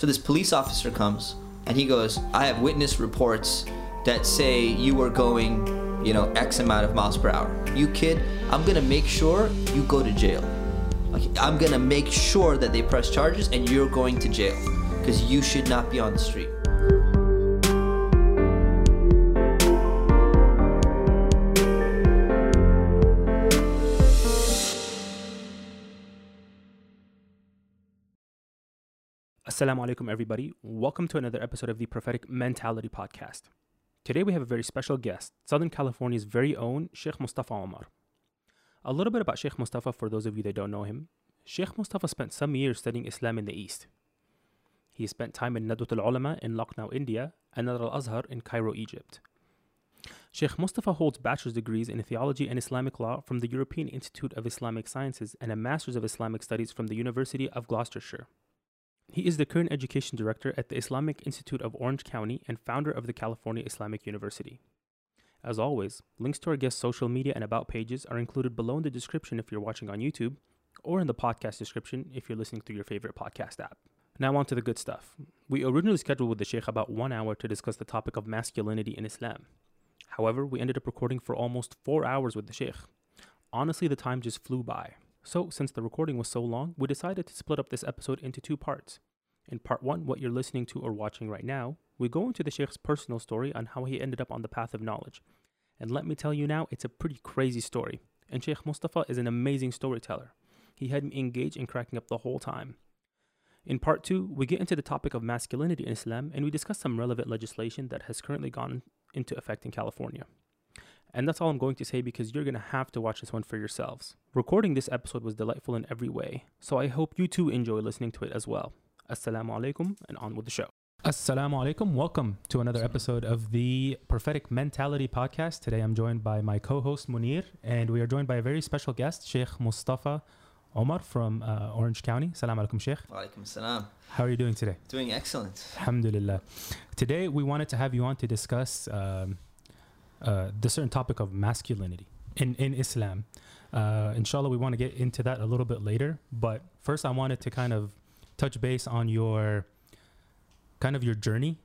So this police officer comes and he goes, I have witness reports that say you were going, you know, X amount of miles per hour. You kid, I'm gonna make sure you go to jail. I'm gonna make sure that they press charges and you're going to jail because you should not be on the street. Assalamu alaikum, everybody. Welcome to another episode of the Prophetic Mentality Podcast. Today we have a very special guest, Southern California's very own Sheikh Mustafa Omar. A little bit about Sheikh Mustafa for those of you that don't know him. Sheikh Mustafa spent some years studying Islam in the East. He spent time in Nadwat al Ulama in Lucknow, India, and Al Azhar in Cairo, Egypt. Sheikh Mustafa holds bachelor's degrees in theology and Islamic law from the European Institute of Islamic Sciences and a master's of Islamic studies from the University of Gloucestershire. He is the current education director at the Islamic Institute of Orange County and founder of the California Islamic University. As always, links to our guest's social media and about pages are included below in the description if you're watching on YouTube, or in the podcast description if you're listening through your favorite podcast app. Now, on to the good stuff. We originally scheduled with the Sheikh about one hour to discuss the topic of masculinity in Islam. However, we ended up recording for almost four hours with the Sheikh. Honestly, the time just flew by. So, since the recording was so long, we decided to split up this episode into two parts. In part one, what you're listening to or watching right now, we go into the Sheikh's personal story on how he ended up on the path of knowledge. And let me tell you now, it's a pretty crazy story. And Sheikh Mustafa is an amazing storyteller. He had me engaged in cracking up the whole time. In part two, we get into the topic of masculinity in Islam and we discuss some relevant legislation that has currently gone into effect in California. And that's all I'm going to say because you're going to have to watch this one for yourselves. Recording this episode was delightful in every way, so I hope you too enjoy listening to it as well. Assalamu alaikum, and on with the show. Assalamu alaikum. Welcome to another episode of the Prophetic Mentality Podcast. Today I'm joined by my co host Munir, and we are joined by a very special guest, Sheikh Mustafa Omar from uh, Orange County. Assalamu alaikum, Sheikh. Walaikum salam. How are you doing today? Doing excellent. Alhamdulillah. Today we wanted to have you on to discuss um, uh, the certain topic of masculinity in, in Islam. Uh, inshallah, we want to get into that a little bit later. But first, I wanted to kind of touch base on your kind of your journey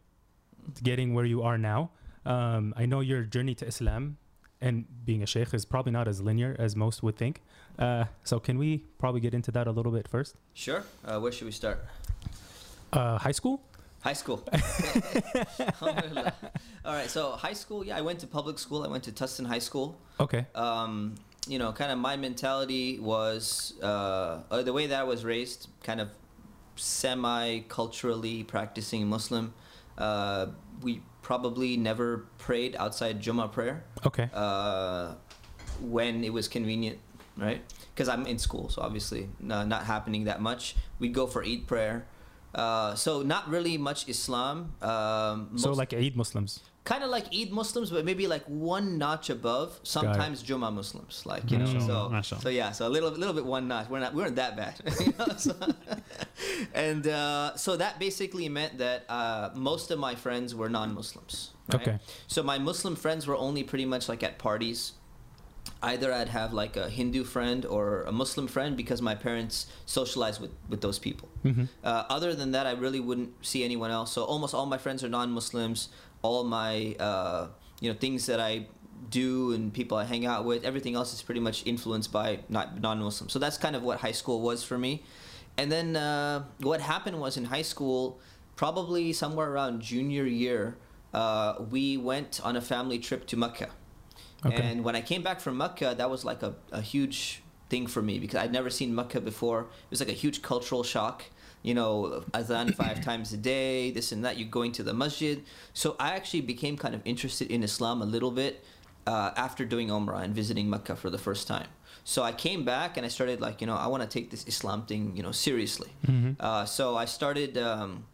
to getting where you are now. Um, I know your journey to Islam and being a sheikh is probably not as linear as most would think. Uh, so, can we probably get into that a little bit first? Sure. Uh, where should we start? Uh, high school? High school. Alhamdulillah. All right. So high school. Yeah, I went to public school. I went to Tustin High School. Okay. Um, you know, kind of my mentality was uh, uh, the way that I was raised, kind of semi-culturally practicing Muslim. Uh, we probably never prayed outside Jummah prayer Okay. uh, when it was convenient, right? Because I'm in school, so obviously no, not happening that much. We'd go for Eid prayer. Uh, so not really much Islam. Um, so, like Eid Muslims. kind of like Eid Muslims, but maybe like one notch above. Sometimes Jummah Muslims, like you know. Mm. So, so yeah, so a little, little bit one notch. We're not, we weren't that bad. you know, so- and uh, so that basically meant that uh, most of my friends were non-Muslims. Right? Okay. So my Muslim friends were only pretty much like at parties. Either I'd have like a Hindu friend or a Muslim friend because my parents socialized with, with those people. hmm Uh, other than that, I really wouldn't see anyone else. So almost all my friends are non-Muslims. All my uh, you know things that I do and people I hang out with, everything else is pretty much influenced by not non-Muslims. So that's kind of what high school was for me. And then uh, what happened was in high school, probably somewhere around junior year, uh, we went on a family trip to Mecca. Okay. And when I came back from Mecca, that was like a, a huge thing for me because I'd never seen Mecca before. It was like a huge cultural shock. You know, adhan five times a day, this and that. You're going to the masjid. So I actually became kind of interested in Islam a little bit uh, after doing Umrah and visiting Mecca for the first time. So I came back and I started like, you know, I want to take this Islam thing, you know, seriously. hmm Uh, so I started. Um,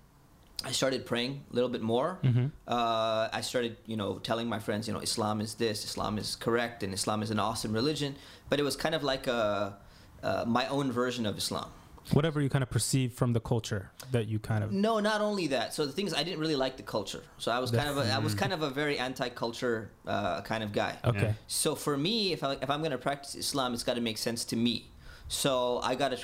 I started praying a little bit more. hmm Uh, I started, you know, telling my friends, you know, Islam is this, Islam is correct, and Islam is an awesome religion. But it was kind of like a, uh, my own version of Islam. Whatever you kind of perceive from the culture that you kind of. No, not only that. So the thing is, I didn't really like the culture. So I was kind of, a, I was kind of a very anti-culture uh, kind of guy. Okay. So for me, if I if I'm gonna practice Islam, it's got to make sense to me. So I got a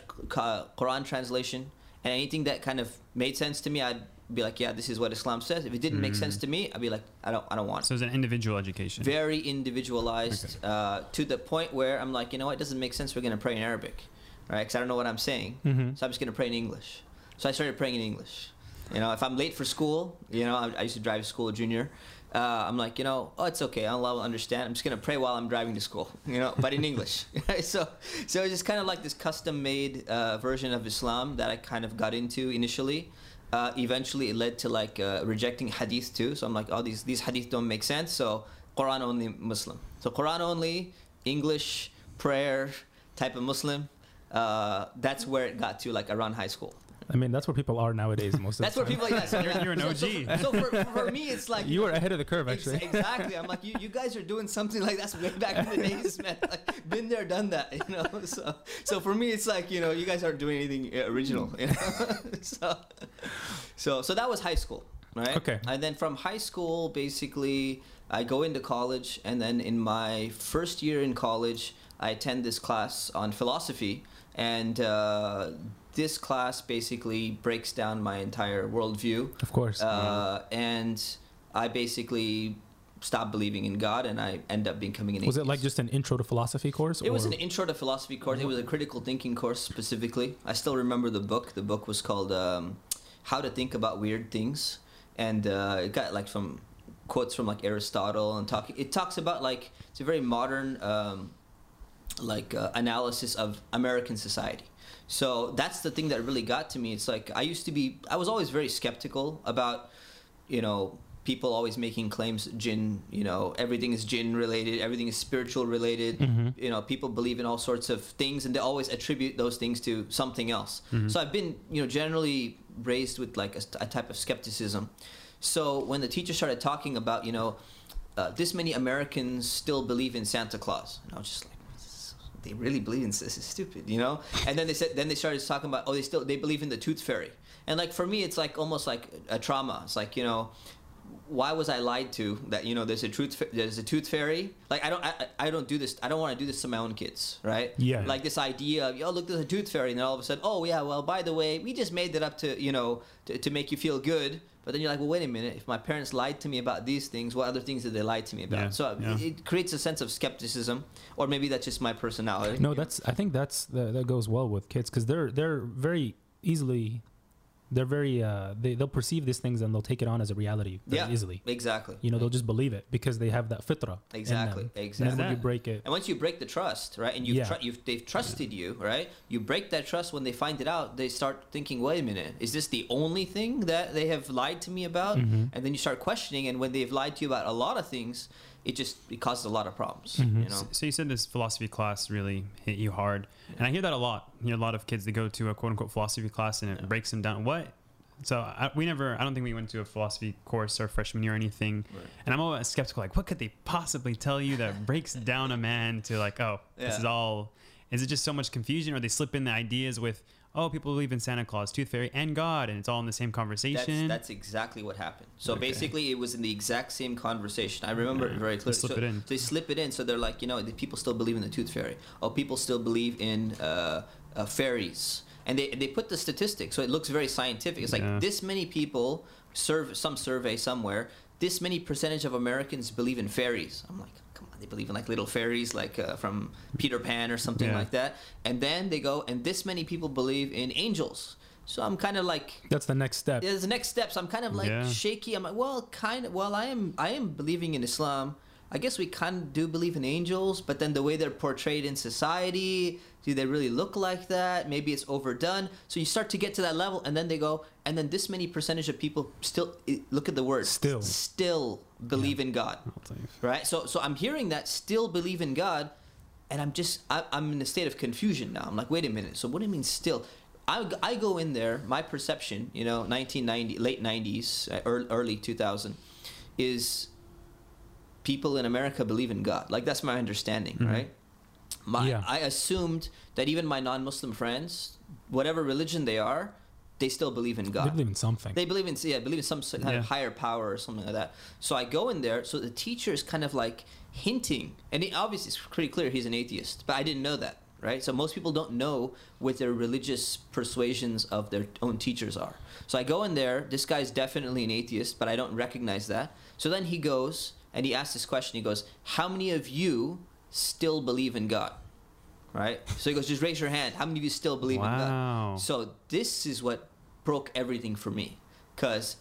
Quran translation, and anything that kind of made sense to me, I'd be like, yeah, this is what Islam says. If it didn't make sense to me, I'd be like, I don't, I don't want it. So it's an individual education. Very individualized uh, to the point where I'm like, you know what, it doesn't make sense. We're gonna pray in Arabic, right? Because I don't know what I'm saying, Mm-hmm. so I'm just gonna pray in English. So I started praying in English. You know, if I'm late for school, you know, I, I used to drive to school junior. Uh, I'm like, you know, oh, it's okay. Allah will understand. I'm just gonna pray while I'm driving to school, you know, but in English. so, so it's just kind of like this custom-made uh, version of Islam that I kind of got into initially. Uh, eventually, it led to like uh, rejecting hadith too. So I'm like, oh, these these hadith don't make sense. So Quran only Muslim. So Quran only English prayer type of Muslim. Uh, that's where it got to like around high school. I mean, that's where people are nowadays. Most of That's the where time. people. Yeah, so, You're- you're an so- so- OG. So, for, for me, it's like You were ahead of the curve, Ex- actually. exactly. I'm like, you, you guys are doing something like that's way back in the days, man. Like, been there, done that, you know. So, so for me, it's like, you know, you guys aren't doing anything uh, original, you know. so, so, so that was high school, right? Okay. And then from high school, basically, I go into college, and then in my first year in college, I attend this class on philosophy, and uh, this class basically breaks down my entire worldview. Of course. Uh, and I basically stopped believing in God, and I end up becoming an. was it like just an intro to philosophy course? It was an intro to philosophy course. It was a critical thinking course specifically. I still remember the book. The book was called um, "How to Think About Weird Things," and uh, it got like from quotes from like Aristotle and talking. It talks about like it's a very modern um, like uh, analysis of American society. So that's the thing that really got to me. It's like I used to be. I was always very skeptical about, you know, people always making claims jinn. You know, everything is jinn related. Everything is spiritual related. Mhm. You know, people believe in all sorts of things, and they always attribute those things to something else. Mm-hmm. So I've been, you know, generally raised with like a, a type of skepticism. So when the teacher started talking about, you know, uh, this many Americans still believe in Santa Claus, and I was just like, they really believe in this is stupid, you know. And then they said, then they started talking about, oh, they still they believe in the tooth fairy, and like for me, it's like almost like a trauma. It's like you know, why was I lied to that you know there's a truth there's a tooth fairy? Like I don't I, I don't do this. I don't want to do this to my own kids, right? Yeah. Like this idea of oh look there's a tooth fairy, and then all of a sudden oh yeah well by the way we just made that up to you know to, to make you feel good. But then you're like, well, wait a minute. If my parents lied to me about these things, what other things did they lie to me about? Yeah, So yeah. It, it creates a sense of skepticism, or maybe that's just my personality. no, that's. I think that's the, that goes well with kids because they're they're very easily, they're very uh they they'll perceive these things and they'll take it on as a reality very Yeah. easily. exactly. You know, they'll just believe it because they have that fitra. in Exactly. And exactly. then you break it, And once you break the trust, right, and you've, Yeah. tru- you've they've trusted you, right? You break that trust when they find it out. They start thinking, "Wait a minute, is this the only thing that they have lied to me about?" Mhm. And then you start questioning. And when they've lied to you about a lot of things, it just it causes a lot of problems. Mhm. You know, So you said this philosophy class really hit you hard, and I hear that a lot. You hear a lot of kids that go to a quote unquote philosophy class and it Yeah. breaks them down. What? So I, we never. I don't think we went to a philosophy course or freshman year or anything. Right. And I'm always skeptical. Like, what could they possibly tell you that breaks down a man to like, oh, this is all? Is it just so much confusion, or they slip in the ideas with, oh, people believe in Santa Claus, Tooth Fairy, and God, and it's all in the same conversation? that's exactly what happened. So Okay. basically, it was in the exact same conversation. I remember it Yeah. very They clearly. slip so it in. They slip it in. So they're like, you know, the people still believe in the tooth fairy. Oh, people still believe in uh, uh, fairies. And they, they put the statistics, so it looks very scientific. It's like this many people serve some survey somewhere. This many percentage of Americans believe in fairies. I'm like, come on, they believe in like little fairies, like uh, from Peter Pan or something Yeah. like that. And then they go, and this many people believe in angels. So I'm kind of like, that's the next step. there's the next steps. I'm kind of like Yeah. shaky. I'm like, well, kind of. Well, I am. I am believing in Islam. I guess we kind of do believe in angels, but then the way they're portrayed in society, do they really look like that? Maybe it's overdone. So you start to get to that level, and then they go, and then this many percentage of people still look at the word Still. still believe in God, I'll tell you. right? So so I'm hearing that still believe in God, and I'm just I, I'm in a state of confusion now. I'm like, wait a minute. So what do you mean still? I, I go in there. My perception, you know, 1990, late 90s, uh, early, early 2000, is people in America believe in God. Like that's my understanding, Mhm. right? My, Yeah. I assumed that even my non-Muslim friends, whatever religion they are, they still believe in God. They believe in something. They believe in yeah, believe in some kind of higher power or something like that. So I go in there. So the teacher is kind of like hinting, and he, obviously it's pretty clear he's an atheist, but I didn't know that. right? So most people don't know what their religious persuasions of their own teachers are. So I go in there. This guy's definitely an atheist, but I don't recognize that. So then he goes and he asks this question. He goes, "How many of you still believe in God?" Right? So he goes, "Just raise your hand. How many of you still believe in God?" So this is what broke everything for me, because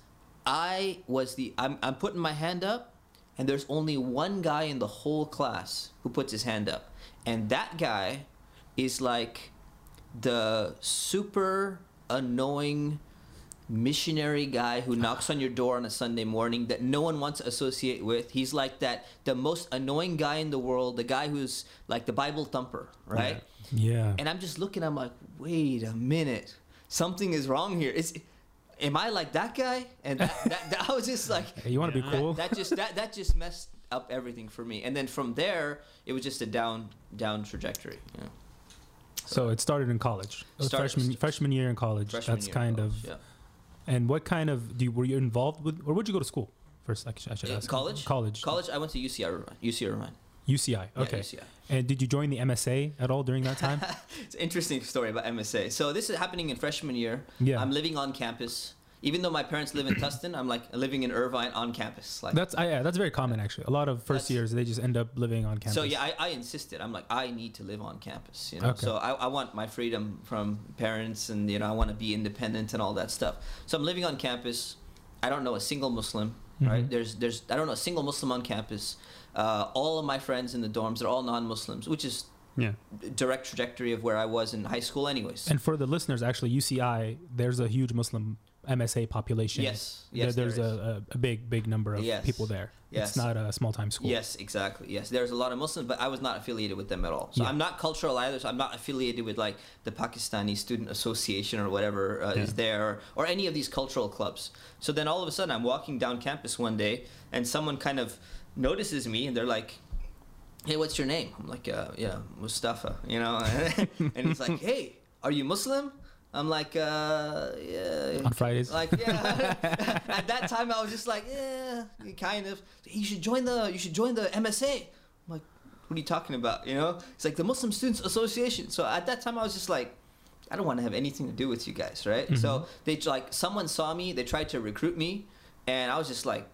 I was the I'm I'm putting my hand up, and there's only one guy in the whole class who puts his hand up, and that guy is like the super annoying missionary guy who knocks on your door on a Sunday morning that no one wants to associate with. He's like that the most annoying guy in the world, the guy who's like the Bible thumper, right? Yeah. And I'm just looking, I'm like, wait a minute, something is wrong here. Is am I like that guy? And that, that, that I was just like, Hey, you want to be cool? that just that that just messed up everything for me. And then from there, it was just a down down trajectory. Yeah. know. so it started in college. Started- freshman freshman year in college. That's year kind college, of. yeah. And what kind of do you, were you involved with, or where'd you go to school? First, I should, I should Uh, ask. college? College. College. I went to UCI Irvine. UCI Irvine. UCI. Yeah, Okay. UCI. And did you join the MSA at all during that time? It's an interesting story about MSA. So this is happening in freshman year. Yeah. I'm living on campus. Even though my parents live in Tustin, I'm like living in Irvine on campus. Like That's I, yeah, that's very common actually. A lot of first years they just end up living on campus. So yeah, I, I insisted. I'm like, I need to live on campus. You know, Okay. so I, I want my freedom from parents, and you know, I want to be independent and all that stuff. So I'm living on campus. I don't know a single Muslim. Right? Mhm. There's there's I don't know a single Muslim on campus. Uh, all of my friends in the dorms are all non-Muslims, which is Yeah. direct trajectory of where I was in high school, anyways. And for the listeners, actually, UCI, there's a huge Muslim MSA population. yes, yes, there's there is. a, a, a big, big number of Yes. people there. Yes. It's not a small time school. Yes, exactly. Yes, there's a lot of Muslims, but I was not affiliated with them at all. So Yeah. I'm not cultural either. So I'm not affiliated with like the Pakistani Student Association or whatever uh, Yeah. is there, or, or any of these cultural clubs. So then all of a sudden I'm walking down campus one day, and someone kind of notices me, and they're like, "Hey, what's your name?" I'm like, uh, "Yeah, Mustafa," you know, and he's like, "Hey, are you Muslim?" I'm like, uh, yeah. On Fridays. Like, yeah. At that time, I was just like, yeah, kind of. You should join the. You should join the MSA. I'm like, what are you talking about? You know? It's like the Muslim Students Association. So at that time, I was just like, I don't want to have anything to do with you guys, right? Mhm. So they like someone saw me. They tried to recruit me, and I was just like.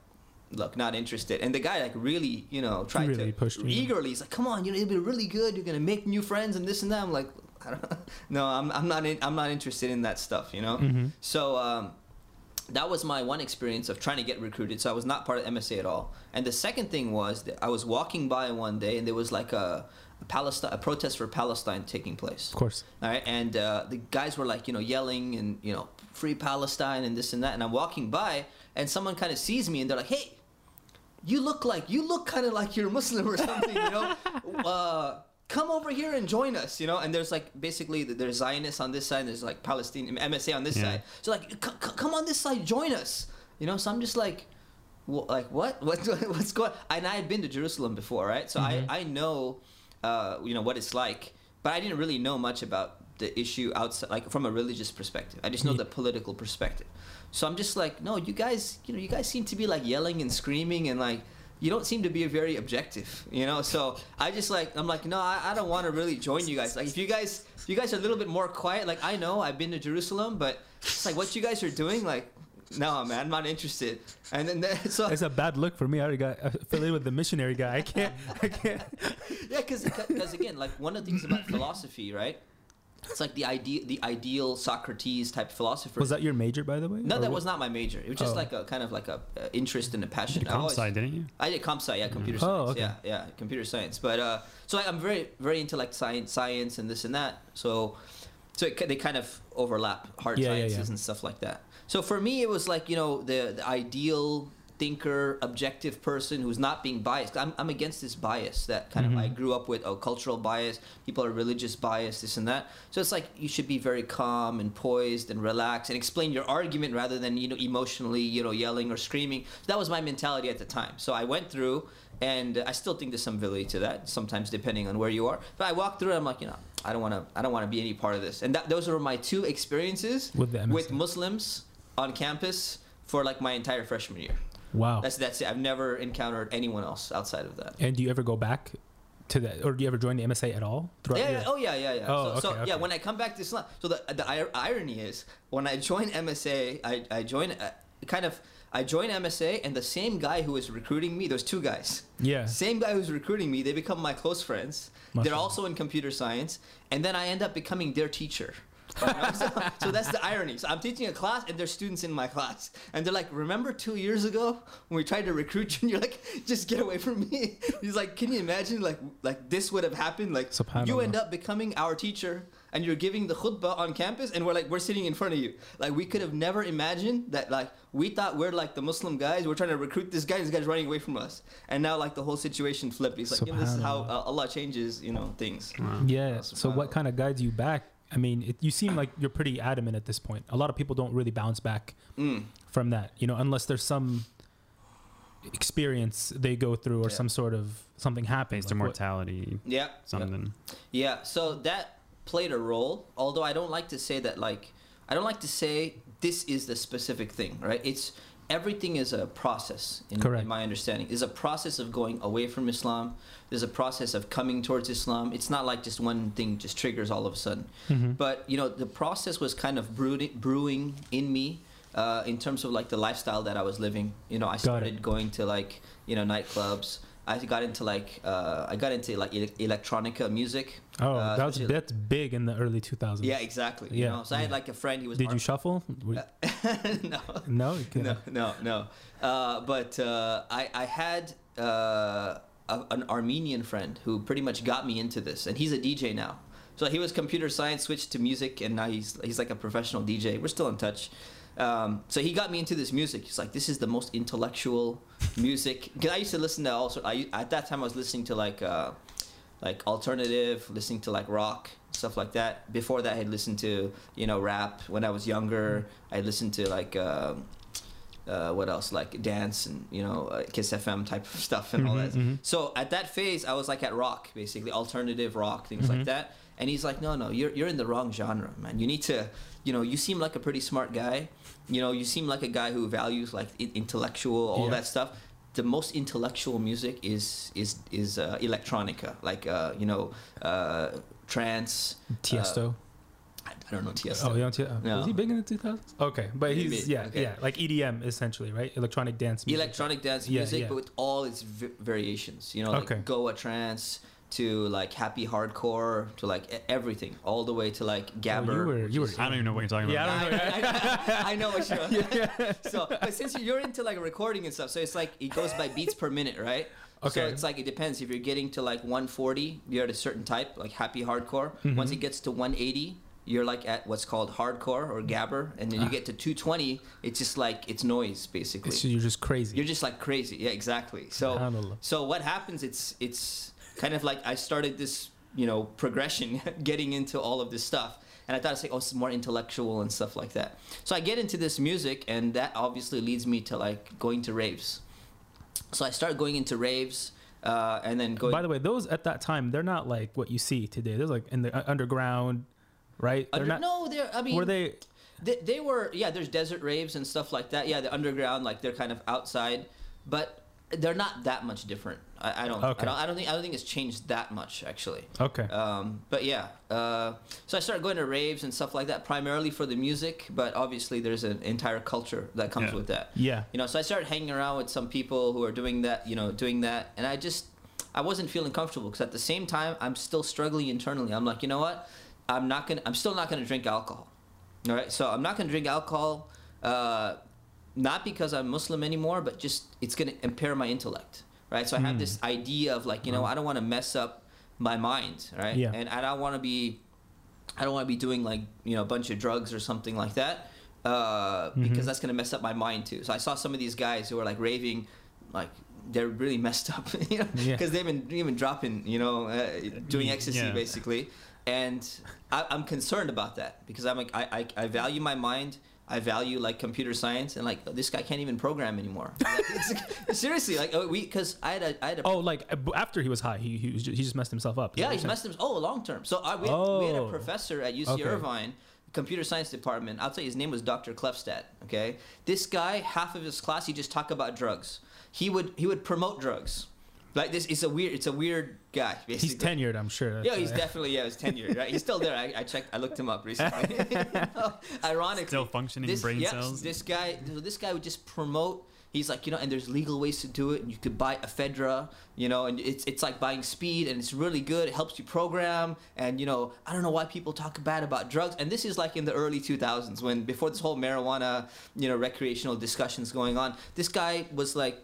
Look, not interested. And the guy like really, you know, tried really to pushed eagerly. He's like, "Come on, you know, it'll be really good. You're gonna make new friends and this and that." I'm like, "No, I'm, I'm not. In, I'm not interested in that stuff." You know. hmm So um, that was my one experience of trying to get recruited. So I was not part of MSA at all. And the second thing was that I was walking by one day and there was like a, a Palestine, a protest for Palestine taking place. Of course. All right, and uh, the guys were like, you know, yelling and you know, free Palestine and this and that. And I'm walking by, and someone kind of sees me, and they're like, hey, you look like you look kind of like you're Muslim or something, you know. uh, come over here and join us, you know. And there's like basically there's Zionists on this side, and there's like Palestinian MSA on this Yeah. side. So like, come on this side, join us, you know. So I'm just like. Like what? What? What's going? And I had been to Jerusalem before, right? So Mhm. I I know, uh, you know what it's like, but I didn't really know much about the issue outside, like from a religious perspective. I just know the political perspective. So I'm just like, no, you guys, you know, you guys seem to be like yelling and screaming and like, you don't seem to be very objective, you know. So I just like, I'm like, no, I, I don't want to really join you guys. Like, if you guys, if you guys are a little bit more quiet, like I know I've been to Jerusalem, but it's like what you guys are doing, like, no, man, I'm not interested. And then so It's a bad look for me. I already got affiliated with the missionary guy. I can't. I can't. yeah, because again, like one of the things about philosophy, right? It's like the ideal, the ideal Socrates type philosopher. Was that your major, by the way? No, that what- was not my major. It was just Oh. like a kind of like a uh, interest and a passion. You I comp always- sci, didn't you? I did comp sci, yeah, computer Oh, science, okay. yeah, yeah, computer science. But uh, so I, I'm very, very into like science, science, and this and that. So, so it, they kind of overlap hard Yeah, yeah, sciences yeah. and stuff like that. So for me, it was like you know the, the ideal thinker, objective person who's not being biased. I'm, I'm against this bias that kind of I Mhm. grew up with. Oh, cultural bias. People are religious bias, this and that. So it's like you should be very calm and poised and relaxed and explain your argument rather than you know emotionally you know yelling or screaming. That was my mentality at the time. So I went through, and I still think there's some validity to that. Sometimes depending on where you are. But I walked through, and I'm like, you know, I don't want to. I don't want to be any part of this. And that, those were my two experiences With with Muslims on campus for like my entire freshman year. Wow. That's that's it. I've never encountered anyone else outside of that. and do you ever go back to that, or do you ever join the MSA at all? throughout Yeah, your- yeah, oh yeah, yeah, yeah. Oh, so, so okay, yeah, when I come back to Islam, so the the ir- irony is when I join MSA, I I join uh, kind of I join MSA, and the same guy who was recruiting me, those two guys, yeah. same guy who's recruiting me, they become my close friends. They're also in computer science, and then I end up becoming their teacher. You know? so, so that's the irony. So I'm teaching a class, and there's students in my class, and they're like, "Remember two years ago when we tried to recruit you?" And you're like, "Just get away from me." He's like, "Can you imagine like like this would have happened? Like you end up becoming our teacher." And you're giving the khutbah on campus, and we're like, we're sitting in front of you. Like, we could have never imagined that, like, we thought we're like the Muslim guys. We're trying to recruit this guy, this guy's running away from us. And now, like, the whole situation flipped. He's like, yeah, this is how uh, Allah changes, you know, things. Yeah. Oh, So what kind of guides you back? I mean, it, you seem like you're pretty adamant at this point. A lot of people don't really bounce back Mm. from that, you know, unless there's some experience they go through or Yeah. some sort of something happens. Based on mortality, Yeah. something. Yeah, so that played a role. Although I don't like to say that, like, I don't like to say this is the specific thing, right? It's everything is a process. In, in my understanding, is a process of going away from Islam. There's a process of coming towards Islam. It's not like just one thing just triggers all of a sudden. Mhm. But you know, the process was kind of brewing, brewing in me. Uh, in terms of like the lifestyle that I was living, you know, I started going to like you know nightclubs. I got into like uh, I got into like ele- electronica music. Oh, Uh, that was that's big in the early 2000s. Yeah, exactly. You Yeah, know, so I had yeah. like a friend. He was. Did you shuffle? Were- no, no, you no, couldn't. no, no. Uh, but uh, I I had uh, a, an Armenian friend who pretty much got me into this, and he's a DJ now. So he was computer science, switched to music, and now he's he's like a professional DJ. We're still in touch. Um, so he got me into this music. He's like, this is the most intellectual music. Because I used to listen to also. I at that time I was listening to like uh, like alternative, listening to like rock stuff like that. Before that, I had listened to you know rap. When I was younger, I listened to like. um uh, what else like dance and you know uh, Kiss FM type of stuff and all Mhm, that. mhm. So at that phase, I was like at rock, basically alternative rock, things Mhm. like that. And he's like, no, no, you're you're in the wrong genre, man. You need to, you know, you seem like a pretty smart guy. You know, you seem like a guy who values like intellectual, all Yeah. that stuff. The most intellectual music is is is uh, electronica, like uh, you know, uh, trance. Tiesto. I, I don't know Tiesto. oh, you don't Tiesto. No. Was he big in the 2000s? Okay, but he's yeah, okay. yeah, like EDM essentially, right? Electronic dance music. electronic dance Yeah, music, yeah. but with all its v- variations. You know, like Okay. Goa trance to like happy hardcore to like e- everything, all the way to like Oh, gabber. you were you were I don't even know what you're talking Yeah, about. I don't know. I, I- I know what you're. yeah. so, but since you're into like recording and stuff, so it's like it goes by beats per minute, right? Okay. So it's like it depends. If you're getting to like 140, you're at a certain type, like happy hardcore. Mhm. Once it gets to 180, you're like at what's called hardcore or gabber, and then you Ah. get to 220, it's just like it's noise basically. It's, you're just crazy. You're just like crazy. Yeah, exactly. So so what happens? It's it's kind of like I started this you know progression, getting into all of this stuff, and I thought it's like oh, it's more intellectual and stuff like that. So I get into this music, and that obviously leads me to like going to raves. So I started going into raves, uh, and then going. By the way, those at that time they're not like what you see today. They're like in the uh, underground, right? They're not. no, they're. I mean, were they? They, they were yeah. There's desert raves and stuff like that. Yeah, the underground, like they're kind of outside, but they're not that much different. I, I don't. Okay. I don't. I don't think. I don't think it's changed that much actually. Okay. Um, but yeah, uh, so I started going to raves and stuff like that, primarily for the music. But obviously, there's an entire culture that comes Yeah. with that. yeah. You know, so I started hanging around with some people who are doing that. You know, doing that, and I just I wasn't feeling comfortable because at the same time I'm still struggling internally. I'm like, you know what? I'm not gonna. I'm still not gonna drink alcohol. All right, so I'm not gonna drink alcohol. Uh, not because I'm Muslim anymore, but just it's gonna impair my intellect, right? So I have Mm. this idea of like, you know, I don't want to mess up my mind, right? Yeah. And I don't want to be, I don't want to be doing like you know a bunch of drugs or something like that, uh, because Mhm. that's gonna mess up my mind too. So I saw some of these guys who are like raving, like they're really messed up, you know, Yeah. because they've been even dropping, you know, uh, doing ecstasy Yeah. basically, and I, I'm concerned about that because I'm like I, I, I value my mind. I value like computer science and like this guy can't even program anymore. Like, seriously, like oh, we because I had a I had a Oh, like after he was high, he he, was ju- he just messed himself up. yeah, he's messed him. Oh, long term. So I, we, had, we had a Oh. professor at UC Okay. Irvine, computer science department. I'll tell you, his name was Dr. Klefstad. Okay, this guy, half of his class, he just talked about drugs. He would he would promote drugs. Like this, it's a weird, it's a weird guy. Basically. He's tenured, I'm sure. Yeah, he's why. definitely yeah, he's tenured. Right, he's still there. I, I checked, I looked him up recently. Ironically, Still functioning this, brain yeah, cells. This guy, this guy would just promote. He's like, you know, and there's legal ways to do it. And you could buy ephedra, you know, and it's it's like buying speed, and it's really good. It helps you program, and you know, I don't know why people talk bad about drugs. And this is like in the early 2000s, when before this whole marijuana, you know, recreational discussions going on. This guy was like,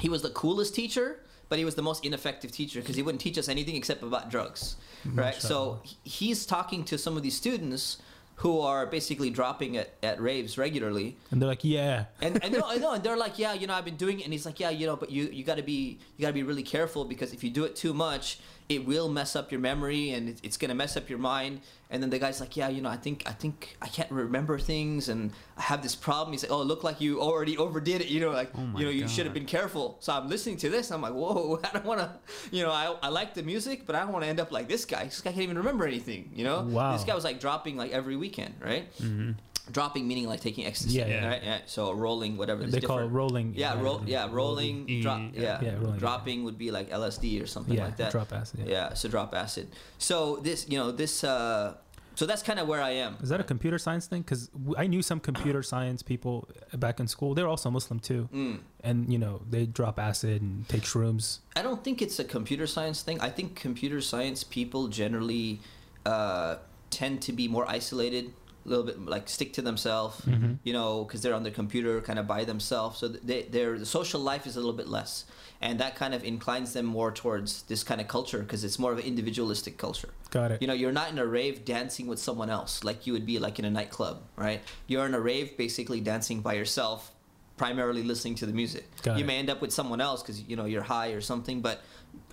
he was the coolest teacher, but he was the most ineffective teacher because he wouldn't teach us anything except about drugs, mm-hmm. right? So he's talking to some of these students who are basically dropping at, at raves regularly And they're like, yeah. and and no, I know, and they're like, yeah, you know, I've been doing it, and he's like, yeah, you know, but you you got to be you got to be really careful because if you do it too much, it will mess up your memory and it, it's gonna mess up your mind. And then the guy's like, yeah, you know, I think I think I can't remember things, and I have this problem. He's like, oh, it looked like you already overdid it, you know, like Oh you know, you should have been careful. So I'm listening to this, I'm like, whoa, I don't want to, you know, I I like the music, but I don't want to end up like this guy. This guy can't even remember anything, you know. Wow. This guy was like dropping like every weekend, right? Mm-hmm. Dropping meaning like taking ecstasy, Yeah, yeah. right? Yeah. So rolling, whatever. They there's call it rolling. yeah, roll, yeah, rolling, E, drop, yeah. yeah, Yeah, rolling, dropping would be like LSD or something Yeah, like that. Yeah, drop acid. Yeah. Yeah, so drop acid. So this, you know, this, uh, so that's kind of where I am. Is that a computer science thing? Because I knew some computer science people back in school. They're also Muslim too, Mm. and you know they drop acid and take shrooms. I don't think it's a computer science thing. I think computer science people generally uh, tend to be more isolated, a little bit like stick to themselves, Mhm. you know, because they're on their computer kind of by themselves. So they, their the social life is a little bit less, and that kind of inclines them more towards this kind of culture because it's more of an individualistic culture. Got it. You know, you're not in a rave dancing with someone else like you would be like in a nightclub, right? You're in a rave basically dancing by yourself, primarily listening to the music. Got you it. may end up with someone else because you know you're high or something, but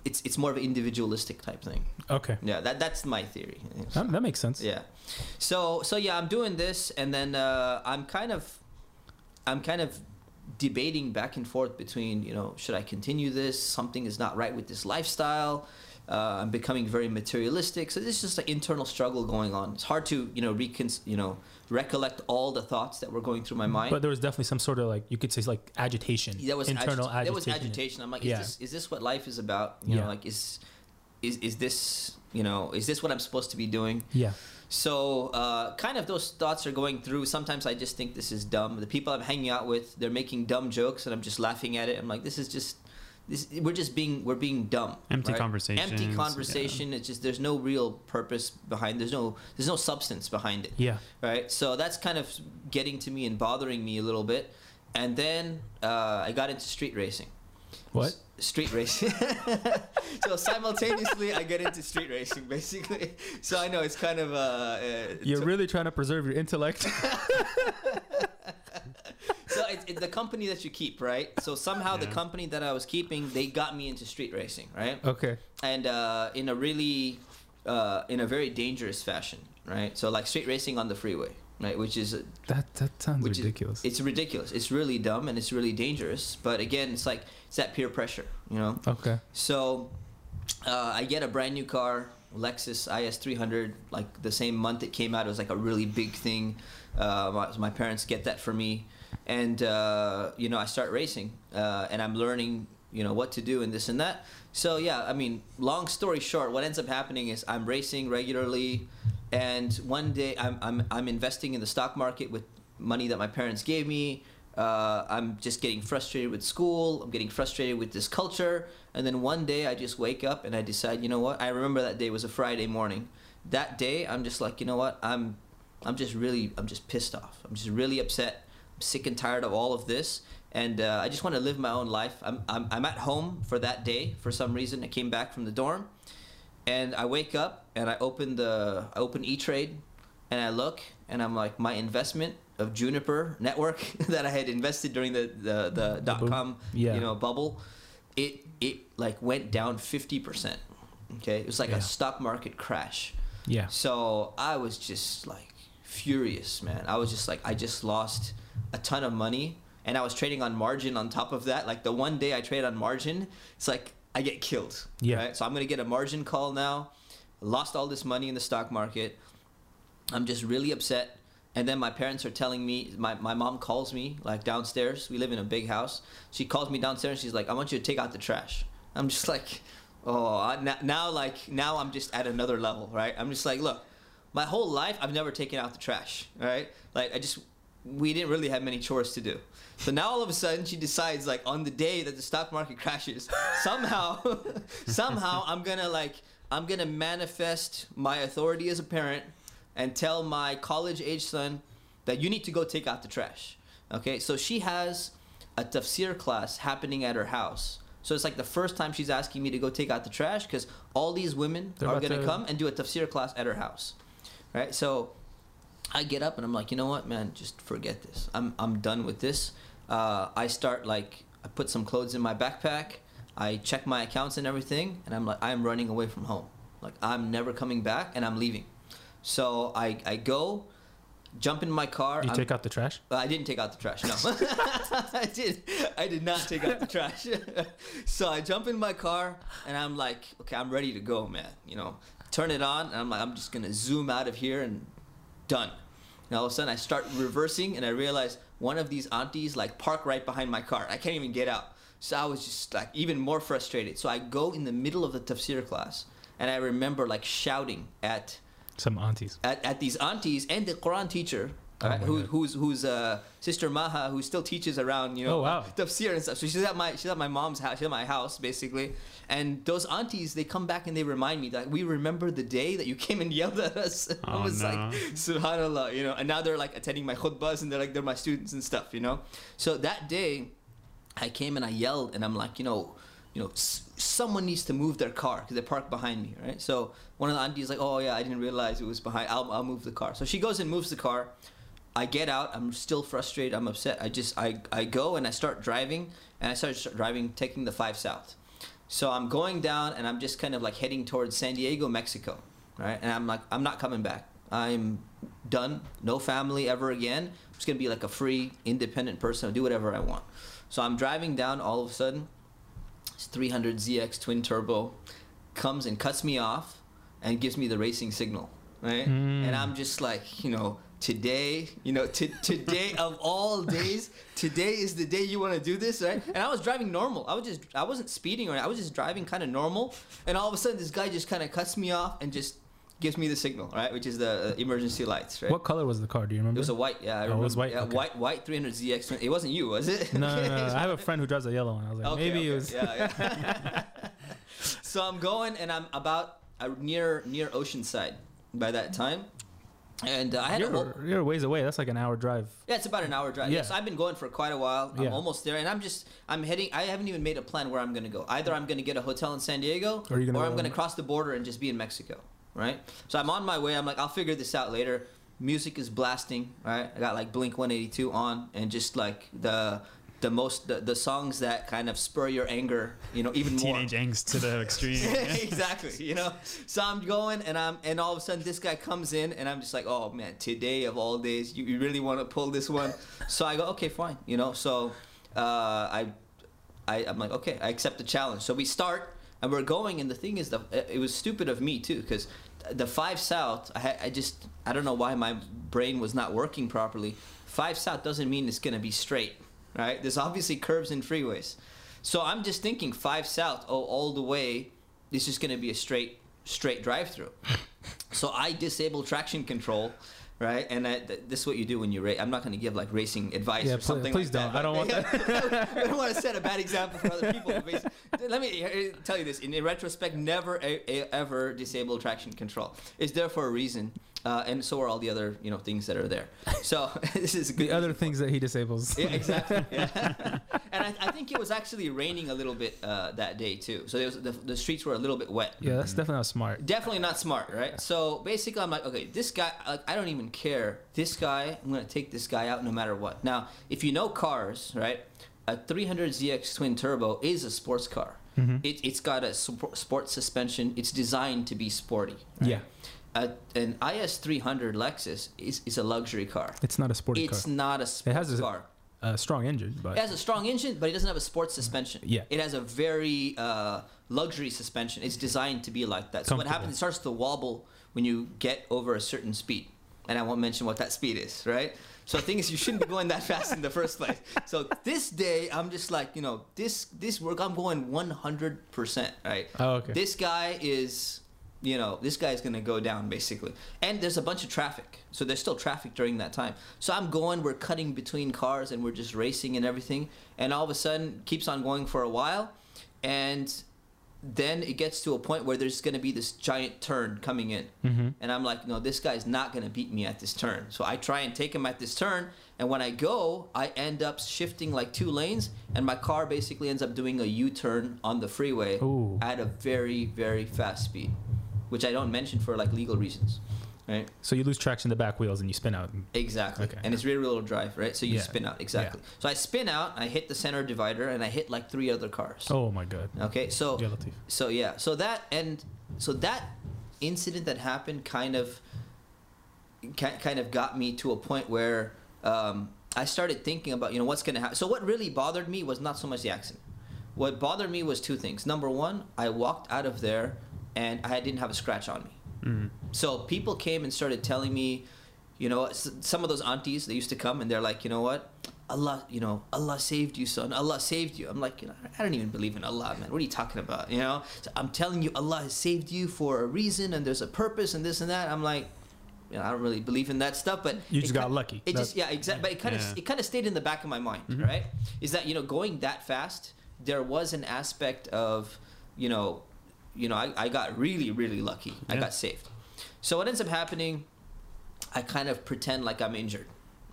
it's it's more of an individualistic type thing. Okay, Yeah, that that's my theory. that, that makes sense. Yeah. So so yeah, I'm doing this, and then uh, I'm kind of, I'm kind of debating back and forth between you know should I continue this? Something is not right with this lifestyle. Uh, I'm becoming very materialistic, so this is just an internal struggle going on. It's hard to you know recon you know recollect all the thoughts that were going through my mind. But there was definitely some sort of like you could say like agitation. there was internal agita- there was agitation. agitation. I'm like, is Yeah. this is this what life is about? You Yeah. know, like is is is this you know is this what I'm supposed to be doing? Yeah. So, uh, kind of those thoughts are going through. Sometimes I just think this is dumb. The people I'm hanging out with, they're making dumb jokes, and I'm just laughing at it. I'm like, this is just, this. We're just being, we're being dumb. Empty right? conversations, Empty yeah. conversation. It's just there's no real purpose behind. There's no, there's no substance behind it. Yeah. Right. So that's kind of getting to me and bothering me a little bit. And then uh, I got into street racing. What? S- Street racing. so simultaneously, I get into street racing, basically. So I know it's kind of uh, uh You're so, really trying to preserve your intellect. so it's, it's the company that you keep, right? So somehow the company that I was keeping, they got me into street racing, right? okay. And uh, in a really, uh, in a very dangerous fashion, right? So like street racing on the freeway, right? Which is That that sounds which is- ridiculous. it's ridiculous. It's really dumb and it's really dangerous. But again, it's like it's that peer pressure, you know. okay. So uh, I get a brand new car, Lexus IS 300. Like the same month it came out, it was like a really big thing. Uh, my, my parents get that for me, and uh, you know I start racing, uh, and I'm learning, you know, what to do and this and that. So yeah, I mean, long story short, what ends up happening is I'm racing regularly, and one day I'm I'm I'm investing in the stock market with money that my parents gave me. Uh, I'm just getting frustrated with school. I'm getting frustrated with this culture. And then one day I just wake up and I decide, you know what? I remember that day was a Friday morning. That day I'm just like, you know what? I'm I'm just really I'm just pissed off. I'm just really upset. Sick and tired of all of this. And uh, I just want to live my own life. I'm, I'm, I'm at home for that day for some reason. I came back from the dorm and I wake up and I open the I open E Trade and I look and I'm like my investment of Juniper Network that I had invested during the the, the dot com Yeah. you know bubble, it it like went down fifty percent. Okay, it was like Yeah. a stock market crash. Yeah. So I was just like furious, man. I was just like, I just lost a ton of money, and I was trading on margin on top of that. Like the one day I trade on margin, it's like I get killed. Yeah. Right? So I'm gonna get a margin call now. Lost all this money in the stock market. I'm just really upset. And then my parents are telling me, my, my mom calls me like downstairs. We live in a big house. She calls me downstairs. and She's like, I want you to take out the trash. I'm just like, oh, I, now, now like now I'm just at another level, right? I'm just like, look, my whole life I've never taken out the trash, right? Like I just we didn't really have many chores to do. So now all of a sudden she decides like on the day that the stock market crashes, somehow somehow I'm gonna like I'm gonna manifest my authority as a parent and tell my college age son that you need to go take out the trash. Okay, so she has a tafsir class happening at her house. So it's like the first time she's asking me to go take out the trash because all these women They're are gonna to- come and do a tafsir class at her house, right? So I get up and I'm like, you know what, man, just forget this. I'm I'm done with this. Uh, I start like I put some clothes in my backpack. I check my accounts and everything, and I'm like, I'm running away from home. Like I'm never coming back, and I'm leaving. So I I go, jump in my car. You I'm- take out the trash? uh, I didn't take out the trash. No, I did. I did not take out the trash. so I jump in my car and I'm like, okay, I'm ready to go, man. You know, turn it on, and I'm like, I'm just gonna zoom out of here and done. And all of a sudden, I start reversing, and I realize one of these aunties like park right behind my car. I can't even get out. So I was just like even more frustrated. So I go in the middle of the tafsir class, and I remember like shouting at Some aunties. at, at these aunties and the Quran teacher, Oh right, who, who's who's uh, sister Maha, who still teaches around, you know, Oh, wow. tafsir and stuff. So she's at my she's at my mom's house, she's at my house basically, and those aunties they come back and they remind me that we remember the day that you came and yelled at us. I Oh, was no. like, Subhanallah, you know, and now they're like attending my khutbahs and they're like they're my students and stuff, you know. So that day, I came and I yelled and I'm like, you know, you know, someone needs to move their car because they parked behind me, right? So one of the aunties like, oh yeah, I didn't realize it was behind. I'll, I'll move the car. So she goes and moves the car. I get out. I'm still frustrated. I'm upset. I just I, I go and I start driving and I start, start driving, taking the five south. So I'm going down and I'm just kind of like heading towards San Diego, Mexico, right? And I'm like, I'm not coming back. I'm done. No family ever again. I'm just gonna be like a free, independent person. I'll do whatever I want. So I'm driving down. All of a sudden, it's 300 ZX twin turbo comes and cuts me off and gives me the racing signal, right? Mm. And I'm just like, you know, today, you know, t- today of all days, today is the day you want to do this, right? And I was driving normal. I was just, I wasn't speeding or I was just driving kind of normal. And all of a sudden, this guy just kind of cuts me off and just gives me the signal, right? Which is the uh, emergency lights, right? What color was the car? Do you remember? It was a white, yeah. I Oh, it was white? Yeah, Okay. white, white 300ZX. It wasn't you, was it? no, no, no, I have a friend who drives a yellow one. I was like, Okay, maybe okay. it was. Yeah, yeah. so I'm going, and I'm about uh, near near Oceanside by that time, and uh, I had a You're, you're a ways away. That's like an hour drive. yeah, it's about an hour drive. Yeah. Yes, I've been going for quite a while. I'm Yeah. almost there, and I'm just I'm heading. I haven't even made a plan where I'm going to go. Either I'm going to get a hotel in San Diego, Or you're gonna I'm going to cross the border and just be in Mexico. Right. So I'm on my way. I'm like, I'll figure this out later. Music is blasting. Right. I got like Blink 182 on, and just like the the most the, the songs that kind of spur your anger. You know, even more. Teenage angst to the extreme. exactly. You know, so I'm going, and I'm, and all of a sudden this guy comes in, and I'm just like, oh man, today of all days, you, you really want to pull this one? So I go, okay, fine. You know, so uh, I, I, I'm like, okay, I accept the challenge. So we start, and we're going, and the thing is, the it was stupid of me too, because the five south, I, I just, I don't know why my brain was not working properly. Five south doesn't mean it's gonna be straight, right? There's obviously curves and freeways. So I'm just thinking five south, oh, all the way. This is going to be a straight, straight drive through. so I disable traction control, right? And I, th- this is what you do when you race. I'm not going to give like racing advice Yeah, or something. please like don't. I don't want that. I don't want to set a bad example for other people. Let me tell you this: in, retrospect, never ever disable traction control. It's there for a reason. Uh, and so are all the other, you know, things that are there. So this is good. The other things that he disables. yeah, exactly. Yeah. and I, I think it was actually raining a little bit uh, that day too. So there was, the, the streets were a little bit wet. Yeah, that's definitely not smart. Definitely not smart, right? So basically, I'm like, okay, this guy, like, I don't even care. This guy, I'm gonna take this guy out no matter what. Now, if you know cars, right? A 300ZX twin turbo is a sports car. Mhm. It, it's got a sp- sports suspension. It's designed to be sporty. right? Yeah. A, an IS300 Lexus is, is a luxury car. It's not a sporty car. It's not a sports has a- car. A strong engine, but It has a strong engine, but it doesn't have a sports suspension. Yeah. It has a very uh, luxury suspension. It's designed to be like that. So what happens? It starts to wobble when you get over a certain speed, and I won't mention what that speed is, right? So the thing is, you shouldn't be going that fast in the first place. So this day, I'm just like, you know, this this work, I'm going 100 percent, right? Oh, okay. This guy is, you know, this guy's gonna go down basically. And there's a bunch of traffic, so there's still traffic during that time. So I'm going, we're cutting between cars, and we're just racing and everything. And all of a sudden, keeps on going for a while, and then it gets to a point where there's to be this giant turn coming in Mm-hmm. and i'm like no this guy's not to beat me at this turn so i try and take him at this turn and when i go i end up shifting like two lanes and my car basically ends up doing a u-turn on the freeway Ooh. at a very very fast speed which i don't mention for like legal reasons right So you lose traction in the back wheels and you spin out. Exactly. Okay. And it's rear wheel drive, right? So you Yeah. spin out. Exactly. So I spin out, I hit the center divider, and I hit like three other cars. Oh my god. Okay. So Yeah, so yeah. So that and so that incident that happened kind of kind of got me to a point where um, I started thinking about you know what's going to happen. So what really bothered me was not so much the accident. What bothered me was two things. Number one, I walked out of there and I didn't have a scratch on me. Mm. So people came and started telling me, you know, some of those aunties they used to come and they're like, you know what, Allah, you know, Allah saved you, son. Allah saved you. I'm like, you know, I don't even believe in Allah, man. What are you talking about? You know, so I'm telling you, Allah has saved you for a reason and there's a purpose and this and that. I'm like, you know, I don't really believe in that stuff, but You just got lucky. It just yeah, exactly. But it kind of Yeah. it kind of stayed in the back of my mind, Mm-hmm. right? Is that you know going that fast? There was an aspect of, you know, you know, I, I got really really lucky. I got saved. So what ends up happening? I kind of pretend like I'm injured,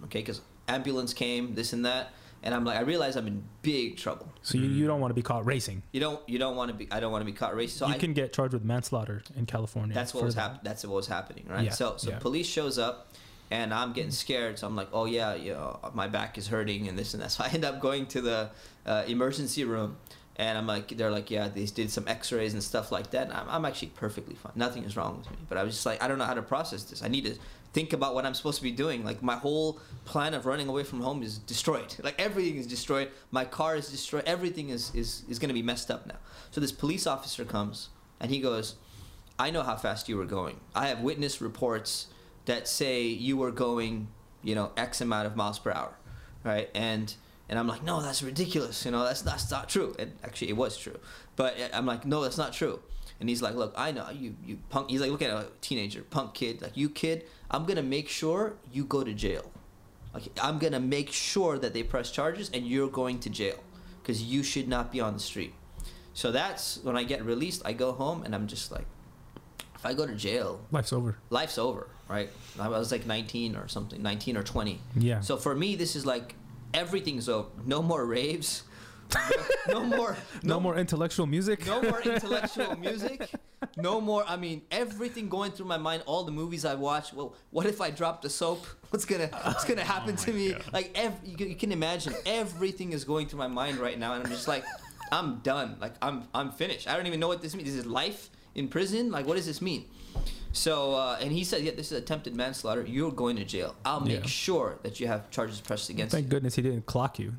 okay? Because ambulance came, this and that, and I'm like, I realize I'm in big trouble. So you, you don't want to be caught racing. You don't you don't want to be I don't want to be caught racing. So you I, can get charged with manslaughter in California. that's what was happening. That's what was happening, right? Yeah, So, so yeah. police shows up, and I'm getting scared. So I'm like, oh yeah, you know, my back is hurting and this and that. So I end up going to the uh, emergency room, and I'm like, they're like, yeah, they did some X-rays and stuff like that. And I'm, I'm actually perfectly fine. Nothing is wrong with me. But I was just like, I don't know how to process this. I need to think about what I'm supposed to be doing. Like my whole plan of running away from home is destroyed. Like everything is destroyed. My car is destroyed. Everything is is is going to be messed up now. So this police officer comes and he goes, I know how fast you were going. I have witness reports that say you were going, you know, X amount of miles per hour, right? And and I'm like, no, that's ridiculous. You know, that's that's not true. And actually, it was true. But uh, I'm like, no, that's not true. And he's like, look, I know you, you punk. He's like, look at a teenager, punk kid, like you kid. I'm gonna make sure you go to jail. Like I'm gonna make sure that they press charges and you're going to jail because you should not be on the street. So that's when I get released. I go home and I'm just like, if I go to jail, Life's over. life's over, right? I was like 19 or something, 19 or 20. Yeah. So for me, this is like everything's over. No more raves. No, no more. no, more intellectual music. No more intellectual music. No more. I mean, everything going through my mind. All the movies I watch. Well, what if I drop the soap? What's gonna What's gonna oh happen to me? Like, ev- you, can, you can imagine everything is going through my mind right now, and I'm just like, I'm done. Like, I'm I'm finished. I don't even know what this means. Is it life in prison? Like, what does this mean? So, uh, and he said, yeah, this is attempted manslaughter. You're going to jail. I'll make Yeah. sure that you have charges pressed against Thank you. goodness he didn't clock you.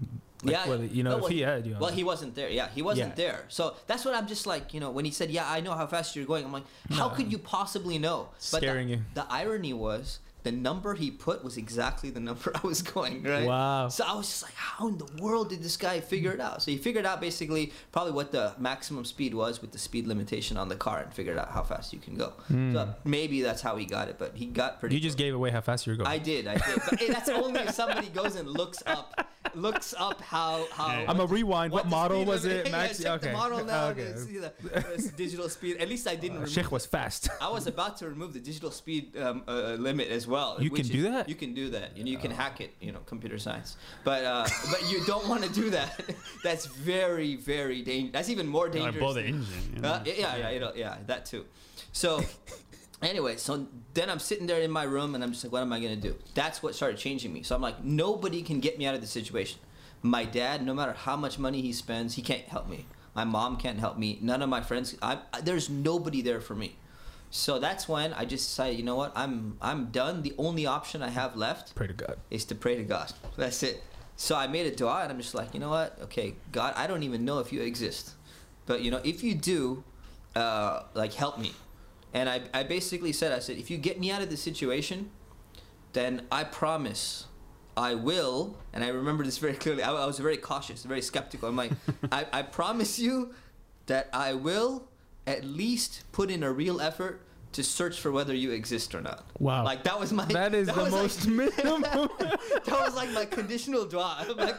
Like, yeah, whether- you know, No, if well, he had you. well, that. he wasn't there. Yeah, he wasn't Yeah. there. So that's what I'm just like, you know, when he said, "Yeah, I know how fast you're going," I'm like, "How No. could you possibly know?" Scaring the, you. The irony was the number he put was exactly the number I was going. Right. Wow. So I was just like, "How in the world did this guy figure it out?" So he figured out basically probably what the maximum speed was with the speed limitation on the car, and figured out how fast you can go. So maybe that's how he got it, but he got pretty. Hmm. You just close. gave away how fast you were going. I did, I did, but hey, that's only if somebody goes and looks up, looks up how how. I'm gonna rewind. What, the model was it? Yeah, Max. check okay. the model now. Okay. and See the, the digital speed. At least I didn't. Uh, Sheikh was fast. I was about to remove the digital speed um, uh, limit as well. You can do is- that? You can do that. You, know, you can hack it. You know, computer science. But uh, but you don't want to do that. That's very very dangerous. That's even more Like dangerous. blow the than- engine. you know? uh, yeah, yeah, you yeah, that too. So, anyway, so then I'm sitting there in my room and I'm just like, what am I gonna do? That's what started changing me. So I'm like, nobody can get me out of the situation. My dad, no matter how much money he spends, he can't help me. My mom can't help me. None of my friends. I, I, there's nobody there for me. So that's when I just decided, you know what? I'm I'm done. The only option I have left Pray to God. is to pray to God. That's it. So I made a dua, and I'm just like, you know what? Okay, God, I don't even know if you exist, but you know, if you do, uh, like help me. And I, I basically said, I said, if you get me out of this situation, then I promise, I will, and I remember this very clearly. I, I was very cautious, very skeptical. I'm like, I, I promise you that I will at least put in a real effort to search for whether you exist or not. Wow. Like that was my. that is the was like- most minimum. that was like my conditional dua. Like,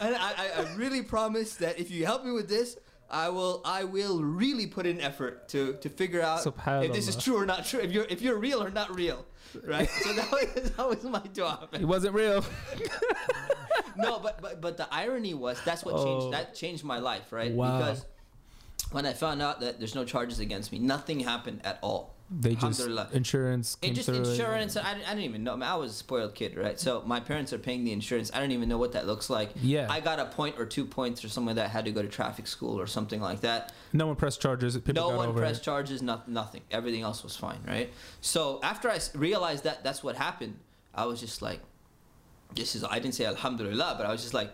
and I, I, I really promise that if you help me with this, I will I will really put in effort to to figure out if this is true or not true. If you're if you're real or not real, right? so that was that was my dua. it wasn't real. No, but but but the irony was that's what Oh. changed that changed my life, right? Wow. Because when I found out that there's no charges against me, nothing happened at all. They just insurance came It just insurance. I, I didn't even know. I, mean, I was a spoiled kid, right? So my parents are paying the insurance. I don't even know what that looks like. Yeah. I got a point or two points or something like that. I had to go to traffic school or something like that. No one pressed charges. People no one pressed it. charges. No, nothing. Everything else was fine, right? So after I realized that that's what happened, I was just like, this is. I didn't say Alhamdulillah, but I was just like,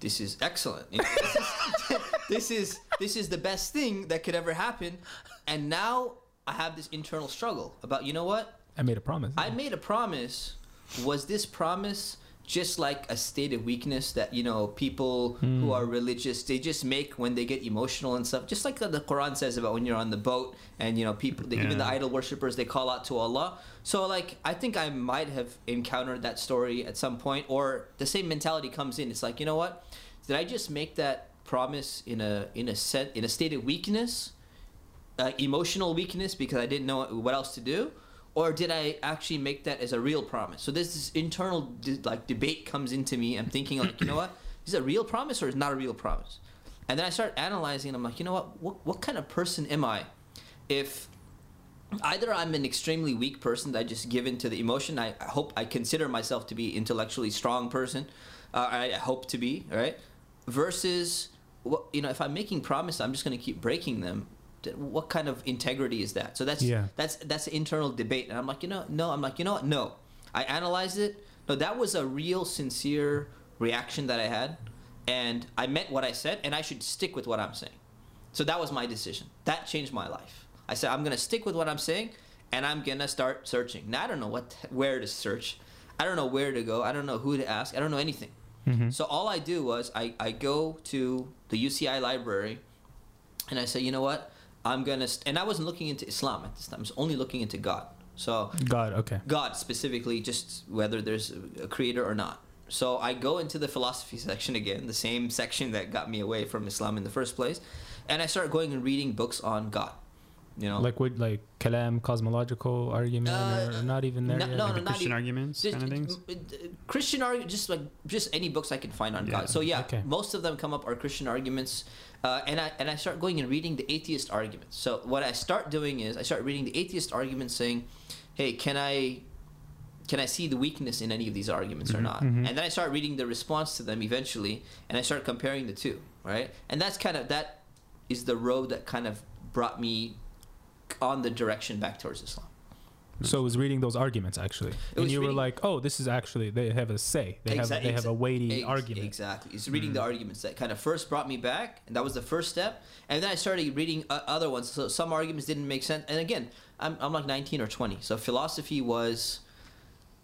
this is excellent. You know, this, is, this is this is the best thing that could ever happen. And now I have this internal struggle about you know what I made a promise. I made a promise. Was this promise just like a state of weakness that you know people who hmm. are religious they just make when they get emotional and stuff? Just like the Quran says about when you're on the boat and you know people, the, even the idol worshippers, they call out to Allah. So like I think I might have encountered that story at some point, or the same mentality comes in. It's like you know what? Did I just make that promise in a in a set in a state of weakness? uh, emotional weakness because I didn't know what else to do, or did I actually make that as a real promise? So this this internal like debate comes into me. I'm thinking like, you know what, is it a real promise or is not a real promise? And then I start analyzing. I'm like, you know what, what what kind of person am I? If either I'm an extremely weak person that I just give into the emotion. I, I hope I consider myself to be intellectually strong person. Uh, I, I hope to be right. Versus, what you know, if I'm making promises, I'm just going to keep breaking them. What kind of integrity is that? So that's Yeah. that's that's an internal debate, and I'm like, you know, no, I'm like, you know what, no. I analyzed it. No, that was a real, sincere reaction that I had, and I meant what I said, and I should stick with what I'm saying. So that was my decision. That changed my life. I said I'm gonna stick with what I'm saying, and I'm gonna start searching. Now I don't know what where to search. I don't know where to go. I don't know who to ask. I don't know anything. Mm-hmm. So all I do was I, I go to the UCI library, and I say, you know what, I'm gonna. St-, and I wasn't looking into Islam at this time. I was only looking into God. So God. Okay. God specifically, just whether there's a creator or not. So I go into the philosophy section again, the same section that got me away from Islam in the first place, and I start going and reading books on God. You know, Like what? Like kalam, cosmological argument, Uh, or not even there no- yet? no, Like no, the not Christian even- arguments just, kind of things. uh, Christian argument, just like just any books I can find on Yeah. God. So yeah, Okay. most of them come up are Christian arguments, uh, and I and I start going and reading the atheist arguments. So what I start doing is I start reading the atheist arguments, saying, "Hey, can I?" Can I see the weakness in any of these arguments or not? mhm. And then I start reading the response to them eventually, and I start comparing the two, right? And that's kind of that is the road that kind of brought me on the direction back towards Islam. So it was reading those arguments actually, and you were like, "Oh, this is actually they have a say. They Exa- have they have a weighty Ex- argument." Exactly. It's reading Mm. the arguments that kind of first brought me back, and that was the first step. And then I started reading uh, other ones. So some arguments didn't make sense. And again, I'm, I'm like 19 or 20. So philosophy was.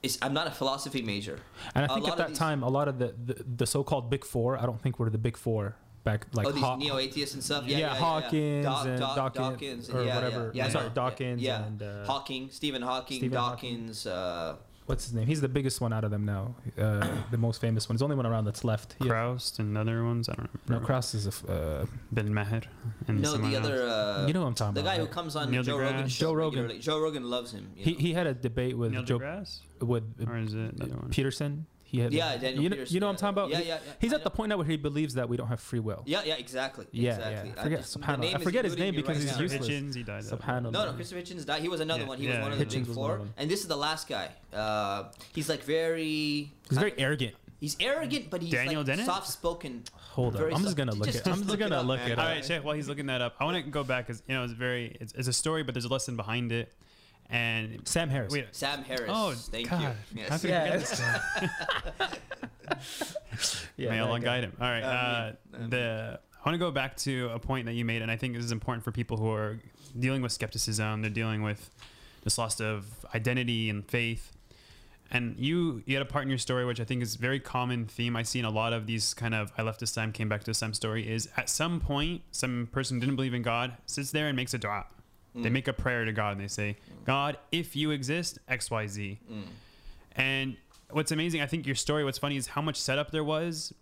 It's, I'm not a philosophy major. And I think at that these- time, a lot of the, the the so-called big four. I don't think were the big four back like oh, these Haw- neo atheists and stuff. yeah, Yeah, yeah, yeah, Hawkins and Daw- Dawkins, Dawkins, or yeah, whatever. Yeah, yeah, sorry, yeah, Dawkins yeah. and uh, Hawking, Stephen Hawking, Stephen Hawking. Dawkins. Uh, what's his name? He's the biggest one out of them now. Uh, the most famous one. He's the only one around that's left. He- Krauss and other ones. I don't know. no, remember. Krauss is a. f- Uh, Bill Maher and no, the other. Uh, you know what I'm talking the about. guy who comes on Neil Joe? Rogan. Joe Rogan. Joe Rogan loves him. you He know? he had a debate with Neil Joe deGrasse, with or is it the one? Peterson. He had Yeah, Daniel you know, Peterson, you know what I'm talking about. Yeah, yeah, yeah. He's I at the point now where he believes that we don't have free will. Yeah, yeah, exactly. Yeah, exactly. yeah. I Forget- just- the subhanAllah. name I forget his name because right he's now. useless. Hitchens, he died. though. Subhanallah. No, no, Christopher Hitchens died. He was another Yeah, one. He was one of the Hitchens big four. one of them. And this is the last guy. Uh, he's like very. He's very arrogant. He's arrogant, but he's Daniel like soft-spoken. Hold on, I'm just gonna look just- it. I'm just just look it gonna look man. it All up. right, Sheikh. While he's looking that up, I want to go back because you know it's very it's, it's a story, but there's a lesson behind it. And Sam Harris. wait, Sam Harris. Oh, thank God. you. How Yes. could I Yeah. this May Allah guide him. All right. Uh, Amen. the I want to go back to a point that you made, and I think this is important for people who are dealing with skepticism. They're dealing with this loss of identity and faith. And you you had a part in your story which I think is very common theme I see in a lot of these kind of I left Islam came back to Islam story is at some point some person didn't believe in God sits there and makes a dua. They Mm. make a prayer to God and they say, God, if you exist, X Y Z. Mm. And what's amazing, I think your story, what's funny is how much setup there was,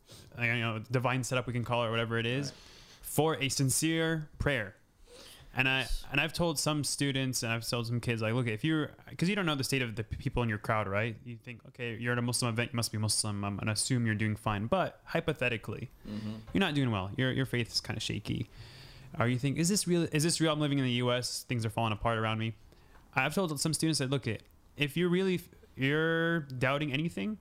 you know, divine setup we can call it or whatever it is, Right. for a sincere prayer. And I and I've told some students and I've told some kids like, look, if you're because you don't know the state of the people in your crowd, right? You think, okay, you're at a Muslim event, you must be Muslim. I'm gonna assume you're doing fine, but hypothetically, Mm-hmm. you're not doing well. Your your faith is kind of shaky. Or you think, is this real? Is this real? I'm living in the U.S. Things are falling apart around me. I've told some students that look it. If you're really you're doubting anything,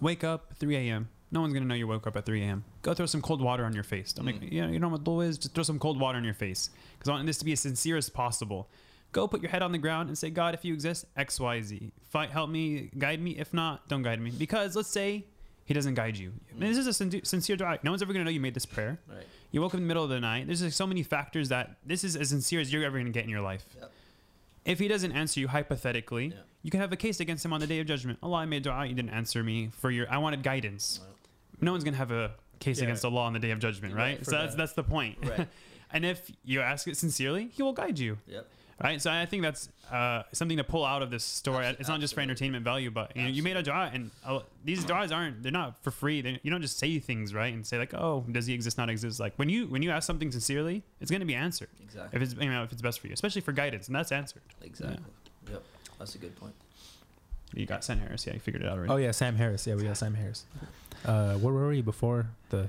wake up 3 a.m. No one's gonna know you woke up at 3 a.m. Go throw some cold water on your face. Don't make Mm. you know you know what dua is. Just throw some cold water on your face because I want this to be as sincere as possible. Go put your head on the ground and say, God, if you exist, X, Y, Z. Fight, help me, guide me. If not, don't guide me. Because let's say He doesn't guide you. Mean, this is a sin- sincere dua. No one's ever gonna know you made this prayer. Right. You woke up in the middle of the night. There's like so many factors that this is as sincere as you're ever going to get in your life. Yep. If he doesn't answer you hypothetically, Yeah. you can have a case against him on the day of judgment. Allah, I made dua, you didn't answer me for your. I wanted guidance. No one's going to have a case Yeah. against Allah on the day of judgment, Right, right? So that's that. that's the point. Right. and if you ask it sincerely, He will guide you. Yep. Right. So I think that's uh, something to pull out of this story. Abs- It's not just for entertainment value, but you know, you made a dua, and uh, these duas aren't. They're not for free. They, you don't just say things right and say like, "Oh, does he exist? Not exist?" Like when you when you ask something sincerely, it's going to be answered Exactly. if it's you know if it's best for you, especially for guidance, and that's answered. Exactly. Yep. That's a good point. You got Sam Harris. Yeah, you figured it out already. Oh yeah, Sam Harris. Yeah, we got Sam Harris. Uh, where were we before the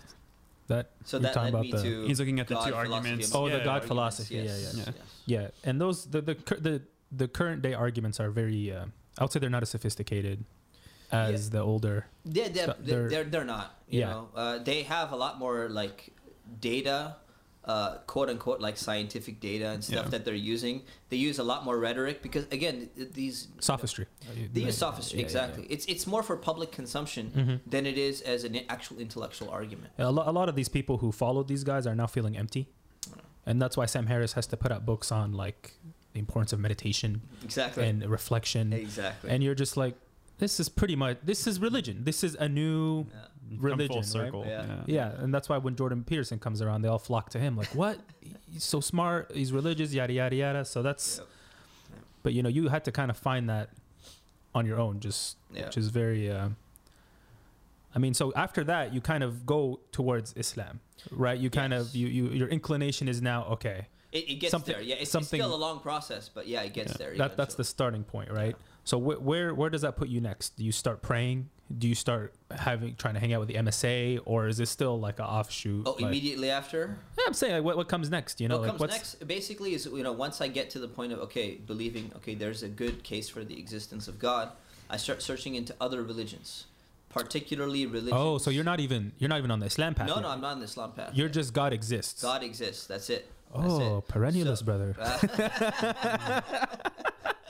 that? So You're that talking led about me the- to He's looking at the God, two arguments. and- Oh, the Yeah, God arguments. philosophy. Yes, Yeah, yeah. Yeah. yes. Yeah, and those the the cur- the the current day arguments are very. Uh, I would say they're not as sophisticated as the older. They're, they're, So they're, they're- they're, they're not. You Yeah. know, uh, they have a lot more like data, uh, quote unquote, like scientific data and stuff Yeah. that they're using. They use a lot more rhetoric because again, these Sophistry. They use sophistry Yeah, yeah, exactly. It's it's more for public consumption Mhm. than it is as an actual intellectual argument. A lot, a lot of these people who followed these guys are now feeling empty, and that's why Sam Harris has to put out books on like the importance of meditation Exactly. and reflection. exactly. And you're just like, this is pretty much this is religion. This is a new yeah. Come religion, full right? circle. Yeah. Yeah. yeah. And that's why when Jordan Peterson comes around, they all flock to him. Like, what? He's so smart. He's religious. Yada yada yada. So that's. Yep. But you know, you had to kind of find that on your own, just Yeah. which is very. Uh, I mean, so after that, you kind of go towards Islam, right? You kind of you, you your inclination is now okay. It, it gets Something- there. Yeah, it's, something, it's still a long process, but yeah, it gets Yeah. there. That that's the starting point, right? So wh- where where does that put you next? Do you start praying? Do you start having trying to hang out with the MSA, or is this still like an offshoot? Oh, like- immediately after. Yeah, I'm saying like what, what comes next? You know, what like comes next basically is you know once I get to the point of okay believing okay there's a good case for the existence of God, I start searching into other religions, particularly religions. oh, so you're not even you're not even on the Islam path. No, yet. no, I'm not on the Islam path. You're yet. just God exists. God exists. That's it. That's oh, it. perennialist So- brother. Uh, mm.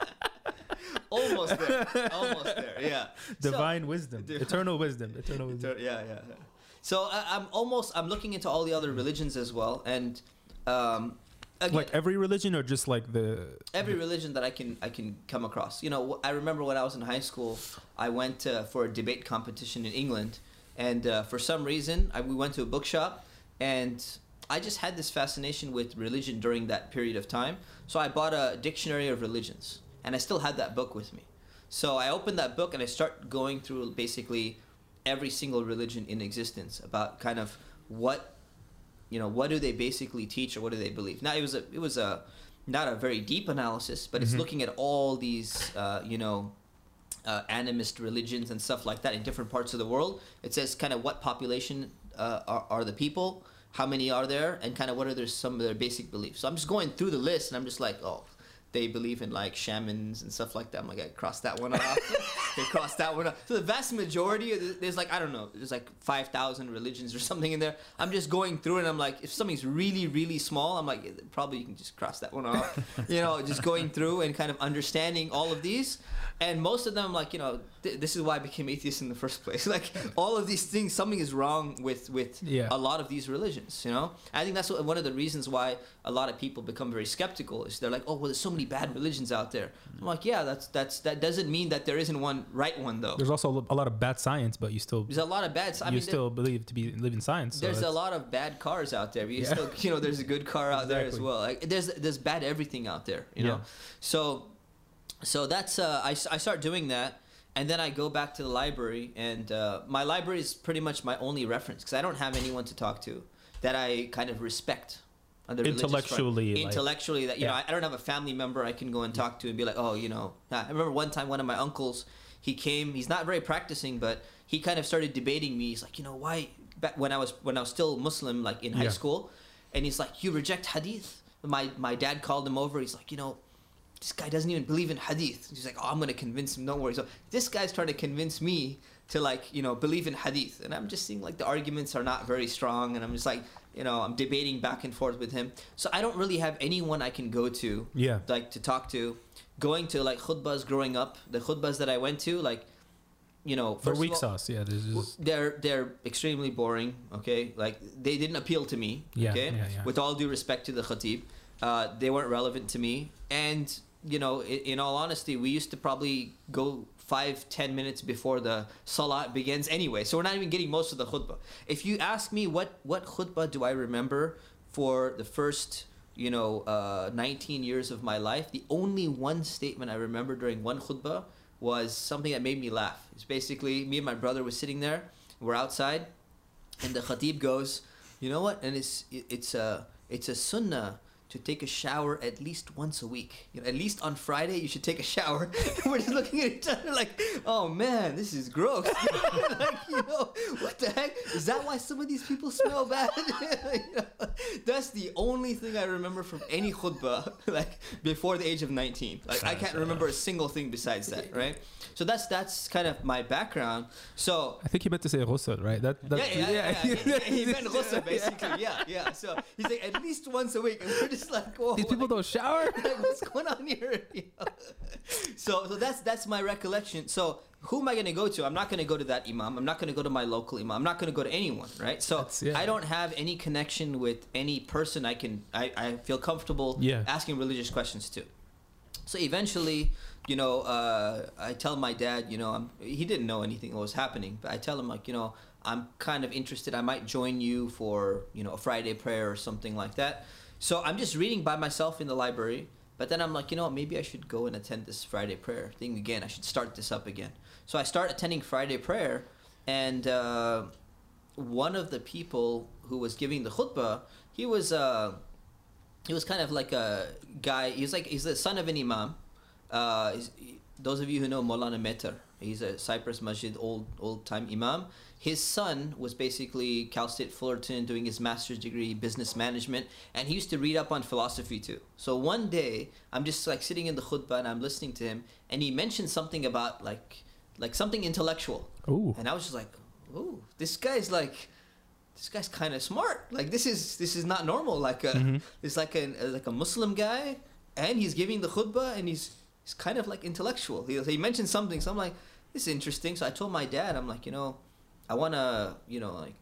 Almost there. Almost there. Yeah. So- Divine wisdom, Div- eternal wisdom, eternal wisdom. yeah, yeah. yeah. So I, I'm almost I'm looking into all the other religions as well, and um, again, Like every religion, or just like the every religion that I can I can come across. You know, I remember when I was in high school, I went uh, for a debate competition in England, and uh, for some reason, I, we went to a bookshop, and I just had this fascination with religion during that period of time. So I bought a dictionary of religions, and I still had that book with me. So I opened that book and I start going through basically every single religion in existence about kind of what you know what do they basically teach or what do they believe now it was a it was a not a very deep analysis but it's Mhm. looking at all these uh, you know uh, animist religions and stuff like that in different parts of the world it says kind of what population uh, are, are the people how many are there and kind of what are their some of their basic beliefs so i'm just going through the list and i'm just like oh they believe in like shamans and stuff like that. I'm like, I crossed that one off. they crossed that one off. So the vast majority, the, there's like I don't know, there's like five thousand religions or something in there. I'm just going through and I'm like, if something's really really small, I'm like, probably you can just cross that one off. you know, just going through and kind of understanding all of these. And most of them, like, you know, th- this is why I became atheist in the first place. like all of these things, something is wrong with with Yeah. a lot of these religions. You know, I think that's what, one of the reasons why a lot of people become very skeptical. Is they're like, oh, well, there's so many bad religions out there. I'm like, yeah, that's that's that doesn't mean that there isn't one right one though. There's also a lot of bad science, but you still There's a lot of bad. I you mean, still believe to be live in science. so there's a lot of bad cars out there. but You Yeah. still, you know, there's a good car out there as Exactly. well. Like, there's there's bad everything out there. You Yeah. know, so so that's uh, I start doing that, and then I go back to the library, and uh, my library is pretty much my only reference because I don't have anyone to talk to that I kind of respect. on the religious front. Intellectually, like- intellectually, that you know, I, I don't have a family member I can go and talk to and be like, oh, you know, I remember one time one of my uncles, he came, he's not very practicing, but he kind of started debating me. He's like, you know, why back when I was when I was still Muslim, like in high Yeah. school, and he's like, you reject hadith. My my dad called him over. He's like, you know, this guy doesn't even believe in hadith. He's like, oh, I'm gonna convince him. Don't worry. So this guy's trying to convince me to like, you know, believe in hadith, and I'm just seeing like the arguments are not very strong, and I'm just like, you know, I'm debating back and forth with him. So I don't really have anyone I can go to yeah. like to talk to. Going to like khutbahs growing up, the khutbahs that I went to, like, you know, For first weak all, sauce, yeah. Just, they're they're extremely boring. Okay, like they didn't appeal to me. Yeah, okay, yeah, yeah. with all due respect to the khatib, uh, they weren't relevant to me. And you know, in, in all honesty, we used to probably go five ten minutes before the salat begins anyway. So we're not even getting most of the khutbah. If you ask me what what khutbah do I remember for the first you know uh, 19 years of my life, the only one statement I remember during one khutbah was something that made me laugh. It's basically me and my brother was sitting there. We're outside, and the khatib goes, "You know what? And it's it's a it's a sunnah to take a shower at least once a week. You know, at least on Friday you should take a shower." We're just looking at each other like, "Oh man, this is gross." like, you know, what the heck? Is that why some of these people smell bad? You know, that's the only thing I remember from any khutbah, like before the age of 19. Like I can't remember a single thing besides that, right? So that's that's kind of my background. So I think he meant to say ghusl, right? That, that yeah, yeah, yeah. yeah. He, he meant ghusl, basically. Yeah, yeah. So he's like at least once a week, and we're just like, whoa. These people like, don't shower. like, what's going on here? You know? So, so that's that's my recollection. So, who am I going to go to? I'm not going to go to that imam. I'm not going to go to my local imam. I'm not going to go to anyone, right? So, yeah. I don't have any connection with any person I can. I, I feel comfortable Yeah. asking religious questions to. So eventually, you know, uh, I tell my dad, you know, I'm, he didn't know anything what was happening, but I tell him like, you know, I'm kind of interested. I might join you for, you know, a Friday prayer or something like that. So I'm just reading by myself in the library, but then I'm like, you know, what, maybe I should go and attend this Friday prayer thing again. I should start this up again. So I start attending Friday prayer, and uh, one of the people who was giving the khutbah, he was. Uh, he was kind of like a guy. He's like he's the son of an imam. Uh, those of you who know Molana Meter, he's a Cypress Masjid old old time imam. His son was basically Cal State Fullerton doing his master's degree business management, and he used to read up on philosophy too. So one day I'm just like sitting in the khutbah and I'm listening to him, and he mentioned something about like like something intellectual, Ooh. and I was just like, "Ooh, this guy's like." this guy's kind of smart. Like this is this is not normal. Like a Mhm. it's like a like a Muslim guy, and he's giving the khutbah, and he's he's kind of like intellectual. He, he mentioned something, so I'm like, this is interesting. So I told my dad, I'm like, you know, I wanna you know like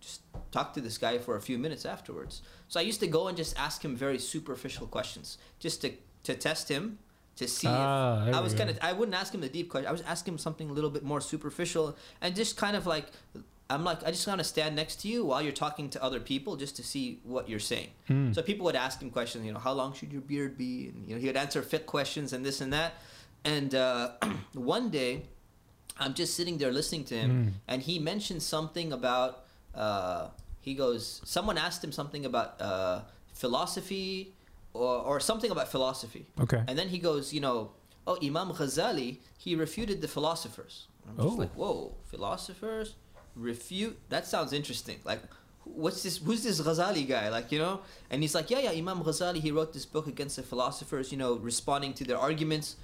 just talk to this guy for a few minutes afterwards. So I used to go and just ask him very superficial questions, just to to test him. To see, Ah, if, I was kind of, I wouldn't ask him the deep question. I was asking him something a little bit more superficial, and just kind of like I'm like, I just want to stand next to you while you're talking to other people just to see what you're saying. Hmm. So people would ask him questions, you know, how long should your beard be? And, you know, he would answer fiqh questions and this and that. And uh, one day, I'm just sitting there listening to him, Mm. and he mentioned something about, uh, he goes, someone asked him something about uh, philosophy or, or something about philosophy. Okay. And then he goes, you know, oh, Imam Ghazali, he refuted the philosophers. I'm just Oh. like, whoa, philosophers refute? That sounds interesting. Like, what's this? Who's this Ghazali guy? Like, you know? And he's like, yeah, yeah, Imam Ghazali, he wrote this book against the philosophers, you know, responding to their arguments.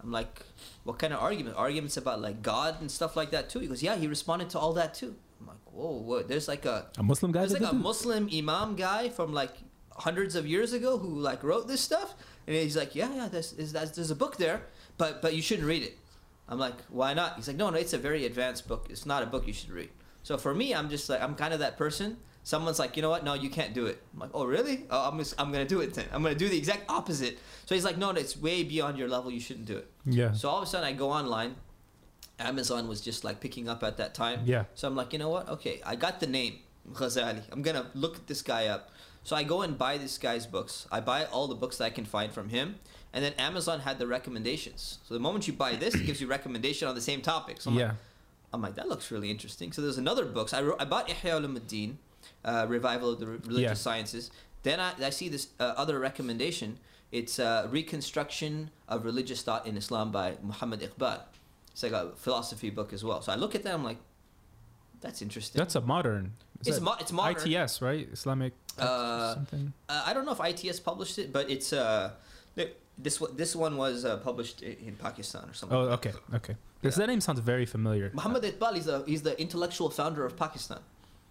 I'm like, what kind of argument? Arguments about like God and stuff like that too. He goes, yeah, he responded to all that too. I'm like, whoa, whoa. There's like a A Muslim guy. there's like a that? Muslim imam guy from like hundreds of years ago who like wrote this stuff, and he's like, yeah, yeah, there's there's a book there, but but you shouldn't read it. I'm like, why not? He's like, no, no, it's a very advanced book. It's not a book you should read. So for me, I'm just like, I'm kind of that person. Someone's like, you know what? No, you can't do it. I'm like, oh really? Oh, I'm just, I'm gonna do it then. I'm gonna do the exact opposite. So he's like, no, no, it's way beyond your level. You shouldn't do it. Yeah. So all of a sudden, I go online, Amazon was just like picking up at that time. Yeah. So I'm like, you know what? Okay, I got the name Ghazali. I'm gonna look this guy up. So I go and buy this guy's books. I buy all the books that I can find from him, and then Amazon had the recommendations. So the moment you buy this, it gives you recommendation on the same topic. So I'm yeah. like, I'm like, that looks really interesting. So there's another books. I, wrote, I bought Ihya ulumuddin, uh, Revival of the Religious Yeah. Sciences. Then I, I see this uh, other recommendation. It's uh, Reconstruction of Religious Thought in Islam by Muhammad Iqbal. It's like a philosophy book as well. So I look at that, I'm like, that's interesting. That's a modern. is it's, mo- it's modern. ITS, right? Islamic Uh, something. Uh, I don't know if ITS published it, but it's uh, this one this one was uh, published in Pakistan or something. Oh, okay, okay. Because Yeah. that name sounds very familiar. Muhammad Iqbal, he's the he's the intellectual founder of Pakistan.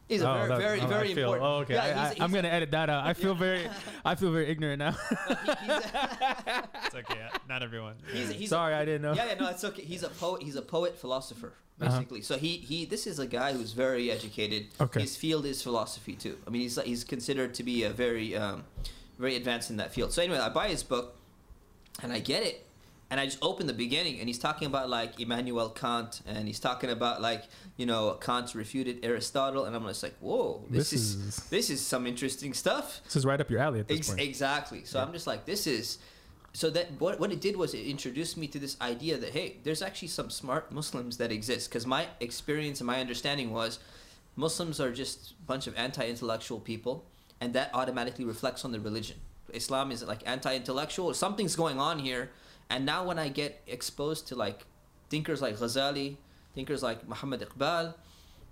He's a Oh, very that- very oh, I very feel- important. Oh, okay. Yeah, I, he's- I, am gonna edit that out. I feel very, I feel very ignorant now. It's okay. Not everyone. He's, he's Sorry, I didn't know. yeah, yeah, no, it's okay. He's a poet. He's a poet philosopher, Uh-huh. basically. So he he this is a guy who's very educated. Okay. His field is philosophy too. I mean, he's he's considered to be a very um, very advanced in that field. So anyway, I buy his book, and I get it, and I just opened the beginning, and he's talking about like Immanuel Kant, and he's talking about like you know Kant refuted Aristotle, and I'm just like, whoa, this, This is, is- this is some interesting stuff. This is right up your alley at this Ex- point. exactly. So Yeah. I'm just like, this is. So that what what it did was it introduced me to this idea that hey, there's actually some smart Muslims that exist. Because my experience and my understanding was, Muslims are just a bunch of anti-intellectual people, and that automatically reflects on the religion. Islam is like anti-intellectual. Something's going on here, and now when I get exposed to like thinkers like Ghazali, thinkers like Muhammad Iqbal,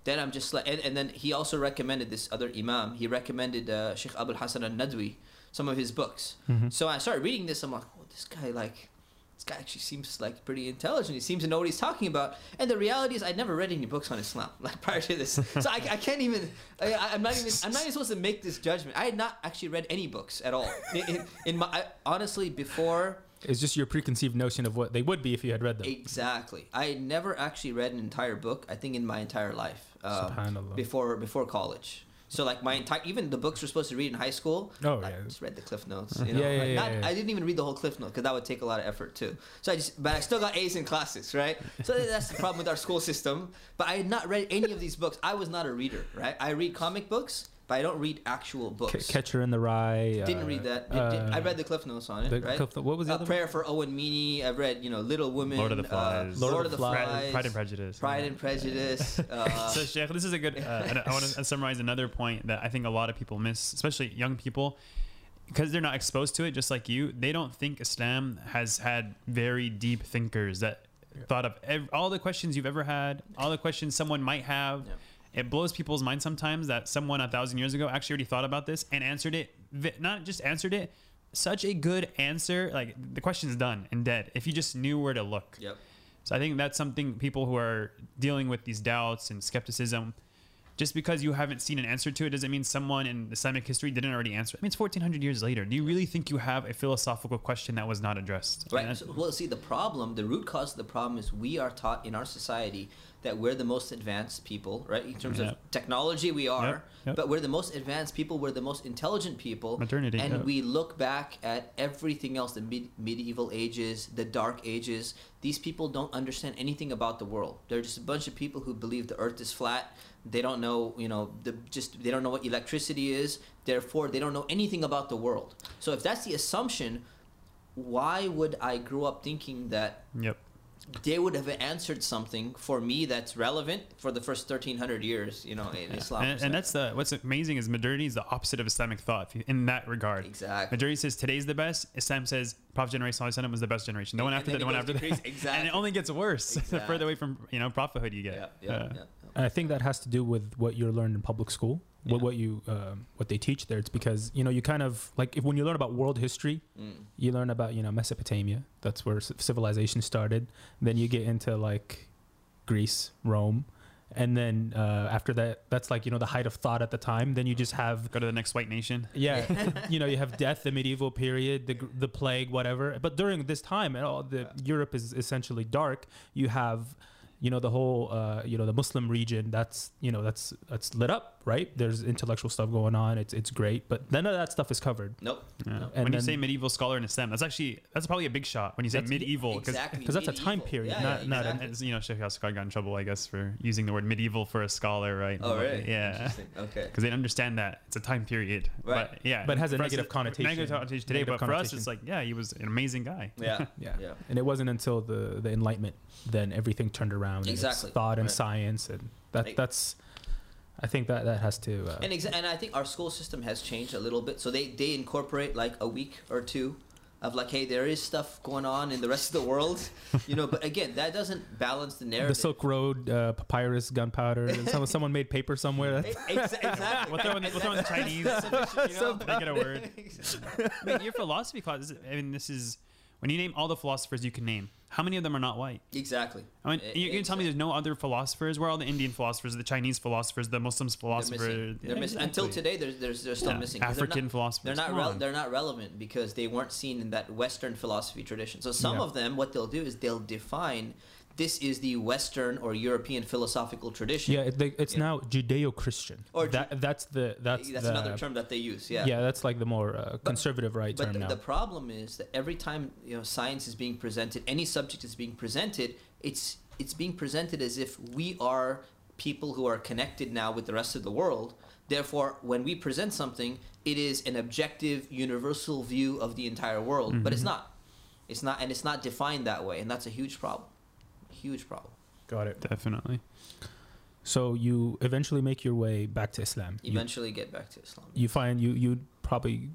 then I'm just like, and, and then he also recommended this other Imam. He recommended uh, Sheikh Abul Hasan al Nadwi, some of his books. Mhm. So I started reading this. I'm like, oh, this guy like, this guy actually seems like pretty intelligent. He seems to know what he's talking about. And the reality is, I'd never read any books on Islam like prior to this, so I, I can't even. I, I'm not even. I'm not even supposed to make this judgment. I had not actually read any books at all. In, in, in my I, honestly before. It's just your preconceived notion of what they would be if you had read them. Exactly. I never actually read an entire book. I think in my entire life. Um, before before college. So like my entire even the books we're supposed to read in high school. Oh, I yeah. just read the cliff notes. You know, Yeah, yeah, Like, yeah, yeah. I didn't even read the whole cliff note because that would take a lot of effort too. So I just but I still got A's in classes, right? So that's the problem with our school system. But I had not read any of these books. I was not a reader, right? I read comic books, but I don't read actual Ca- books. Catcher in the Rye. Didn't uh, read that. Did- did- I uh, read the cliff notes on it, the right? Cliff- what was the Uh, other Prayer for Owen Meany. I've read, you know, Little Women, Lord of the uh, Flies. Lord, of the Flies. Flies, Pride and Prejudice. Pride and Prejudice. Uh, so Sheikh, this is a good. Uh, I want to summarize another point that I think a lot of people miss, especially young people, because they're not exposed to it, just like you. They don't think Islam has had very deep thinkers that thought of ev- all the questions you've ever had, all the questions someone might have. Yeah. It blows people's minds sometimes that someone a thousand years ago actually already thought about this and answered it. Not just answered it, such a good answer. Like the question's done and dead. If you just knew where to look. yep. So I think that's something people who are dealing with these doubts and skepticism, just because you haven't seen an answer to it doesn't mean someone in Islamic history didn't already answer. it. I mean, it's 1400 years later. Do you really think you have a philosophical question that was not addressed? Right. So, well, see, the problem, the root cause of the problem is we are taught in our society that we're the most advanced people, right? In terms Yeah. of technology, we are, yep. but we're the most advanced people. We're the most intelligent people. Modernity, And we look back at everything else, the mid- medieval ages, the dark ages. These people don't understand anything about the world. They're just a bunch of people who believe the earth is flat. They don't know, you know, the just they don't know what electricity is. Therefore, they don't know anything about the world. So if that's the assumption, why would I grow up thinking that Yep. They would have answered something for me that's relevant for the first 1300 years, you know, in Islam. And, and that's the what's amazing is modernity is the opposite of Islamic thought you- in that regard. exactly. modernity says today's the best. Islam says Prophet generation Sallallahu Alaihi Wasallam was the best generation. The one And after that, the one after to that. exactly. And it only gets worse the Exactly. further away from you know prophethood you get. Yeah, yeah, Uh, yeah. And I think that has to do with what you learned in public school, what Yeah. what you um, what they teach there. It's because you know you kind of like if when you learn about world history, Mm. you learn about you know Mesopotamia. That's where civilization started. Then you get into like Greece, Rome, and then uh, after that, that's like you know the height of thought at the time. Then you just have Go to the next white nation. yeah, you know you have death, the medieval period, the the plague, whatever. But during this time, and all the Europe is essentially dark. You have you know the whole uh, you know the Muslim region that's you know that's that's lit up right? There's intellectual stuff going on. It's it's great, but none of that stuff is covered. Nope. Yeah. And when you then- say medieval scholar in Islam, that's actually that's probably a big shot. When you say medieval, because Exactly. 'cause that's a time period, Yeah, not- yeah, not an- exactly. You know, Sheikh Yasir Qadhi got in trouble, I guess, for using the word medieval for a scholar, right? Oh, really? Yeah. Interesting. Okay. Because they understand that it's a time period. Right. But yeah. But it has a for us, negative connotation. Negative connotation today. Negative but for us, it's like, yeah, he was an amazing guy. Yeah. Yeah. Yeah. And it wasn't until the the Enlightenment then everything turned around. and Exactly. thought and Right. science, and that Like- that's. I think that that has to. Uh, And exa- and I think our school system has changed a little bit. So they they incorporate like a week or two of like, hey, there is stuff going on in the rest of the world, you know. But again, that doesn't balance the narrative. the. Silk Road, uh, papyrus, gunpowder. someone, someone made paper somewhere. Ex- exactly. We'll throw in the- we'll throw in Chinese. that's sufficient, you know? Make it a word. I mean, your philosophy class. Is, I mean, this is when you name all the philosophers you can name. How many of them are not white? Exactly. I mean, you can tell me there's no other philosophers. Where are all the Indian philosophers, the Chinese philosophers, the Muslims They're philosophers? missing. They're Yeah, missing. Until today, they're, they're, they're still Yeah, missing. 'cause they're African not- philosophers. They're not on. they're not relevant because they weren't seen in that Western philosophy tradition. So some Yeah. of them, what they'll do is they'll define this is the Western or European philosophical tradition. Yeah, it, it's Yeah. now Judeo-Christian. Or that, that's the that's, that's the, another term that they use. Yeah. Yeah. that's like the more uh, conservative right But term the, now. the problem is that every time you know science is being presented, any subject is being presented, it's it's being presented as if we are people who are connected now with the rest of the world. Therefore, when we present something, it is an objective, universal view of the entire world. But it's Mm-hmm. not. It's not, and it's not defined that way, and that's a huge problem. Huge problem. Got it. Definitely. So you eventually make your way back to Islam. You, Eventually, get back to Islam. you find you you probably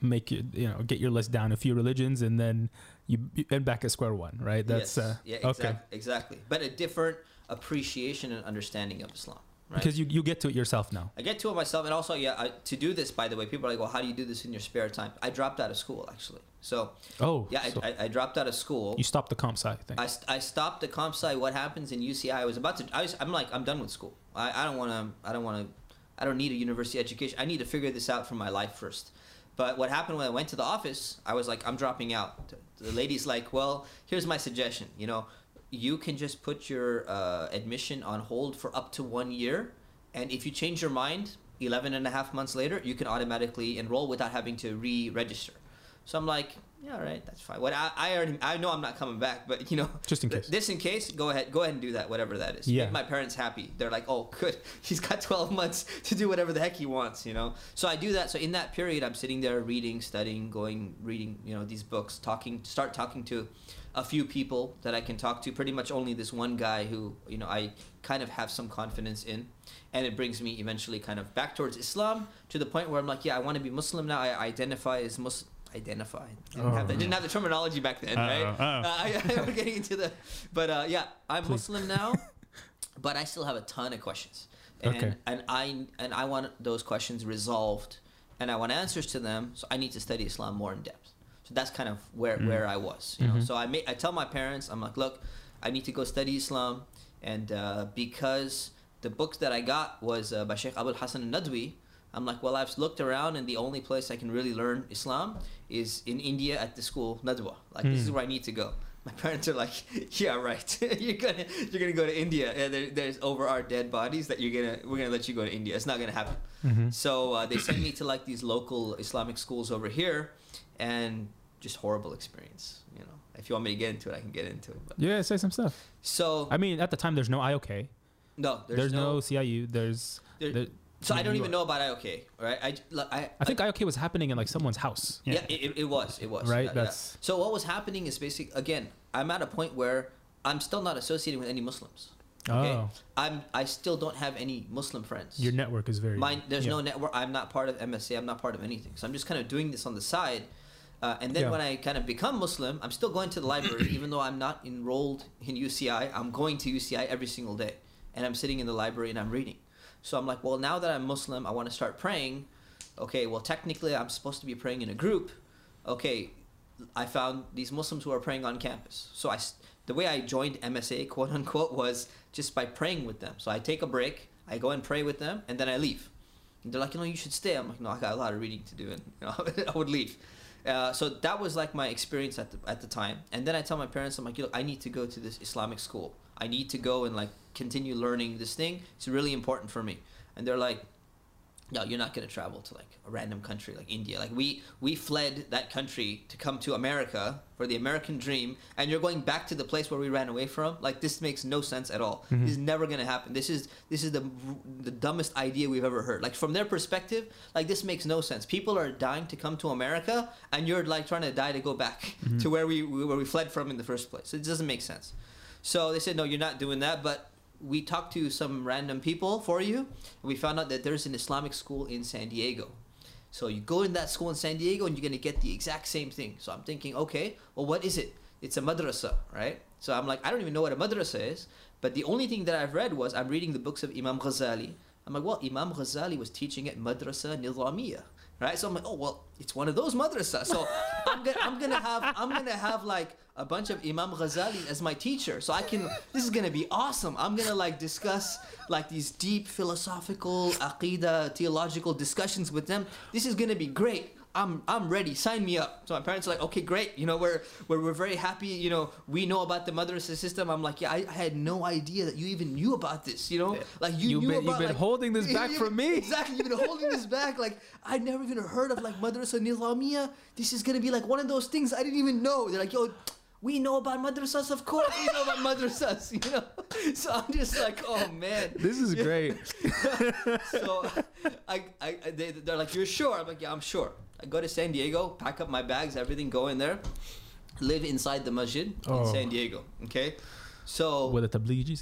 make it you know get your list down a few religions and then you, you end back at square one, right? That's yes. uh, yeah, okay. exactly, exactly. But a different appreciation and understanding of Islam. Right? Because you, you get to it yourself now. I get to it myself, and also, yeah, I, to do this, by the way, people are like, well, how do you do this in your spare time? I dropped out of school, actually. So, Oh, yeah, so I, I, I dropped out of school. you stopped the comp sci thing. I, I stopped the comp sci. What happens in UCI? I was about to. I was, I'm like, I'm done with school. I, I don't want to. I don't want to. I don't need a university education. I need to figure this out for my life first. But what happened when I went to the office? I was like, I'm dropping out. The lady's like, well, here's my suggestion. You know, you can just put your uh, admission on hold for up to one year, and if you change your mind 11 and a half months later, you can automatically enroll without having to re-register. So I'm like, yeah, all right, that's fine. What I, I already, I know I'm not coming back, but you know, Just in th- case. This in case, go ahead, go ahead and do that, whatever that is. Yeah. Make my parents happy. They're like, oh, good, he's got 12 months to do whatever the heck he wants, you know. So I do that. So in that period, I'm sitting there reading, studying, going, reading, you know, these books, talking, start talking to a few people that I can talk to. Pretty much only this one guy who, you know, I kind of have some confidence in, and it brings me eventually kind of back towards Islam to the point where I'm like, yeah, I want to be Muslim now. I identify as Muslim. Identify. Didn't, have, the, Oh. didn't have the terminology back then, right? Uh-oh, uh-oh. Uh, I, I'm getting into the, but uh, yeah, I'm Please. Muslim now, but I still have a ton of questions, and Okay. and I and I want those questions resolved, and I want answers to them. So I need to study Islam more in depth. So that's kind of where Mm. where I was, you know. Mhm. So I may, I tell my parents, I'm like, look, I need to go study Islam, and uh, because the books that I got was uh, by Sheikh Abul Hassan al-Nadwi. I'm like, well, I've looked around, and the only place I can really learn Islam is in India at the school Nadwa. Like, this is Hmm. where I need to go. My parents are like, yeah, right. you're gonna you're gonna go to India, and there, there's over our dead bodies that you're gonna we're gonna let you go to India. It's not gonna happen. Mhm. So uh, they sent me to like these local Islamic schools over here, and just horrible experience. You know, if you want me to get into it, I can get into it. But Yeah, say some stuff. so I mean, at the time, there's no IOK. no, There's, there's, no, no. CIU. There's. there- there- so I don't even know about IOK, right? I I I think IOK was happening in like someone's house. Yeah, it, it- it was. It was. Right, Yeah, yeah. that's- So what was happening is basically again, I'm at a point where I'm still not associating with any Muslims. Okay. Oh, I'm I still don't have any Muslim friends. your network is very. Mine, there's yeah. no network. I'm not part of MSA. I'm not part of anything. So I'm just kind of doing this on the side. Uh, and then Yeah. when I kind of become Muslim, I'm still going to the library, even though I'm not enrolled in UCI. I'm going to UCI every single day, and I'm sitting in the library and I'm reading. So I'm like, well, now that I'm Muslim, I want to start praying. Okay, well, technically, I'm supposed to be praying in a group. Okay, I found these Muslims who are praying on campus. So I, the way I joined MSA, quote unquote, was just by praying with them. So I take a break, I go and pray with them, and then I leave. And they're like, you know, you should stay. I'm like, no, I got a lot of reading to do, and you know, I would leave. Uh, so that was like my experience at the at the time. And then I tell my parents, I'm like, look, I need to go to this Islamic school. I need to go and like continue learning this thing. It's really important for me. And they're like, no, you're not going to travel to like a random country like India. Like we we fled that country to come to America for the American dream, and you're going back to the place where we ran away from. Like this makes no sense at all. This mm-hmm. is never going to happen. This is this is the the dumbest idea we've ever heard. Like from their perspective, like this makes no sense. People are dying to come to America, and you're like trying to die to go back mm-hmm. to where we where we fled from in the first place. It doesn't make sense. So they said, no, you're not doing that, but we talked to some random people for you. We found out that there's an Islamic school in San Diego. So you go in that school in San Diego and you're going to get the exact same thing. So I'm thinking, okay, well, what is it? It's a madrasa, right? So I'm like, I don't even know what a madrasa is. But the only thing that I've read was I'm reading the books of Imam Ghazali. I'm like, well, Imam Ghazali was teaching at Madrasa Nizamiya, right? So I'm like, oh well, it's one of those madrasas. So I'm gonna have I'm gonna have like a bunch of Imam Ghazali as my teacher. So I can this is gonna be awesome. I'm gonna like discuss like these deep philosophical aqidah theological discussions with them. This is gonna be great. I'm I'm ready. Sign me up. So my parents are like, okay, great. You know, we're we're, we're very happy. You know, we know about the madrasa system. I'm like, yeah, I, I had no idea that you even knew about this. You know, like you You've knew been- you've about, been like- holding this back from me. Exactly, you've been holding this back. Like I never even heard of like madrasa nizamiya. This is gonna be like one of those things I didn't even know. They're like, yo. We know about madrasas, of course. We know about madrasas, you know. So I'm just like, oh man. This is great. So I, I, they, they're like, you're sure? I'm like, yeah, I'm sure. I go to San Diego, pack up my bags, everything, go in there, live inside the masjid Oh. in San Diego. Okay, so With the Tablighis.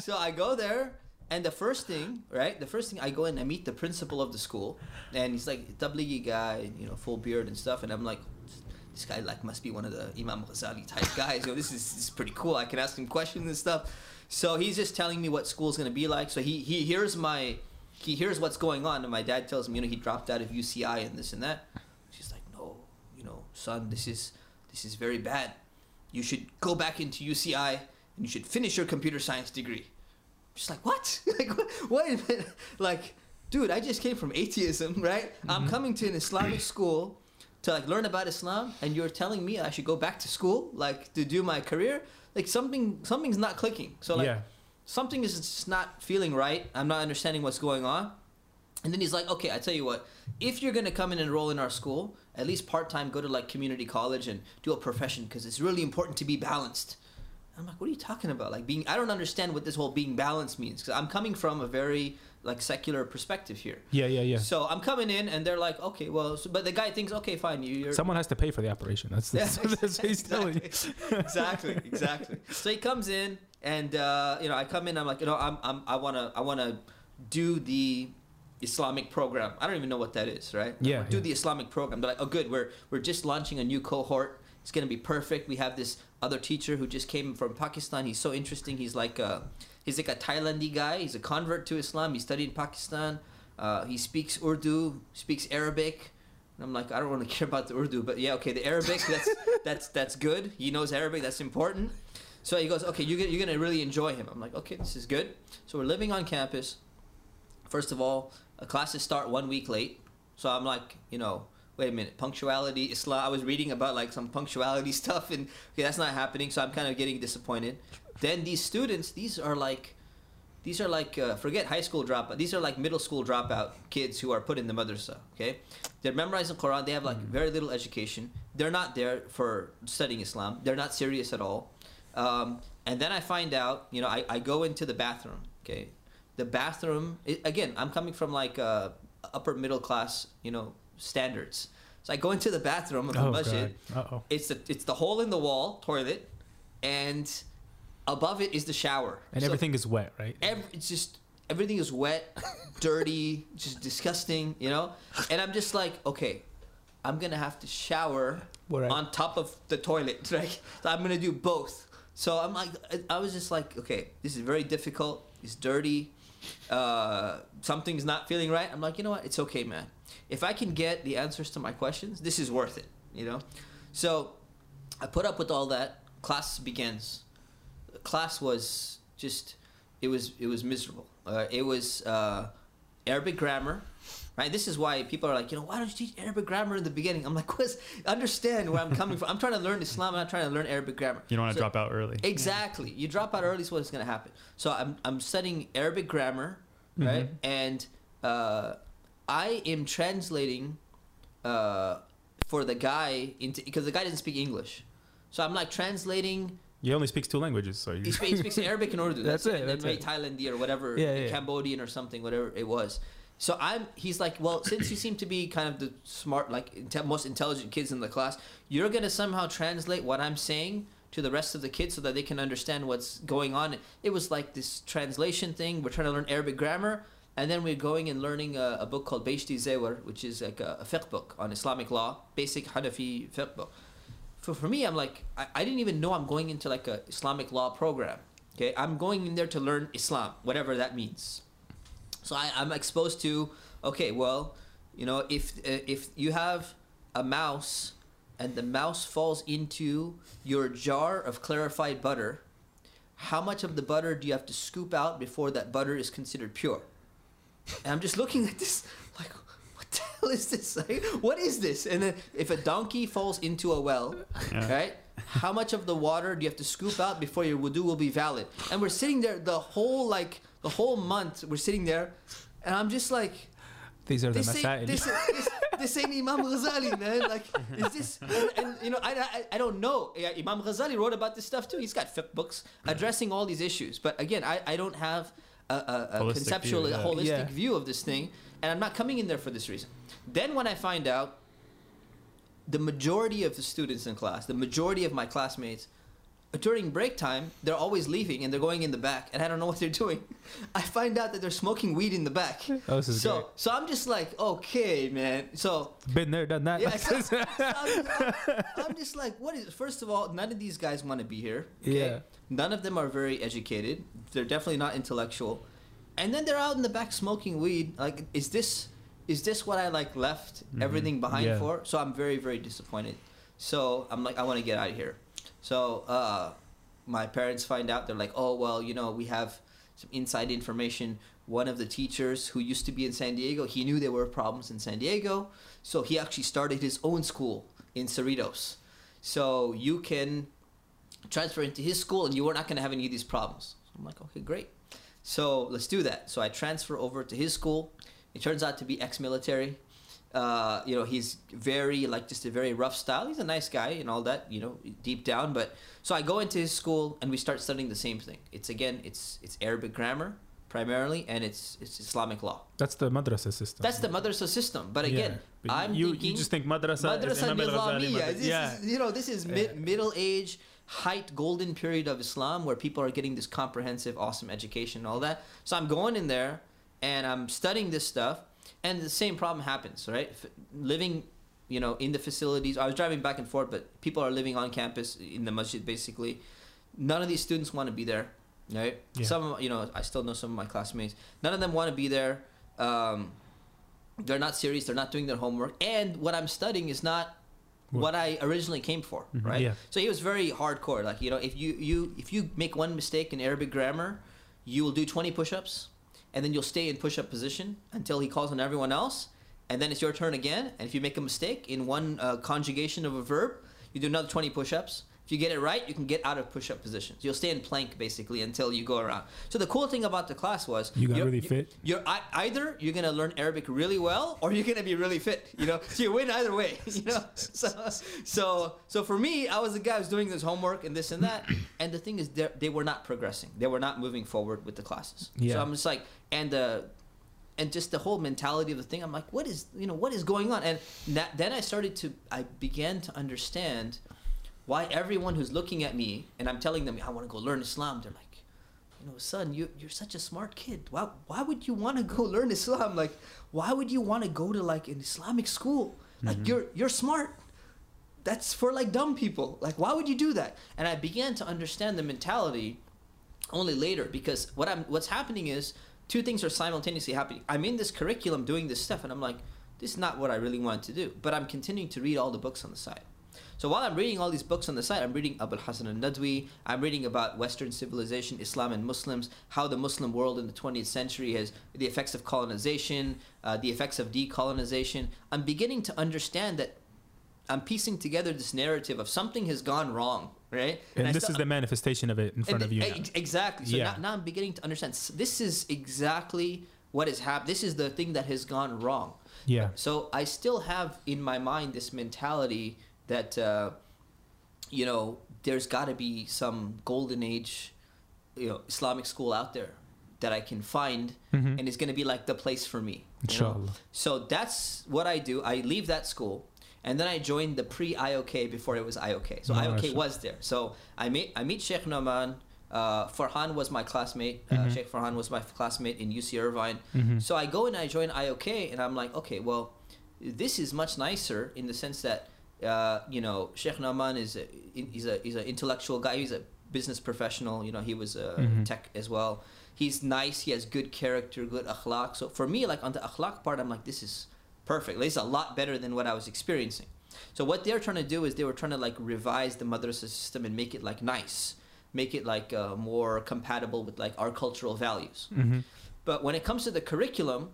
so I go there, and the first thing, right? The first thing I go in, I meet the principal of the school, and he's like Tablighi guy, you know, full beard and stuff, and I'm like. This guy like must be one of the Imam Ghazali type guys. Yo, this is, this is pretty cool. I can ask him questions and stuff. So he's just telling me what school's gonna be like. So he he hears my he hears what's going on, and my dad tells me, you know, he dropped out of UCI and this and that. She's like, no, you know, son, this is this is very bad. You should go back into UCI and you should finish your computer science degree. She's like, what? like, what? Wait a minute. Like, dude, I just came from atheism, right? I'm mm-hmm. coming to an Islamic school to like learn about Islam, and you're telling me I should go back to school, like to do my career. Like something, something's not clicking. So like, Yeah. something is just not feeling right. I'm not understanding what's going on. And then he's like, okay, I tell you what, if you're gonna come and enroll in our school, at least part time, go to like community college and do a profession because it's really important to be balanced. I'm like, what are you talking about? Like being, I don't understand what this whole being balanced means because I'm coming from a very like secular perspective here. Yeah, yeah, yeah. So I'm coming in and they're like, okay, well, so, but the guy thinks, okay, fine, you, you're. Someone has to pay for the operation. That's, that's, Yeah, that's what he's telling you. exactly, exactly. So he comes in, and uh, you know, I come in. I'm like, you know, I'm, I'm I wanna, I wanna do the Islamic program. I don't even know what that is, right? Yeah, Do yeah. the Islamic program. They're like, oh, good. We're we're just launching a new cohort. It's gonna be perfect. We have this other teacher who just came from Pakistan. He's so interesting. He's like a, he's like a Thailandi guy. He's a convert to Islam. He studied in Pakistan. Uh, he speaks Urdu, speaks Arabic. And I'm like, I don't really care about the Urdu, but yeah, okay, the Arabic, that's that's that's good. He knows Arabic, that's important. So he goes, okay, you're gonna, you're gonna really enjoy him. I'm like, okay, this is good. So we're living on campus. First of all, uh, classes start one week late. So I'm like, you know, wait a minute, punctuality, Islam. I was reading about like some punctuality stuff, and okay, that's not happening. So I'm kind of getting disappointed. Then these students, these are like, these are like uh, forget high school dropout. These are like middle school dropout kids who are put in the madrasa. Okay, they're memorizing Quran. They have like very little education. They're not there for studying Islam. They're not serious at all. Um, and then I find out, you know, I, I go into the bathroom. Okay, the bathroom again. I'm coming from like uh, upper middle class, you know, standards. So I go into the bathroom of the Oh, masjid. It's the it's the hole in the wall toilet, and above it is the shower. And So everything is wet, right? Every, it's just everything is wet, dirty, just disgusting, you know. And I'm just like, okay, I'm gonna have to shower Right. on top of the toilet, right? So I'm gonna do both. So I'm like, I- I was just like, okay, this is very difficult. It's dirty. Uh, something's not feeling right. I'm like, you know what? It's okay, man. If I can get the answers to my questions, this is worth it, you know. So I put up with all that. Class begins. Class was just, it was it was miserable. Uh, it was uh, Arabic grammar. Right. This is why people are like, you know, why don't you teach Arabic grammar in the beginning? I'm like, what's understand where I'm coming from? I'm trying to learn Islam. I'm not trying to learn Arabic grammar. You don't want to So- drop out early. Exactly. You drop out early is what's going to happen. So I'm, I'm studying Arabic grammar right? And uh, I am translating uh, for the guy into because the guy doesn't speak English, so I'm like translating. He only speaks two languages, so He speaks, he speaks Arabic and Urdu. That's it, And that's maybe it. Thailandia or whatever, Yeah, yeah. Cambodian or something, whatever it was. So I'm. He's like, well, since you seem to be kind of the smart, like inte- most intelligent kids in the class, you're gonna somehow translate what I'm saying to the rest of the kids so that they can understand what's going on. It was like this translation thing. We're trying to learn Arabic grammar, and then we're going and learning a, a book called Bahishti Zewar, which is like a, a fiqh book on Islamic law, basic Hanafi fiqh book. For, for me, I'm like, I, I didn't even know I'm going into like a Islamic law program. Okay, I'm going in there to learn Islam, whatever that means. So I, I'm exposed to, okay, well, you know, if uh, if you have a mouse and the mouse falls into your jar of clarified butter, how much of the butter do you have to scoop out before that butter is considered pure? And I'm just looking at this hell is this? Like, what is this? And then if a donkey falls into a well, Yeah. right? How much of the water do you have to scoop out before your wudu will be valid? And we're sitting there the whole like the whole month. We're sitting there, and I'm just like, these are the this ain't, this, this, this ain't Imam Ghazali, man. Like, is this? And, and, you know, I, I, I don't know. Yeah, Imam Ghazali wrote about this stuff too. He's got fiqh books addressing all these issues. But again, I, I don't have a, a, a conceptual, view, a yeah. holistic Yeah. view of this thing, and I'm not coming in there for this reason. Then when I find out the majority of the students in class, the majority of my classmates, during break time, they're always leaving and they're going in the back, and I don't know what they're doing. I find out that they're smoking weed in the back. Oh, this is so, great. so I'm just like, okay, man. So, Been there, done that. yeah, so, so I'm, I'm just like, what is? First of all, none of these guys want to be here. Okay? Yeah. None of them are very educated. They're definitely not intellectual. And then they're out in the back smoking weed. Like, is this is this what I like left everything behind Yeah. for? So I'm very very disappointed. So I'm like, I want to get out of here. So uh, my parents find out. They're like, oh well, you know, we have some inside information. One of the teachers who used to be in San Diego, he knew there were problems in San Diego, so he actually started his own school in Cerritos. So you can transfer into his school and you are not going to have any of these problems. So I'm like, okay, great. So let's do that. So I transfer over to his school. It turns out to be ex-military. Uh, you know, he's very like just a very rough style. He's a nice guy and all that. You know, deep down. But so I go into his school and we start studying the same thing. It's again, it's it's Arabic grammar primarily, and it's it's Islamic law. That's the madrasa system. That's the madrasa system. But again, Yeah. But I'm you, thinking you just think madrasa, Madrasa Nizamiya. This yeah. is, you know, this is mid, middle age, height, golden period of Islam where people are getting this comprehensive, awesome education and all that. So I'm going in there and I'm studying this stuff, and the same problem happens, right? F- living, you know, in the facilities. I was driving back and forth, but people are living on campus in the masjid basically. None of these students want to be there, right? Yeah. Some, of- you know, I still know some of my classmates. None of them want to be there. Um, they're not serious. They're not doing their homework, and what I'm studying is not What? what I originally came for, Mhm, right? yeah. So he was very hardcore. Like you know, if you you if you make one mistake in Arabic grammar, you will do 20 push-ups, and then you'll stay in push-up position until he calls on everyone else, and then it's your turn again. And if you make a mistake in one uh, conjugation of a verb, you do another 20 push-ups. If you get it right, you can get out of push-up positions. You'll stay in plank basically until you go around. So the cool thing about the class was You got you're- really you- fit? You're ei- either you're gonna learn Arabic really well, or you're gonna be really fit. You know, so you win either way. You know, so so so for me, I was the guy who's doing this homework and this and that. And the thing is, they they were not progressing. They were not moving forward with the classes. Yeah. So I'm just like, and the and just the whole mentality of the thing. I'm like, what is you know what is going on? And that, then I started to I began to understand why everyone who's looking at me and I'm telling them I want to go learn Islam. They're like, you know, son, you you're such a smart kid. Why why would you want to go learn Islam? Like, why would you want to go to like an Islamic school? Like mm-hmm. you're you're smart. That's for like dumb people. Like, why would you do that? And I began to understand the mentality only later because what I'm what's happening is two things are simultaneously happening. I'm in this curriculum doing this stuff and I'm like, this is not what I really wanted to do. But I'm continuing to read all the books on the side. So while I'm reading all these books on the site, I'm reading Abul Hasan al-Nadwi, I'm reading about Western civilization, Islam and Muslims, how the Muslim world in the 20th century has the effects of colonization, uh, the effects of decolonization. I'm beginning to understand that I'm piecing together this narrative of something has gone wrong, right? And, I this still- is the manifestation of it in front and of you. ex- Exactly. So Yeah. now, now I'm beginning to understand. This is exactly what has happened. This is the thing that has gone wrong. Yeah. So I still have in my mind this mentality that, uh, you know, there's got to be some golden age, you know, Islamic school out there that I can find, Mhm. and it's going to be like the place for me. Inshallah. So that's what I do. I leave that school, and then I joined the pre IOK before it was IOK. So IOK Mashallah. was there. So I meet I meet Sheikh Noman. Uh, Farhan was my classmate. Uh, Mhm. Sheikh Farhan was my classmate in UC Irvine. Mhm. So I go and I join IOK, and I'm like, okay, well, this is much nicer in the sense that, uh, you know, Sheikh Nauman is a, he's a he's an intellectual guy. He's a business professional. You know, he was a Mhm. tech as well. He's nice. He has good character, good akhlaq. So for me, like on the akhlaq part, I'm like, this is perfect. This is a lot better than what I was experiencing. So what they're trying to do is they were trying to like revise the madrasa system and make it like nice, make it like uh, more compatible with like our cultural values. Mhm. But when it comes to the curriculum,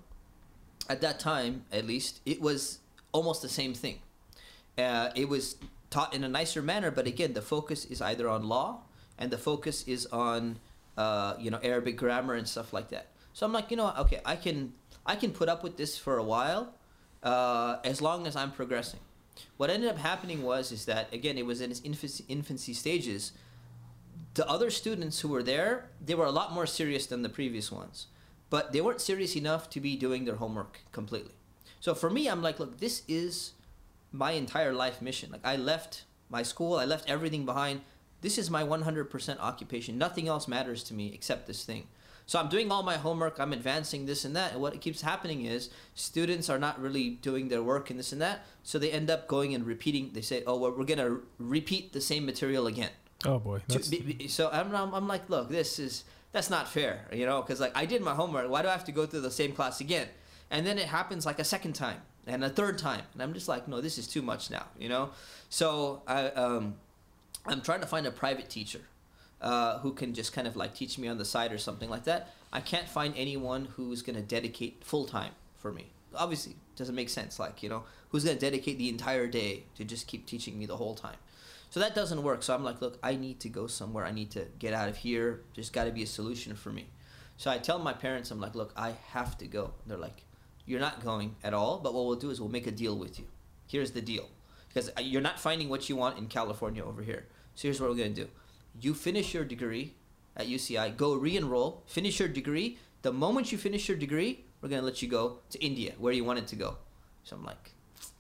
at that time, at least, it was almost the same thing. Uh, it was taught in a nicer manner, but again, the focus is either on law and the focus is on uh, you know Arabic grammar and stuff like that. So I'm like, you know, okay, I can I can put up with this for a while, uh, as long as I'm progressing. What ended up happening was is that again, it was in its infancy, infancy stages. The other students who were there, they were a lot more serious than the previous ones, but they weren't serious enough to be doing their homework completely. So for me, I'm like, look, this is my entire life mission. Like I left my school, I left everything behind. This is my 100% occupation. Nothing else matters to me except this thing. So I'm doing all my homework, I'm advancing this and that, and what keeps happening is students are not really doing their work and this and that, so they end up going and repeating. They say, "Oh, well, we're going to repeat the same material again." Oh boy. That's, be- be- so I'm, I'm, I'm like, look, this is that's not fair, you know, because like I did my homework. Why do I have to go through the same class again? And then it happens like a second time and a third time, and I'm just like, no, this is too much now, you know. So I um, I'm trying to find a private teacher uh, who can just kind of like teach me on the side or something like that. I can't find anyone who's gonna dedicate full time for me. Obviously, doesn't make sense. Like you know, who's gonna dedicate the entire day to just keep teaching me the whole time? So that doesn't work. So I'm like, look, I need to go somewhere. I need to get out of here. There's got to be a solution for me. So I tell my parents, I'm like, look, I have to go. They're like, you're not going at all. But what we'll do is we'll make a deal with you. Here's the deal, because uh, you're not finding what you want in California over here. So here's what we're gonna do. You finish your degree at UCI. Go re-enroll. Finish your degree. The moment you finish your degree, we're gonna let you go to India, where you wanted to go. So I'm like,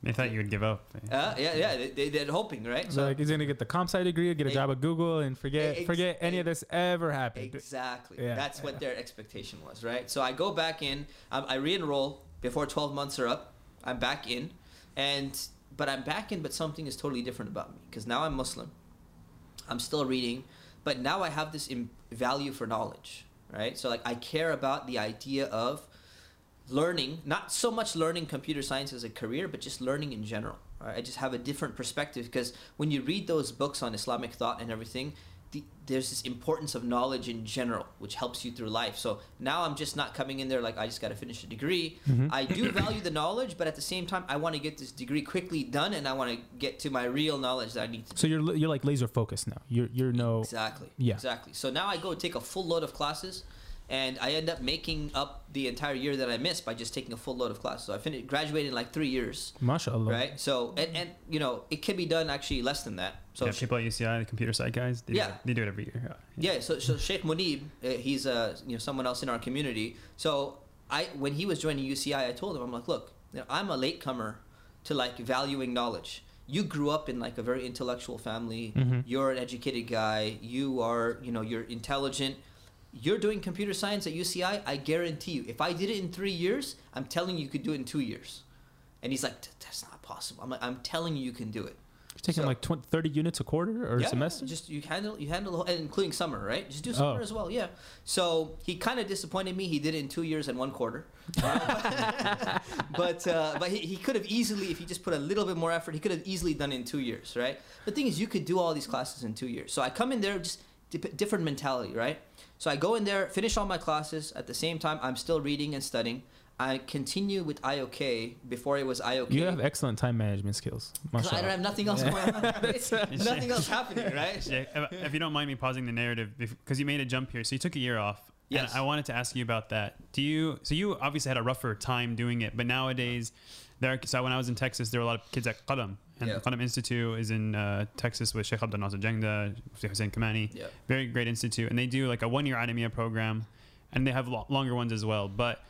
They thought you would give up. uh, yeah, yeah. They, they, they're hoping, right? so like he's gonna get the comp sci degree, get a job at Google, and forget ex- forget any of this ever happened. Exactly. Yeah, That's what yeah. their expectation was, right? So I go back in. Um, I re-enroll before 12 months are up. I'm back in, and but I'm back in, but something is totally different about me because now I'm Muslim. I'm still reading, but now I have this Im- value for knowledge, right? So like I care about the idea of learning, not so much learning computer science as a career, but just learning in general. Right? I just have a different perspective because when you read those books on Islamic thought and everything, the, there's this importance of knowledge in general, which helps you through life. So now I'm just not coming in there like I just got to finish a degree. Mhm. I do value the knowledge, but at the same time, I want to get this degree quickly done, and I want to get to my real knowledge that I need to. So you're you're like laser focused now. You're you're no Exactly. Yeah. Exactly. So now I go take a full load of classes, and I end up making up the entire year that I missed by just taking a full load of classes. So I finished graduated in like three years, mashallah. right? So and and you know it can be done actually less than that. So yeah, sh- people at UCI, the computer side guys, they, Yeah. do, it, they do it every year. yeah. So so Sheikh Munib, uh, he's uh you know someone else in our community. So I when he was joining UCI, I told him I'm like, look, you know, I'm a latecomer to like valuing knowledge. You grew up in like a very intellectual family. Mhm. You're an educated guy. You are, you know, you're intelligent. You're doing computer science at UCI. I guarantee you, if I did it in three years, I'm telling you, you could do it in two years. And he's like, that's not possible. I'm like, I'm telling you, you can do it. You're taking So- like 20, 30 units a quarter or yeah, semester. Just you handle you handle the whole, and including summer, right? Just do summer Oh. as well. Yeah. So he kind of disappointed me. He did it in two years and one quarter. But uh, but he, he could have easily, if he just put a little bit more effort, he could have easily done it in two years, right? The thing is, you could do all these classes in two years. So I come in there just dip- different mentality, right? So I go in there, finish all my classes. At the same time, I'm still reading and studying. I continue with IOK before it was IOK. You have excellent time management skills. I don't have nothing else going on. right? nothing else happening, right? Yeah, if, if you don't mind me pausing the narrative, because you made a jump here, so you took a year off. Yes. And I wanted to ask you about that. Do you? So you obviously had a rougher time doing it, but nowadays, there. So when I was in Texas, there were a lot of kids at Qalam, and Yeah. the Qalam Institute is in uh, Texas with Sheikh Abdul Nasser Sheikh Hussain Kamani. Yeah. Very great institute, and they do like a one-year Alimiyyah program, and they have lo- longer ones as well. But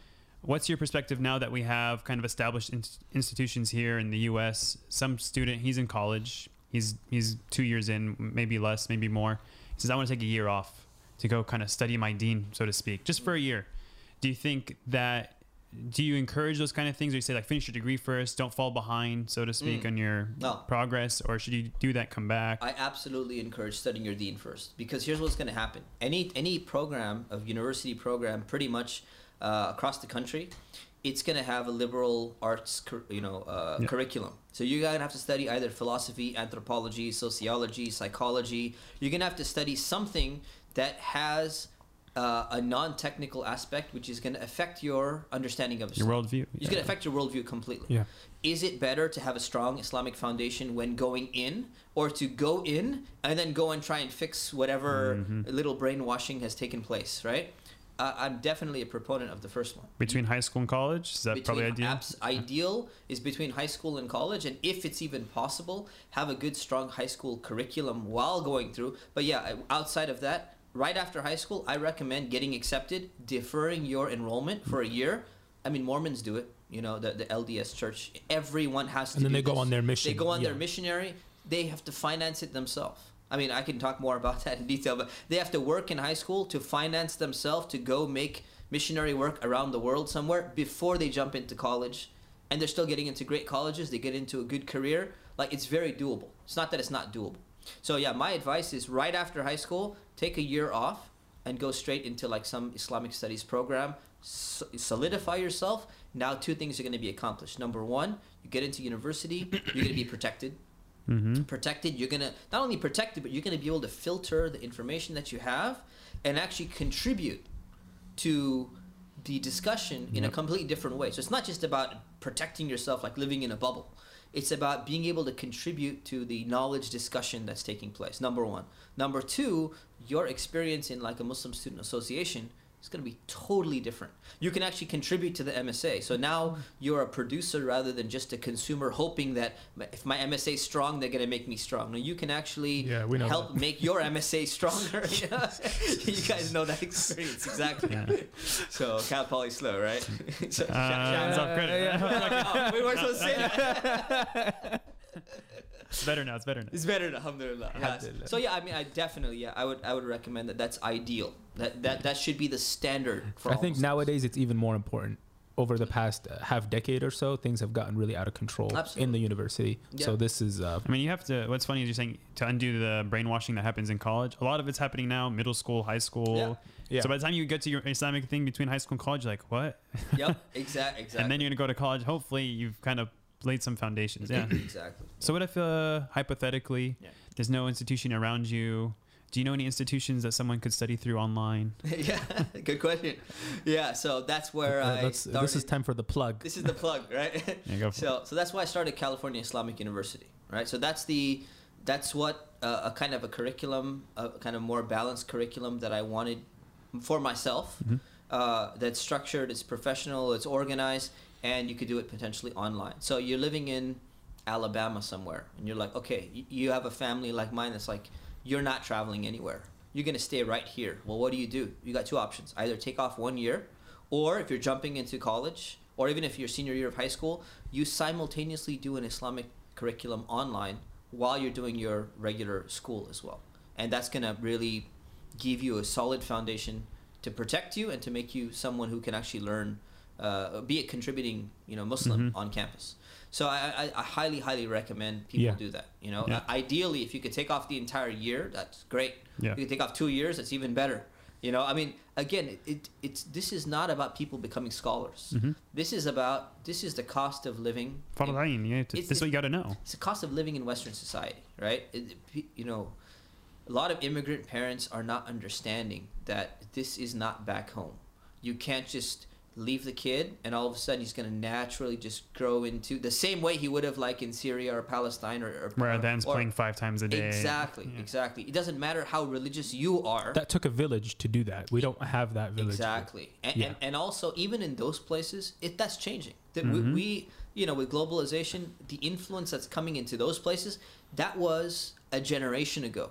what's your perspective now that we have kind of established in- institutions here in the U.S.? Some student, he's in college, he's he's two years in, maybe less, maybe more. He says, "I want to take a year off to go kind of study my deen, so to speak, just for a year." Do you think that? Do you encourage those kind of things, or you say like finish your degree first, don't fall behind, so to speak, Mm. on your No. progress, or should you do that, come back? I absolutely encourage studying your deen first because here's what's going to happen. Any any program of university program, pretty much uh, across the country, it's going to have a liberal arts, you know, uh, Yeah. curriculum. So you're going to have to study either philosophy, anthropology, sociology, psychology. You're going to have to study something that has uh, a non-technical aspect, which is going to affect your understanding of your Islam. worldview. It's going to affect your worldview completely. Yeah. Is it better to have a strong Islamic foundation when going in, or to go in and then go and try and fix whatever Mhm. little brainwashing has taken place? Right. Uh, I'm definitely a proponent of the first one. Between high school and college, is that probably ideal? ideal is between high school and college, and if it's even possible, have a good, strong high school curriculum while going through. But yeah, outside of that, right after high school, I recommend getting accepted, deferring your enrollment for a year. I mean, Mormons do it. You know, the, the LDS Church. Everyone has to. And then they go on their mission. They go on yeah. their missionary. They have to finance it themselves. I mean, I can talk more about that in detail, but they have to work in high school to finance themselves to go make missionary work around the world somewhere before they jump into college. And they're still getting into great colleges. They get into a good career. Like it's very doable. It's not that it's not doable. So yeah, my advice is right after high school, take a year off and go straight into like some Islamic studies program. S- solidify yourself. Now, two things are going to be accomplished. Number one, you get into university, you're going to be protected mm-hmm. protected you're gonna not only protected but you're gonna be able to filter the information that you have and actually contribute to the discussion in a completely different way so it's not just about protecting yourself like living in a bubble it's about being able to contribute to the knowledge discussion that's taking place number one. Number two your experience in like a muslim student association is going to be totally different you can actually contribute to the msa so now you're a producer rather than just a consumer hoping that if my msa is strong they're going to make me strong no you can actually Yeah, we know help that. make your msa stronger you guys know that experience exactly Yeah. so Cal Poly SLO right so, Uh, shout- it's shout- off credit. Oh, we weren't supposed to say that. It's better now. It's better now. It's better, alhamdulillah. Yes. Alhamdulillah. So yeah, I mean, I definitely, yeah, I would, I would recommend that. That's ideal. That that that should be the standard for. I think nowadays it's even more important. Over the past uh, half decade or so, things have gotten really out of control in the university. So this is uh, I mean, you have to. What's funny is you're saying to undo the brainwashing that happens in college. A lot of it's happening now, middle school, high school. Yeah. yeah. So by the time you get to your Islamic thing between high school and college, you're like what? Yep. Exactly. Exactly. And then you're gonna go to college. Hopefully, you've kind of laid some foundations. Yeah. exactly. so what if uh, hypothetically, Yeah. there's no institution around you? Do you know any institutions that someone could study through online? yeah. Good question. Yeah. So that's where uh, I started. this is time for the plug. This is the plug, right? Yeah, go for so so that's why I started California Islamic University, right? So that's the that's what uh, a kind of a curriculum, a kind of more balanced curriculum that I wanted for myself. Mhm. Uh, that's structured, it's professional, it's organized, and you could do it potentially online. So you're living in Alabama somewhere, and you're like, okay, you have a family like mine that's like, you're not traveling anywhere. You're gonna stay right here. Well, what do you do? You got two options: either take off one year, or if you're jumping into college, or even if you're senior year of high school, you simultaneously do an Islamic curriculum online while you're doing your regular school as well. And that's to really give you a solid foundation to protect you and to make you someone who can actually learn, uh, be a contributing, you know, Muslim Mhm. on campus. So I, I, I highly, highly recommend people Yeah. do that. You know, Yeah. ideally, if you could take off the entire year, that's great. Yeah. If you could take off two years, that's even better. You know, I mean, again, it, it it's this is not about people becoming scholars. Mhm. This is about this is the cost of living. In- you to- It's- this is what you got to know. it's the cost of living in Western society, right? It- it- you know, a lot of immigrant parents are not understanding that this is not back home. You can't just leave the kid, and all of a sudden he's going to naturally just grow into the same way he would have like in Syria or Palestine or, or Where Adhan's or- playing five times a day. Exactly, Yeah. exactly. It doesn't matter how religious you are. That took a village to do that. We don't have that village. Exactly, and, Yeah. and and also even in those places, it that's changing. That Mhm. we, we, you know, with globalization, the influence that's coming into those places, that was a generation ago,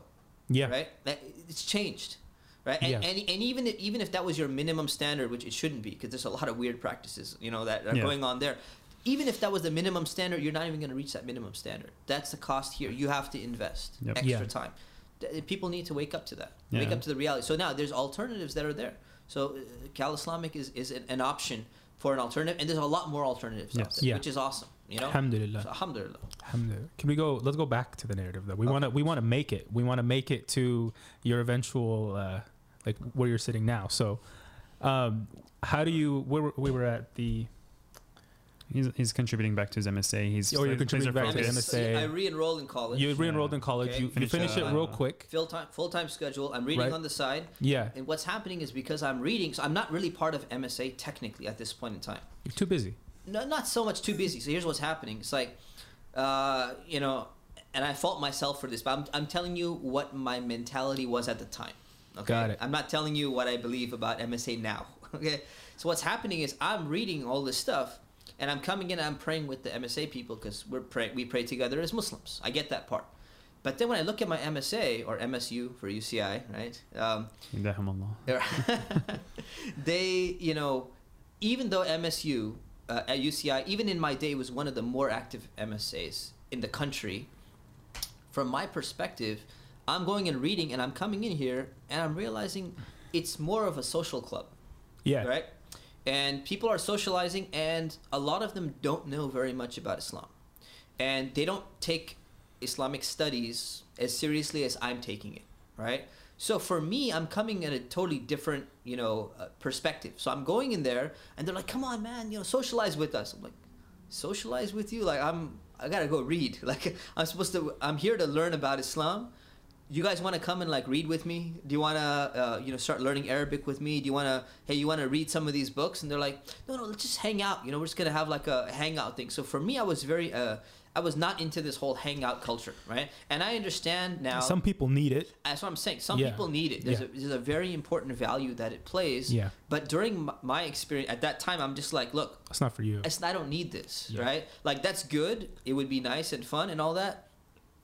Yeah. right? That it's changed, right? And, Yeah. and, and even if, even if that was your minimum standard, which it shouldn't be, because there's a lot of weird practices, you know, that are Yeah. going on there. Even if that was the minimum standard, you're not even going to reach that minimum standard. That's the cost here. You have to invest Yep. extra Yeah. time. Th- People need to wake up to that. Wake up to the reality. So now there's alternatives that are there. So uh, Cal Islamic is, is an, an option for an alternative, and there's a lot more alternatives out there, which is awesome. You know, Alhamdulillah. So, alhamdulillah. Alhamdulillah. Can we go? Let's go back to the narrative though. We Okay. want to. We want to make it. We want to make it to your eventual, uh, like where you're sitting now. So, um, how do you? Where were- we were at the. He's, he's contributing back to his MSA. He's Oh, you're contributing back to focused. the MSA. I re-enrolled in college. You re-enrolled Yeah. in college. Okay. You, you Finish, finish it uh, real quick. Full time, full time schedule. I'm reading Right. on the side, Yeah, and what's happening is because I'm reading, so I'm not really part of MSA technically at this point in time. you're too busy. no, not so much too busy. So here's what's happening. It's like, uh, you know, and I fault myself for this, but I'm, I'm telling you what my mentality was at the time. Okay? Got it. I'm not telling you what I believe about MSA now. Okay. So what's happening is I'm reading all this stuff, and I'm coming in and I'm praying with the MSA people because we're pray we pray together as Muslims. I get that part. But then when I look at my MSA or MSU for UCI, right? Um, they, you know, even though MSU uh, at UCI, even in my day, was one of the more active MSAs in the country. From my perspective, I'm going and reading, and I'm coming in here, and I'm realizing it's more of a social club, Yeah, right? And people are socializing, and a lot of them don't know very much about Islam, and they don't take Islamic studies as seriously as I'm taking it, right? So for me, I'm coming at a totally different, you know, uh, perspective. So I'm going in there, and they're like, "Come on, man, you know, socialize with us." I'm like, "Socialize with you? Like I'm, I gotta go read. Like I'm supposed to. I'm here to learn about Islam. You guys want to come and like read with me? Do you want to, uh, you know, start learning Arabic with me? Do you want to, hey, you want to read some of these books? And they're like, no, no, let's just hang out. You know, we're just gonna have like a hangout thing. So for me, I was very, uh, I was not into this whole hangout culture, right? And I understand now. some people need it. That's what I'm saying. Some Yeah. people need it. There's, Yeah. a, there's a very important value that it plays. Yeah. But during my experience at that time, I'm just like, look, It's not for you. it's, I don't need this, Yeah. right? Like that's good. It would be nice and fun and all that.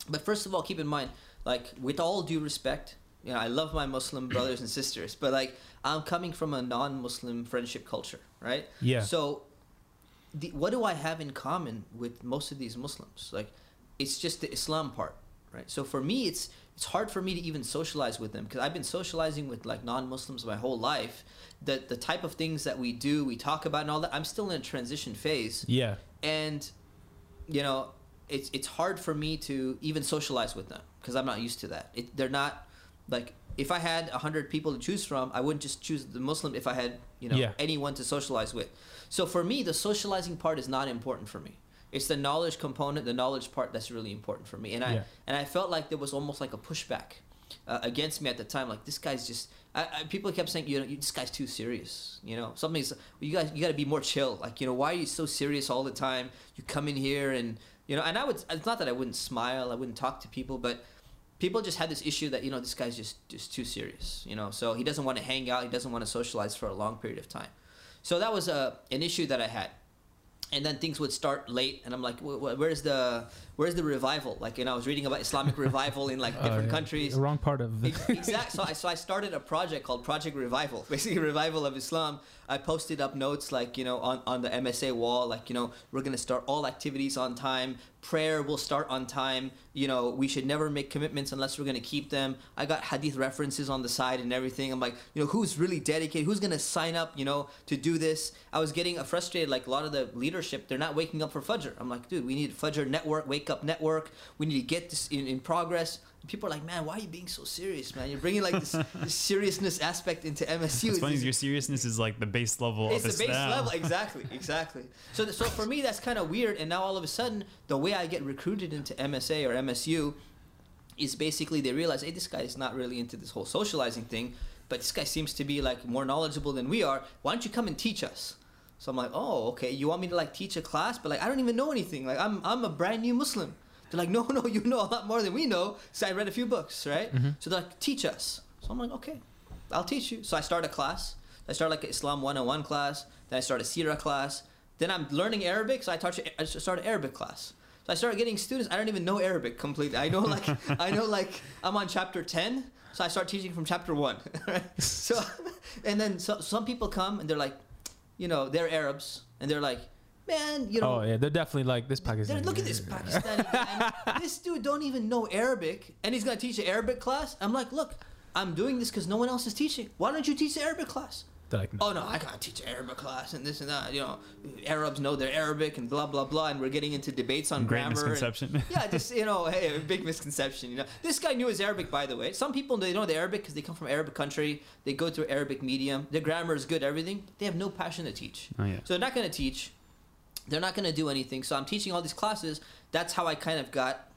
But first of all, keep in mind, like with all due respect, you know, I love my Muslim brothers and sisters, but like I'm coming from a non-Muslim friendship culture, right? Yeah. So, the, what do I have in common with most of these Muslims? Like, it's just the Islam part, right? So for me, it's it's hard for me to even socialize with them because I've been socializing with like non-Muslims my whole life. The the type of things that we do, we talk about, and all that. I'm still in a transition phase, Yeah, and you know, it's it's hard for me to even socialize with them because I'm not used to that. It, they're not like if I had a hundred people to choose from, I wouldn't just choose the Muslim if I had you know Yeah. anyone to socialize with. So for me, the socializing part is not important for me. It's the knowledge component, the knowledge part that's really important for me. And I Yeah. and I felt like there was almost like a pushback uh, against me at the time. Like this guy's just. I, I, people kept saying, you know, this guy's too serious. You know, something's. You guys, you got to be more chill. Like, you know, why are you so serious all the time? You come in here and you know, and I would. It's not that I wouldn't smile, I wouldn't talk to people, but people just had this issue that you know this guy's just just too serious. You know, so he doesn't want to hang out. He doesn't want to socialize for a long period of time. So that was a an issue that I had. And then things would start late, and I'm like, "Wh- wh- "Where's the where's the revival?" Like, you know, I was reading about Islamic revival in like Oh, different yeah. countries. The wrong part of it. exactly. So I, so I started a project called Project Revival, basically revival of Islam. I posted up notes like you know on, on the MSA wall, like you know we're gonna start all activities on time. Prayer will start on time. You know we should never make commitments unless we're gonna keep them. I got hadith references on the side and everything. I'm like, you know, who's really dedicated? Who's gonna sign up? You know, to do this? I was getting uh, frustrated. Like a lot of the leadership, they're not waking up for Fajr. I'm like, dude, we need Fajr network, wake up network. We need to get this in, in progress. And people are like, man, why are you being so serious, man? You're bringing like this, this seriousness aspect into MSU. It's funny. Your seriousness is like the base level it's of the base level, exactly, exactly. So, so for me, that's kind of weird. And now all of a sudden, the way I get recruited into MSA or MSU is basically they realize, hey, this guy is not really into this whole socializing thing, but this guy seems to be like more knowledgeable than we are. Why don't you come and teach us? So I'm like, oh, okay. You want me to like teach a class, but like I don't even know anything. Like I'm I'm a brand new Muslim. They're like, no, no, you know a lot more than we know. So I read a few books, right? Mm-hmm. So they're like, teach us. So I'm like, okay, I'll teach you. So I start a class. I start like an Islam 101 class. Then I start a Sirah class. Then I'm learning Arabic, so I, touch, I start an Arabic class. So I started getting students. I don't even know Arabic completely. I know like I know like I'm on chapter 10, so I start teaching from chapter 1. right? So and then so, some people come and they're like, you know, they're Arabs and they're like, man, you know, Oh yeah, they're definitely like this Pakistani. look at this Pakistani guy. this dude don't even know Arabic, and he's gonna teach an Arabic class. I'm like, look, I'm doing this because no one else is teaching. Why don't you teach the Arabic class? They're like, no. Oh no, I can't teach Arabic class and this and that. You know, Arabs know their Arabic and blah blah blah, and we're getting into debates on Great grammar. and- misconception. yeah, just you know, hey, a big misconception. You know, this guy knew his Arabic, by the way. Some people they know the Arabic because they come from Arabic country. They go through Arabic medium. Their grammar is good. Everything. They have no passion to teach. Oh yeah. So they're not going to teach. They're not going to do anything. So I'm teaching all these classes. That's how I kind of got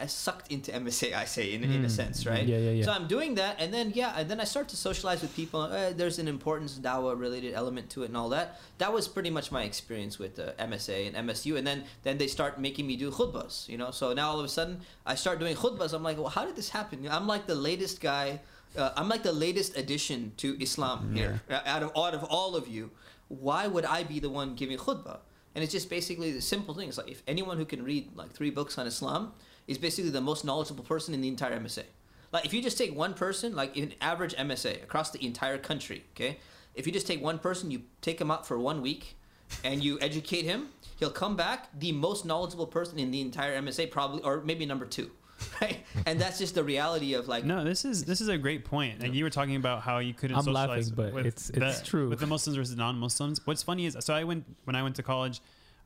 I sucked into MSA, I say, in, in a Mm. sense, right? Yeah, yeah, yeah. So I'm doing that, and then yeah, and then I start to socialize with people. Uh, there's an importance Dawa related element to it and all that. That was pretty much my experience with uh, MSA and MSU, and then then they start making me do khutbas, you know. So now all of a sudden I start doing khutbas. I'm like, well, how did this happen? I'm like the latest guy. Uh, I'm like the latest addition to Islam here. Uh, Out of out of all of you, why would I be the one giving khutbah? And it's just basically the simple thing. It's like if anyone who can read like three books on Islam is basically the most knowledgeable person in the entire MSA. Like if you just take one person, like an average MSA across the entire country, okay? If you just take one person, you take him out for one week, and you educate him, he'll come back the most knowledgeable person in the entire MSA, probably, or maybe number two, right? And that's just the reality of like. No, this is this is a great point. Like you were talking about how you couldn't. I'm socialize laughing, but with it's- it's the- true. with the Muslims versus non-Muslims. What's funny is, so I went when I went to college.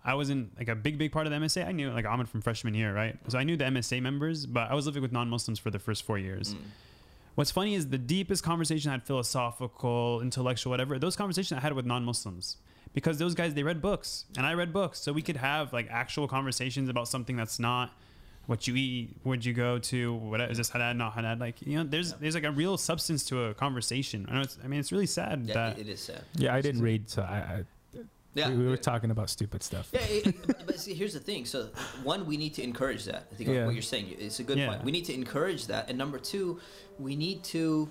I wasn't like a big, big part of the MSA. I knew like Ahmed from freshman year, right? So I knew the MSA members, but I was living with non-Muslims for the first four years. Mm. What's funny is the deepest conversation I had, philosophical, intellectual, whatever. Those conversations I had with non-Muslims because those guys they read books and I read books, so we could have like actual conversations about something that's not what you eat, where'd you go to, what is this halal, not halal. Like you know, there's there's like a real substance to a conversation. I know it's, I mean, it's really sad Yeah, that it- it is sad. Yeah, I didn't read, so I, I Yeah, we, we were talking about stupid stuff. Yeah, it, but see, here's the thing. So, one, we need to encourage that. I think Yeah. what you're saying it's a good Yeah. point. We need to encourage that, and number two, we need to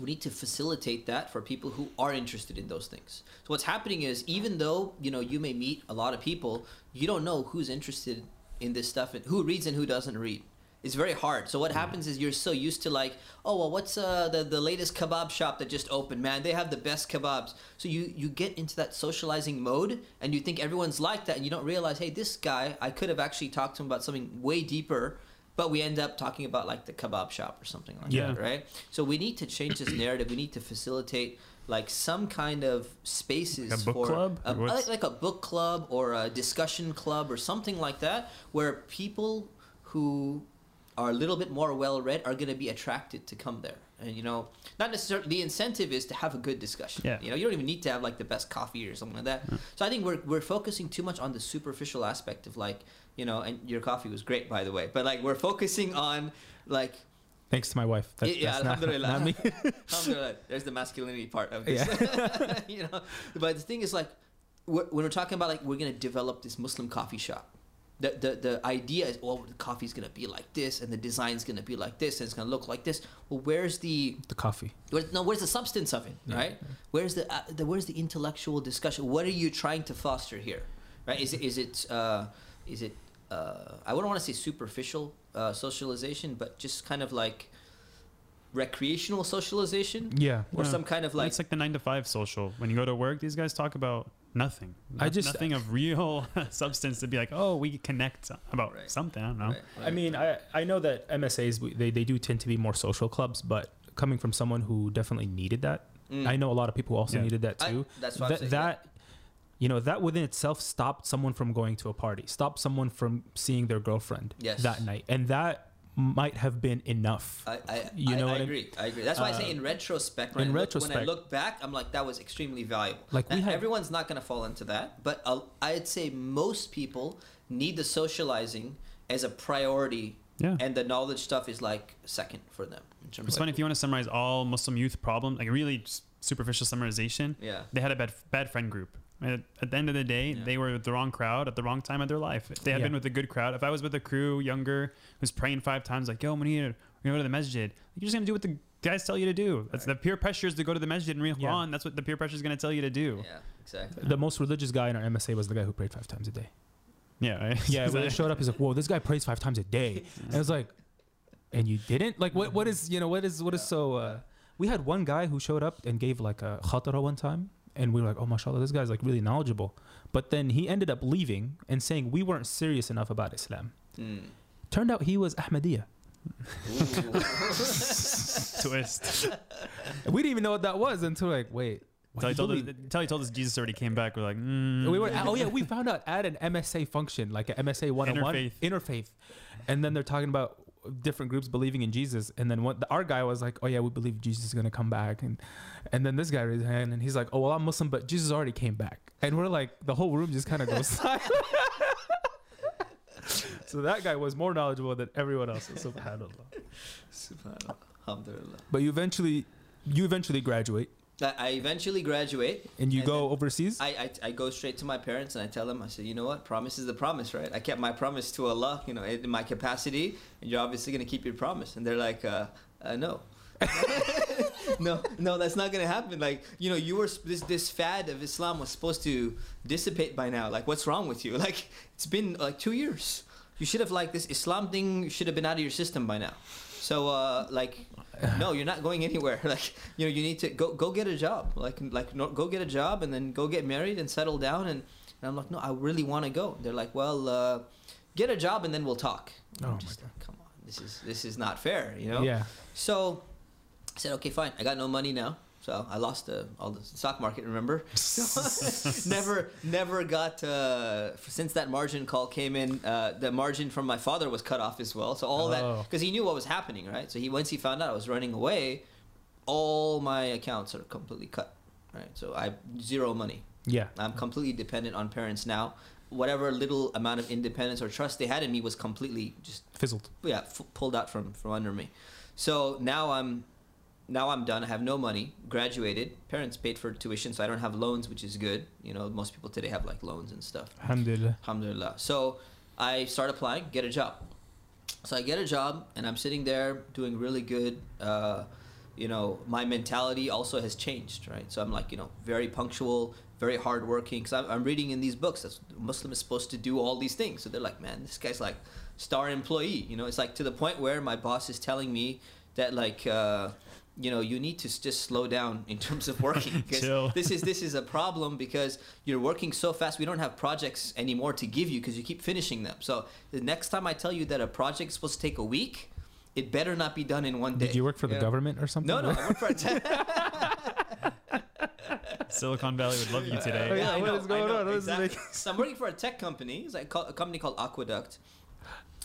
we need to facilitate that for people who are interested in those things. So, what's happening is, even though you know you may meet a lot of people, you don't know who's interested in this stuff and who reads and who doesn't read. It's very hard. So what happens is you're so used to like, oh well, what's uh, the the latest kebab shop that just opened? Man, they have the best kebabs. So you you get into that socializing mode, and you think everyone's like that, and you don't realize, hey, this guy, I could have actually talked to him about something way deeper, but we end up talking about like the kebab shop or something like Yeah. that, right? So we need to change this narrative. We need to facilitate like some kind of spaces Like a book for club? a- like, like a book club or a discussion club or something like that, where people who are a little bit more well read are going to be attracted to come there. And you know, not necessarily the incentive is to have a good discussion. Yeah. You know, you don't even need to have like the best coffee or something like that. So I think we're we're focusing too much on the superficial aspect of like you know, and your coffee was great by the way, but like we're focusing on like Thanks to my wife. That, Yeah, that's not, alhamdulillah. not me. Alhamdulillah, there's the masculinity part of this. Yeah. you know, but the thing is like, wh- when we're talking about like we're gonna develop this Muslim coffee shop, the the the idea is well the coffee's gonna be like this and the design's gonna be like this and it's gonna look like this. Well, where's the the coffee. where's, no where's the substance of it, Yeah. right? Where's the, uh, the where's the intellectual discussion? What are you trying to foster here, right? Is it is it uh, is it uh, I wouldn't want to say superficial uh, socialization, but just kind of like recreational socialization Yeah. or Yeah. some kind of like, it's like the nine to five social. When you go to work, these guys talk about nothing. I No- just- nothing of real substance to be like, oh, we connect about Right. something. I don't know. Right, I mean, I I know that MSAs they they do tend to be more social clubs, but coming from someone who definitely needed that, Mm. I know a lot of people also Yeah. needed that I- too. that's what I'm that saying, that you know that within itself stopped someone from going to a party, stopped someone from seeing their girlfriend Yes. that night, and that might have been enough. I, I, You know I what I- agree. I agree. That's why I say Uh, in retrospect, when, in I look, when I look back, I'm like, that was extremely valuable. Like, we Now, had- everyone's not going to fall into that, but i I'd say most people need the socializing as a priority, Yeah. and the knowledge stuff is like second for them. In terms It's of funny if you want to summarize all Muslim youth problems, like really superficial summarization. Yeah. They had a bad bad friend group. At, at the end of the day, Yeah. they were with the wrong crowd at the wrong time of their life. If they had Yeah. been with a good crowd, if I was with a crew younger who's praying five times, like, yo, I'm here, we're gonna go to the masjid. You're just gonna do what the guys tell you to do. That's the peer pressure is to go to the masjid and read Yeah. Quran. That's what the peer pressure is gonna tell you to do. Yeah, exactly. The most religious guy in our MSA was the guy who prayed five times a day. Yeah, right? Yeah, when he showed up, he's like, "Whoa, this guy prays five times a day." And I was like, "And you didn't? Like, what? What is you know? What is what is so?" Uh, we had one guy who showed up and gave like a khatira one time, and we were like, "Oh, mashallah, this guy's like really knowledgeable." But then he ended up leaving and saying we weren't serious enough about Islam. Mm. Turned out he was Ahmadiyya. twist. We didn't even know what that was until like, wait. what Until he, you told us, until he told us Jesus already came back. We're like, mm, we were oh yeah we found out at an MSA function like an MSA 101 Interfaith. interfaith and then they're talking about different groups believing in Jesus. And then what our guy was like oh yeah we believe Jesus is going to come back. And and then this guy raised his hand and he's like oh well I'm Muslim but Jesus already came back. And we're like the whole room just kind of goes silent. So that guy was more knowledgeable than everyone else. Subhanallah. Subhanallah. Alhamdulillah. but you eventually you eventually graduate I, I eventually graduate. and you And go overseas I, I, I go straight to my parents and I tell them, I said, you know what? Promise is the promise, right? I kept my promise to Allah, you know, in my capacity, and you're obviously going to keep your promise. And they're like, uh, uh, no. no, no, that's not gonna happen. Like, you know, you were this this fad of Islam was supposed to dissipate by now. Like, what's wrong with you? Like, it's been like two years. You should have like this Islam thing should have been out of your system by now. So, uh, like, no, you're not going anywhere. Like, you know, you need to go go get a job. Like, like no, go get a job and then go get married and settle down. And, and I'm like, no, I really want to go. They're like, well, uh, get a job and then we'll talk. Oh I'm my just like, come on, this is this is not fair, you know. yeah So I said, okay, fine. I got no money now. So I lost uh, all the stock market, remember? never, never got, uh, since that margin call came in, uh, the margin from my father was cut off as well. So all that, Oh. because he knew what was happening, right? So he, once he found out I was running away, all my accounts are completely cut, right? So I have zero money. yeah I'm completely dependent on parents now. Whatever little amount of independence or trust they had in me was completely just fizzled yeah f- pulled out from from under me so now i'm now i'm done i have no money graduated parents paid for tuition so i don't have loans which is good. You know most people today have like loans and stuff. Alhamdulillah. Alhamdulillah. So i start applying get a job. So i get a job and i'm sitting there doing really good uh, you know my mentality also has changed right? So i'm like you know very punctual very hardworking because I'm, I'm reading in these books that muslim is supposed to do all these things. So they're like man this guy's like star employee. You know it's like to the point where my boss is telling me that like uh, you know you need to just slow down in terms of working because this is this is a problem because you're working so fast we don't have projects anymore to give you because you keep finishing them so the next time i tell you that a project is supposed to take a week it better not be done in one day did you work for the Yeah. government or something no no i work for a tech Silicon Valley would love you today. yeah, I what know, is going know, on? Exactly. so I'm working for a tech company. It's like a company called Aqueduct,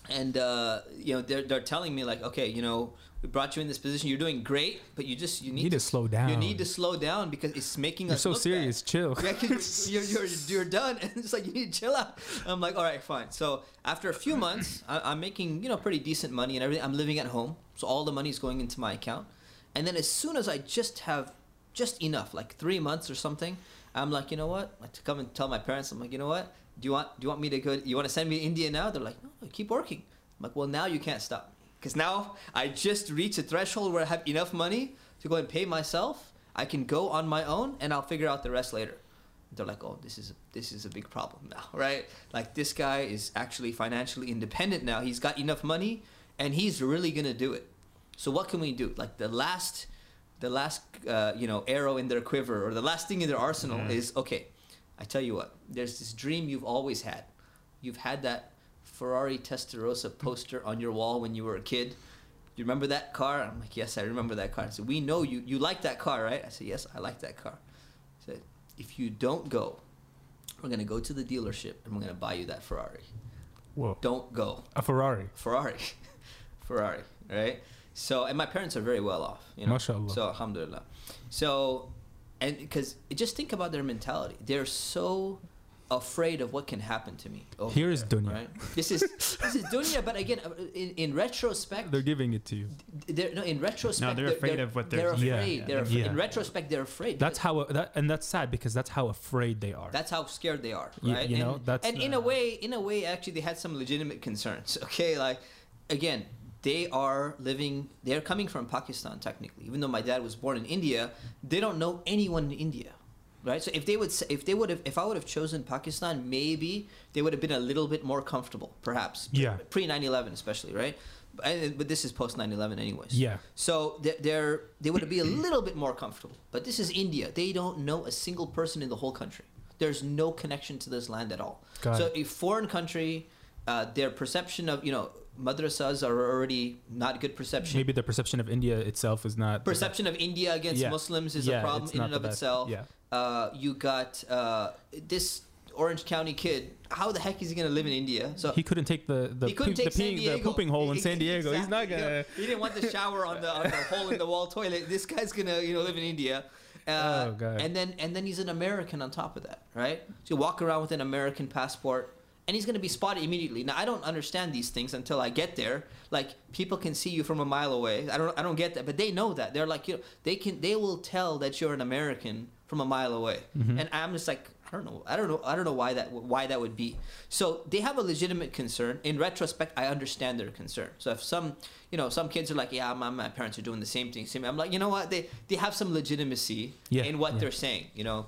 and uh, you know they're they're telling me like, okay, you know, we brought you in this position. You're doing great, but you just you need, need to slow down You need to slow down because it's making you're us so serious chill Bad. Yeah, 'cause you're, you're, you're done, and it's like you need to chill out. I'm like, all right, fine. So after a few months, I, I'm making you know pretty decent money and everything. I'm living at home, so all the money is going into my account. And then as soon as I just have just enough, like three months or something, I'm like, you know what? I to come and tell my parents, I'm like, you know what? Do you want do you want me to go? You want to send me to India now? They're like, no, keep working. I'm like, well, now you can't stop because now I just reached a threshold where I have enough money to go and pay myself. I can go on my own, and I'll figure out the rest later. They're like, oh, this is this is a big problem now, right? Like this guy is actually financially independent now. He's got enough money, and he's really gonna do it. So what can we do? Like the last, the last, uh, you know, arrow in their quiver or the last thing in their arsenal Mhm. is okay. I tell you what. There's this dream you've always had. You've had that Ferrari Testarossa poster on your wall when you were a kid. You remember that car? I'm like, yes, I remember that car. I said, we know you. You like that car, right? I said, yes, I like that car. I said, if you don't go, we're gonna go to the dealership and we're gonna buy you that Ferrari. whoa Don't go. a ferrari Ferrari, Ferrari, right? So, and my parents are very well off, you know. So, alhamdulillah. So, and because just think about their mentality, they're so afraid of what can happen to me. over Here is there, dunya. Right? This is this is dunya, but again, uh, in, in retrospect, They're giving it to you. they're no. In retrospect, No, they're afraid of what they're- they're afraid. Yeah. They're afraid. Yeah. In retrospect, they're afraid. That's how that, and that's sad because that's how afraid they are. That's how scared they are, You- right? you and, know, that's and in a way, in a way, actually, they had some legitimate concerns. Okay, like again, they are living. They're coming from Pakistan, technically. Even though my dad was born in India, they don't know anyone in India, right? So if they would, if they would have, if I would have chosen Pakistan, maybe they would have been a little bit more comfortable, perhaps. Yeah. Pre 9/11, especially, right? But, but this is post 9/11, anyways. Yeah. So they're, they're they would be a little bit more comfortable. But this is India. They don't know a single person in the whole country. There's no connection to this land at all. Got so it. a foreign country, uh, their perception of you know madrasas are already not good perception. Maybe the perception of India itself is not Perception of India against Yeah. Muslims is Yeah, a problem in and of best. itself. Yeah. Uh, you got uh, this Orange County kid. How the heck is he gonna live in India? So He couldn't take the the, he couldn't poop- take the, peeing- the pooping hole in San Diego. He's not gonna. He didn't want the shower on the, on the hole in the wall toilet. This guy's gonna you know live in India. Uh, Oh, God. And then and then he's an American on top of that, right? So you walk around with an American passport, and he's gonna be spotted immediately. Now I don't understand these things until I get there. Like people can see you from a mile away. I don't I don't get that, but they know that. They're like you know they can they will tell that you're an American from a mile away, Mm-hmm. and I'm just like. I don't know. I don't know. I don't know why that why that would be. So they have a legitimate concern. In retrospect, I understand their concern. So if some, you know, some kids are like, "Yeah, my, my parents are doing the same thing." Same. I'm like, you know what? They they have some legitimacy Yeah, in what yeah. they're saying. You know.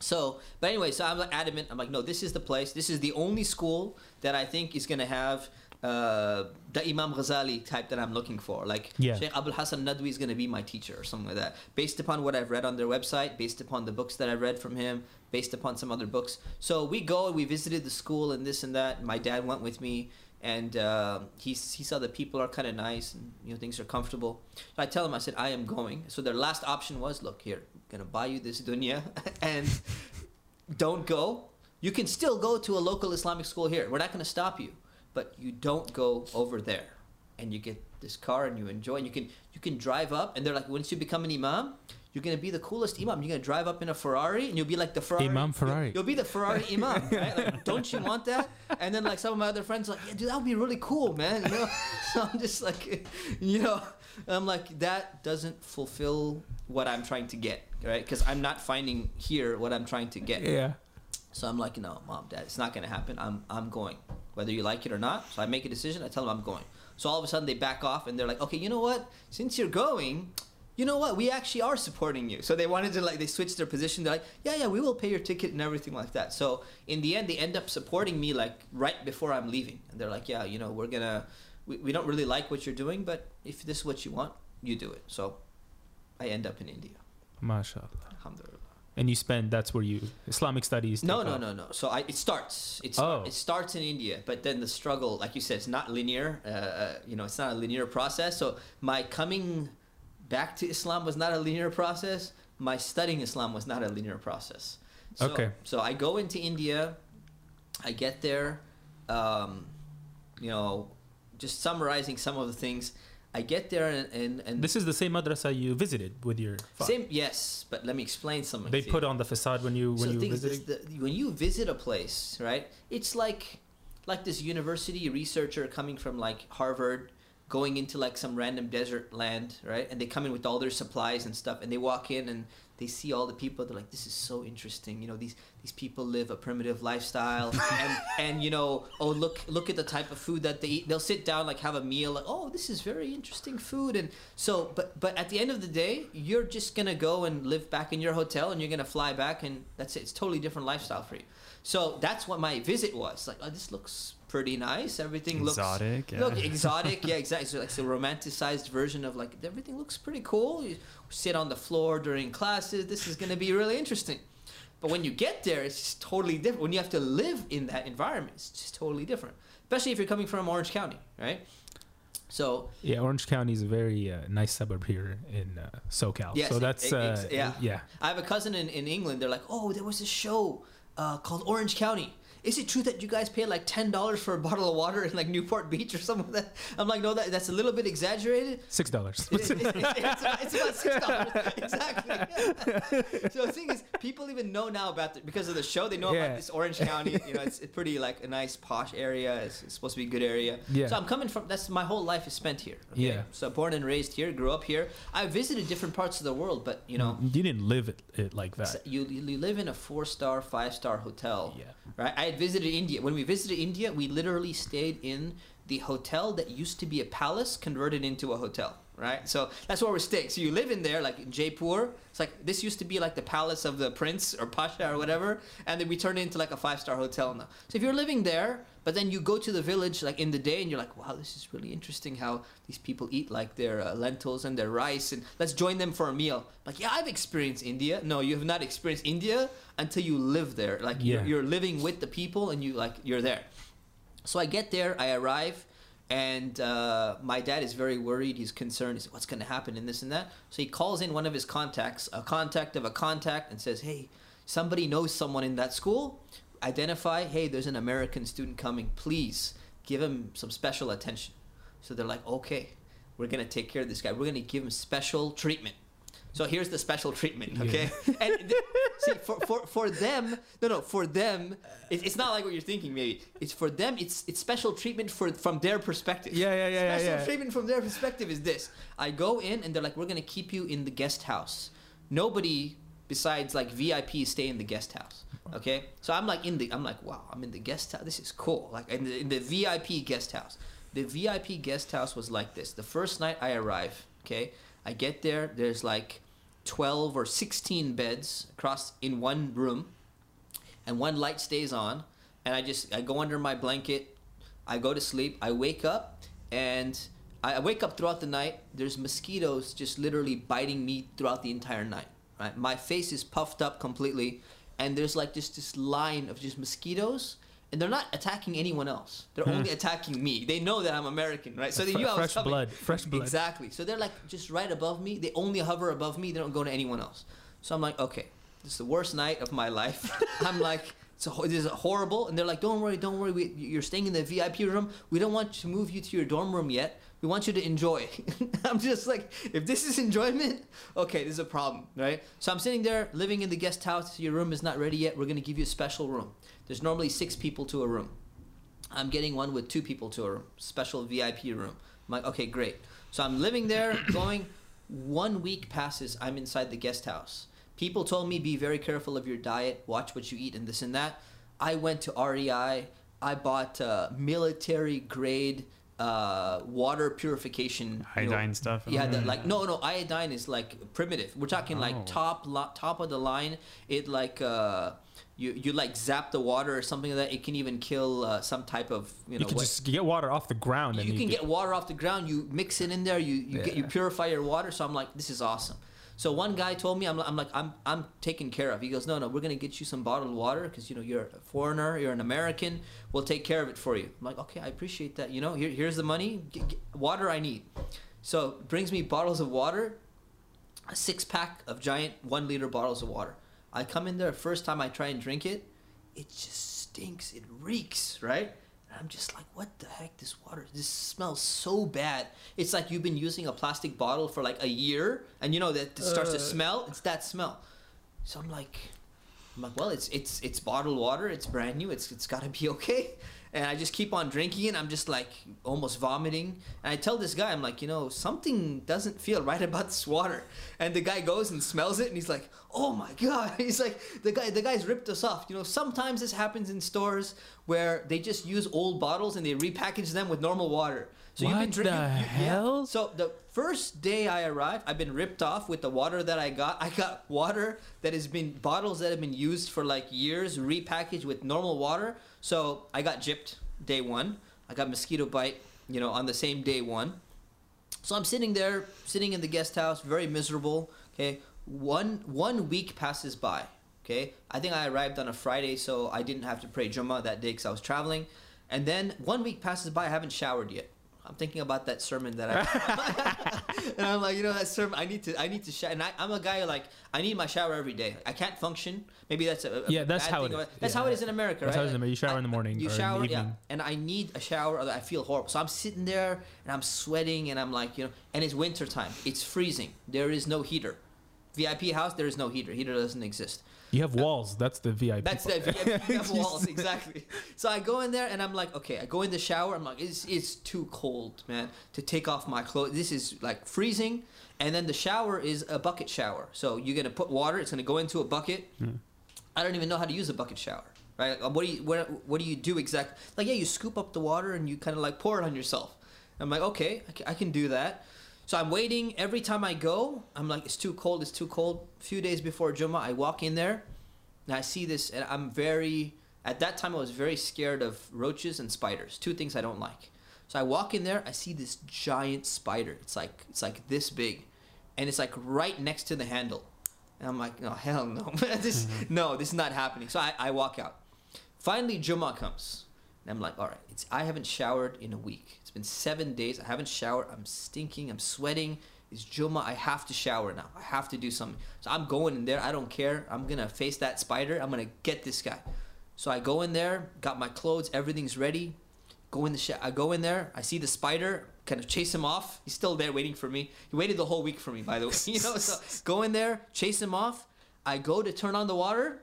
So, but anyway, so I'm like adamant. I'm like, no, this is the place. This is the only school that I think is gonna have uh, the Imam Ghazali type that I'm looking for. Like Yeah. Sheikh Abul Hassan Nadwi is gonna be my teacher or something like that, based upon what I've read on their website, based upon the books that I've read from him, based upon some other books. So we go and we visited the school and this and that. My dad went with me. And uh, he, he saw that people are kind of nice and you know things are comfortable. So I tell him I said I am going. So their last option was, look here, gonna buy you this dunya and don't go. You can still go to a local Islamic school here. We're not going to stop you, but you don't go over there. And you get this car and you enjoy. And you can you can drive up. And they're like, once you become an imam, you're going to be the coolest imam. You're going to drive up in a Ferrari, and you'll be like the Ferrari Imam you'll- Ferrari. You'll, be the Ferrari imam, right? Like, don't you want that? And then like some of my other friends are like, yeah, dude, that would be really cool, man. You know. So I'm just like, you know, I'm like that doesn't fulfill what I'm trying to get, right? Because I'm not finding here what I'm trying to get. Yeah. So I'm like, no, mom, dad, it's not gonna happen. I'm I'm going, whether you like it or not. So I make a decision. I tell them I'm going. So all of a sudden they back off and they're like, okay, you know what? Since you're going, you know what? We actually are supporting you. So they wanted to like they switched their position. They're like, yeah, yeah, we will pay your ticket and everything like that. So in the end, they end up supporting me like right before I'm leaving. And they're like, yeah, you know, we're gonna, we, we don't really like what you're doing, but if this is what you want, you do it. So I end up in India. MashaAllah. Alhamdulillah. And you spend that's where you Islamic studies. No, no, off. no, no. So I, it starts. It, Oh. it starts in India, but then the struggle, like you said, it's not linear. Uh, uh, you know, it's not a linear process. So my coming back to Islam was not a linear process. My studying Islam was not a linear process. So, Okay. So I go into India. I get there. Um, you know, just summarizing some of the things. I get there and and, and This is the same madrasa you visited with your father. same yes, but let me explain something. They put on the facade when you when so you the thing is visited. the, when you visit a place, right? It's like like this university researcher coming from like Harvard, going into like some random desert land, right? And they come in with all their supplies and stuff, and they walk in and they see all the people. They're like, "This is so interesting." You know, these these people live a primitive lifestyle, and and you know, oh look look at the type of food that they eat. They'll sit down like have a meal, like, "Oh, this is very interesting food." And so, but but at the end of the day, you're just gonna go and live back in your hotel, and you're gonna fly back, and that's it. It's totally different lifestyle for you. So that's what my visit was. Like, oh, this looks pretty nice. Everything Exotic, looks yeah. look exotic. Yeah, exactly. So like it's a romanticized version of like everything looks pretty cool. You sit on the floor during classes. This is gonna be really interesting. But when you get there, it's just totally different. When you have to live in that environment, it's just totally different. Especially if you're coming from Orange County, right? So Yeah, Orange County is a very uh, nice suburb here in uh, SoCal. Yes, so ex- that's ex- uh, yeah. yeah. I have a cousin in, in England. They're like, oh, there was a show uh, called Orange County, is it true that you guys pay like ten dollars for a bottle of water in like Newport Beach or something like that? I'm like, no, that, that's a little bit exaggerated. Six dollars. It- it- it- it's, about, it's about six dollars exactly. so the thing is, people even know now about the, because of the show. They know Yeah. about this Orange County. You know, it's, it's pretty like a nice posh area. It's, it's supposed to be a good area. Yeah. So I'm coming from. That's my whole life is spent here. okay? Yeah. So born and raised here, grew up here. I visited different parts of the world, but you know, you didn't live it, it like that. you you live in a four star, five star hotel Yeah. right? I had visited India. When we visited India, we literally stayed in the hotel that used to be a palace converted into a hotel, right? So that's where we're staying. So you live in there, like in Jaipur. It's like this used to be like the palace of the prince or pasha or whatever, and then we turned it into like a five star hotel now. So if you're living there, but then you go to the village like in the day, and you're like, wow, this is really interesting how these people eat like their uh, lentils and their rice, and let's join them for a meal. Like, yeah, I've experienced India. No, you have not experienced India until you live there. Like you're, you're living with the people and you like you're there. So I get there, I arrive, and uh, my dad is very worried. He's concerned. He's like, what's going to happen and this and that. So he calls in one of his contacts, a contact of a contact, and says, "Hey, somebody knows someone in that school. Identify. Hey, there's an American student coming. Please give him some special attention." So they're like, "Okay, we're gonna take care of this guy. We're gonna give him special treatment." So here's the special treatment, okay? and th- see, for, for, for them, no, no, for them, it, it's not like what you're thinking. Maybe it's for them. It's it's special treatment for from their perspective. Yeah, yeah, yeah, yeah, Special yeah. treatment from their perspective is this: I go in and they're like, "We're gonna keep you in the guest house. Nobody besides like VIP stay in the guest house." Okay, so I'm like in the, I'm like, wow, I'm in the guest house. This is cool. Like in the, in the VIP guest house. The VIP guest house was like this. The first night I arrive, okay, I get there. There's like 12 or 16 beds across in one room and one light stays on and i just i go under my blanket i go to sleep i wake up and i I wake up throughout the night there's mosquitoes just literally biting me throughout the entire night right my face is puffed up completely and there's like just this line of just mosquitoes and they're not attacking anyone else they're only hmm. attacking me they know that i'm american right so they Fre- knew I was fresh coming. blood, fresh blood. Exactly. So they're like just right above me. They only hover above me. They don't go to anyone else. So I'm like, okay, this is the worst night of my life. I'm like, so this is horrible. And they're like, don't worry, don't worry. We, you're staying in the VIP room. We don't want to move you to your dorm room yet. We want you to enjoy. I'm just like, if this is enjoyment, okay, this is a problem, right? So I'm sitting there living in the guest house. Your room is not ready yet. We're gonna give you a special room. There's normally six people to a room. I'm getting one with two people to a room, special VIP room. I'm like, okay, great. So I'm living there, going. One week passes. I'm inside the guest house. People told me be very careful of your diet, watch what you eat, and this and that. I went to REI. I bought uh, military grade uh, water purification. you know, Iodine stuff. yeah, the, like no, no, iodine is like primitive. We're talking Oh. like top lo- top of the line. It like uh, you you like zap the water or something like that. It can even kill uh, some type of you know. You can what- just get water off the ground. and you can get water off the ground. You mix it in there. You you, get, you purify your water. So I'm like, this is awesome. So one guy told me, I'm, I'm like, I'm I'm taken care of. He goes, no, no, we're gonna get you some bottled water because you know you're a foreigner, you're an American. We'll take care of it for you. I'm like, okay, I appreciate that. You know, here, here's the money. G- g- water I need. So brings me bottles of water, a six pack of giant one liter bottles of water. I come in there first time I try and drink it, it just stinks. It reeks, right? And I'm just like, what the heck? This water, this smells so bad. It's like you've been using a plastic bottle for like a year, and you know that it starts to Uh. smell. It's that smell. So I'm like, I'm like, well, it's it's it's bottled water. It's brand new. It's it's gotta be okay. And I just keep on drinking and I'm just like almost vomiting. And I tell this guy, I'm like, you know, something doesn't feel right about this water. And the guy goes and smells it, and he's like, oh my god. He's like, the guy the guy's ripped us off. You know, sometimes this happens in stores where they just use old bottles and they repackage them with normal water. So you've been What drinking. the you- yeah. hell? So the first day I arrived, I've been ripped off with the water that I got. I got water that has been bottles that have been used for like years, repackaged with normal water. So I got gypped day one. I got mosquito bite, you know, on the same day one. So I'm sitting there, sitting in the guest house, very miserable. Okay, one one week passes by. Okay, I think I arrived on a Friday, so I didn't have to pray Jummah that day because I was traveling. And then one week passes by, I haven't showered yet. I'm thinking about that sermon that I, and I'm like, you know, that sermon. I need to, I need to shower. And I, I'm a guy who, like I need my shower every day. I can't function. Maybe that's a, a Yeah, that's how it or- That's Yeah. how it is in America, That's right? how it is in America. You shower I- in the morning You or in the shower, yeah. And I need a shower, or I feel horrible. So I'm sitting there and I'm sweating, and I'm like, you know, and it's winter time. It's freezing. There is no heater. VIP house, there is no heater. Heater doesn't exist. You have walls. That's the VIP. That's the VIP walls, exactly. So I go in there and I'm like, okay, I go in the shower. I'm like, it's, it's too cold, man, to take off my clothes. This is like freezing. And then the shower is a bucket shower. So you're gonna put water. It's gonna go into a bucket. Hmm. I don't even know how to use a bucket shower. Right? What do you what, what do you do exactly? Like yeah, you scoop up the water and you kind of like pour it on yourself. I'm like, okay, I can do that. So I'm waiting. Every time I go, I'm like, it's too cold. It's too cold. A few days before Jummah, I walk in there, and I see this, and I'm very. At that time, I was very scared of roaches and spiders. Two things I don't like. So I walk in there. I see this giant spider. It's like it's like this big, and it's like right next to the handle. And I'm like, no, hell no, this mm-hmm. no, this is not happening. So I, I walk out. Finally, Jummah comes. And I'm like, all right, it's I haven't showered in a week. Been seven days. I haven't showered. I'm stinking. I'm sweating. It's Jummah. I have to shower now. I have to do something. So I'm going in there. I don't care. I'm gonna face that spider. I'm gonna get this guy. So I go in there, got my clothes, everything's ready. Go in the sh- I go in there. I see the spider. Kind of chase him off. He's still there waiting for me. He waited the whole week for me, by the way. You know, so go in there, chase him off. I go to turn on the water.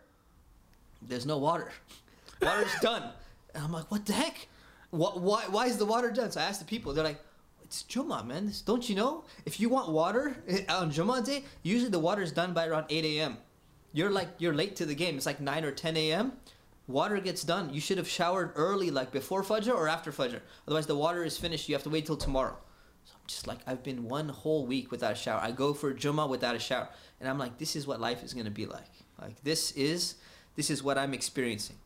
There's no water. Water's done. And I'm like, what the heck? Why, why is the water done? So I asked the people. They're like, it's Jummah, man. Don't you know? If you want water eh, on Jummah day, usually the water is done by around 8 a.m. You're like, you're late to the game. It's like 9 or 10 a.m. Water gets done. You should have showered early, like before Fajr or after Fajr. Otherwise, the water is finished. You have to wait till tomorrow. So I'm just like, I've been one whole week without a shower. I go for Jummah without a shower. And I'm like, this is what life is going to be like. Like, this is, this is what I'm experiencing.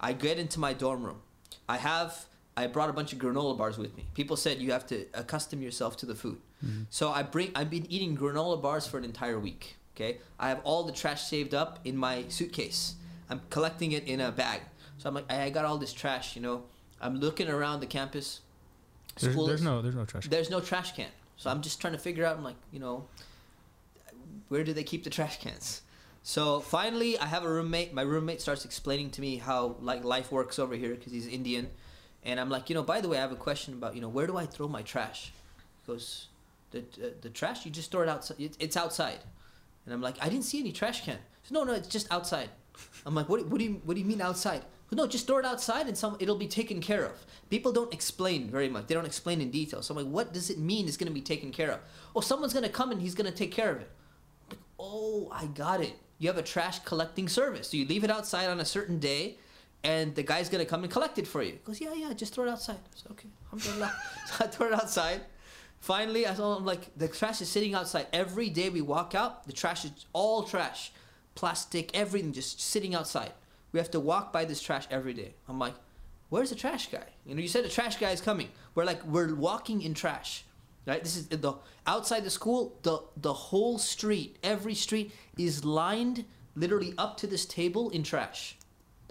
I get into my dorm room. I have, I brought a bunch of granola bars with me. People said you have to accustom yourself to the food. Mm-hmm. So I bring, I've been eating granola bars for an entire week. Okay. I have all the trash saved up in my suitcase. I'm collecting it in a bag. So I'm like, I got all this trash, you know. I'm looking around the campus. There's, there's no there's no trash. there's no trash can. So I'm just trying to figure out, I'm like, you know, where do they keep the trash cans? So finally, I have a roommate. My roommate starts explaining to me how like life works over here because he's Indian, and I'm like, you know, by the way, I have a question about, you know, where do I throw my trash? He goes, the uh, the trash you just throw it outside. It, it's outside, and I'm like, I didn't see any trash can. No, no, it's just outside. I'm like, what, what do you what do you mean outside? No, just throw it outside and some it'll be taken care of. People don't explain very much. They don't explain in detail. So I'm like, what does it mean it's gonna be taken care of? Oh, someone's gonna come and he's gonna take care of it. Like, oh, I got it. You have a trash collecting service. So you leave it outside on a certain day and the guy's gonna come and collect it for you. He goes, Yeah, yeah, just throw it outside. I said, Okay, alhamdulillah. so I throw it outside. Finally, I told him like the trash is sitting outside. Every day we walk out, the trash is all trash. Plastic, everything just sitting outside. We have to walk by this trash every day. I'm like, where's the trash guy? You know, you said the trash guy is coming. We're like, we're walking in trash. Right? This is the outside the school, the the whole street, every street is lined literally up to this table in trash.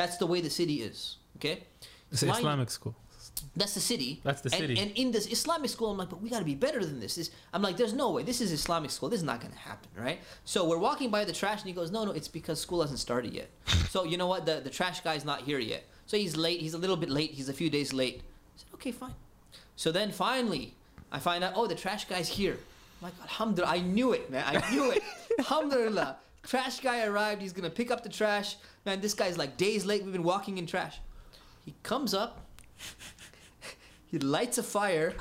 That's the way the city is. Okay? It's lined- Islamic school. that's the city. That's the And- city. And, in this Islamic school, I'm like, but we got to be better than this. this. I'm like, there's no way. This is Islamic school. This is not going to happen, right? So we're walking by the trash, and he goes, no, no, it's because school hasn't started yet. so you know what? The, the trash guy's not here yet. So he's late. He's a little bit late. He's a few days late. I said, okay, fine. So then finally, I find out, oh, the trash guy's here. I'm like, alhamdulillah, I knew it, man. I knew it. alhamdulillah. Trash guy arrived. He's going to pick up the trash. Man, this guy's like days late. We've been walking in trash. He comes up. He lights a fire,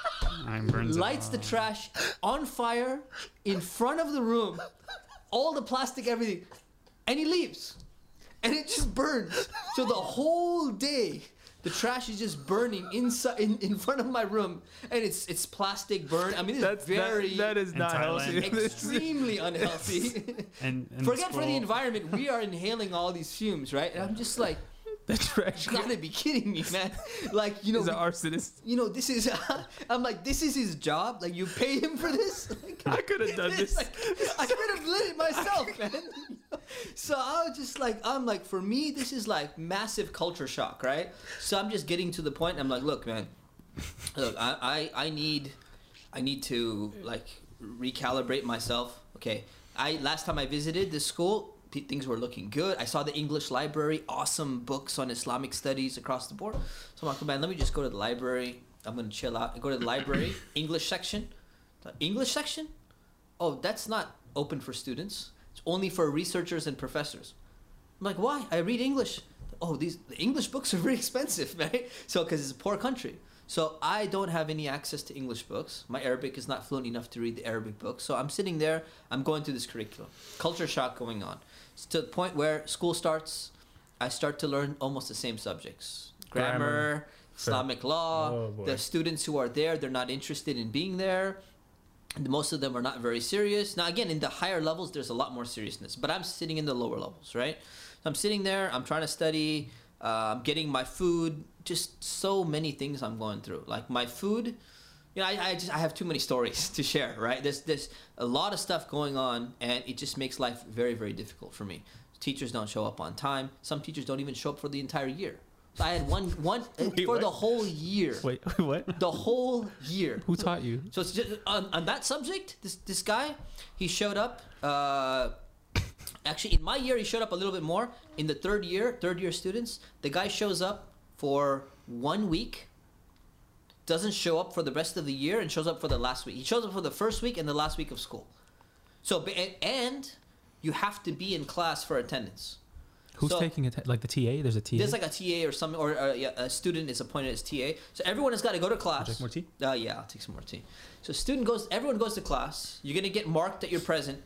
burns lights the trash on fire in front of the room, all the plastic, everything, and he leaves. And it just burns. So the whole day, the trash is just burning inside in, in front of my room, and it's it's plastic burn. I mean, it's That's very that, that is not healthy. extremely unhealthy. And, and Forget for the environment, we are inhaling all these fumes, right? And I'm just like, the trash you gotta be kidding me, man. Like, you know, is an arsonist. you know, this is. I'm like, this is his job. Like, you pay him for this. Like, I could have done it's this. like, I could have lit it myself, man. so I was just like, I'm like, for me, this is like massive culture shock, right? So I'm just getting to the point. I'm like, look, man, look, I, I I need I need to like recalibrate myself. Okay, I last time I visited this school, things were looking good. I saw the English library, awesome books on Islamic studies across the board. So I'm like, oh, man, let me just go to the library. I'm gonna chill out. I go to the library, English section. The English section? Oh, that's not open for students. It's only for researchers and professors. I'm like, why? I read English. Oh, these the English books are very expensive, right? So, because it's a poor country. So I don't have any access to English books. My Arabic is not fluent enough to read the Arabic books. So I'm sitting there. I'm going through this curriculum. Culture shock going on. To the point where school starts. I start to learn almost the same subjects: grammar, Grammar. Islamic law. Oh, the students who are there, they're not interested in being there. Most of them are not very serious. Now, again, in the higher levels, there's a lot more seriousness. But I'm sitting in the lower levels, right? So I'm sitting there. I'm trying to study. Uh, I'm getting my food. Just so many things I'm going through. Like my food. You know, I, I just I have too many stories to share, right? There's there's a lot of stuff going on, and it just makes life very very difficult for me. Teachers don't show up on time. Some teachers don't even show up for the entire year. So I had one one Wait, for what? the whole year. Wait, what? The whole year. Who taught you? So it's just on, on that subject. This this guy, he showed up. Uh, actually, in my year, he showed up a little bit more. In the third year, third year students, the guy shows up for one week. Doesn't show up for the rest of the year and shows up for the last week. He shows up for the first week and the last week of school. So and- you have to be in class for attendance. Who's So- taking it? Like the TA? There's a TA. There's like a TA or something, or uh, yeah, a student is appointed as TA. So everyone has got to go to class. Take more tea? Uh, yeah, I'll take some more tea. So student goes, everyone goes to class. You're gonna get marked that you're present.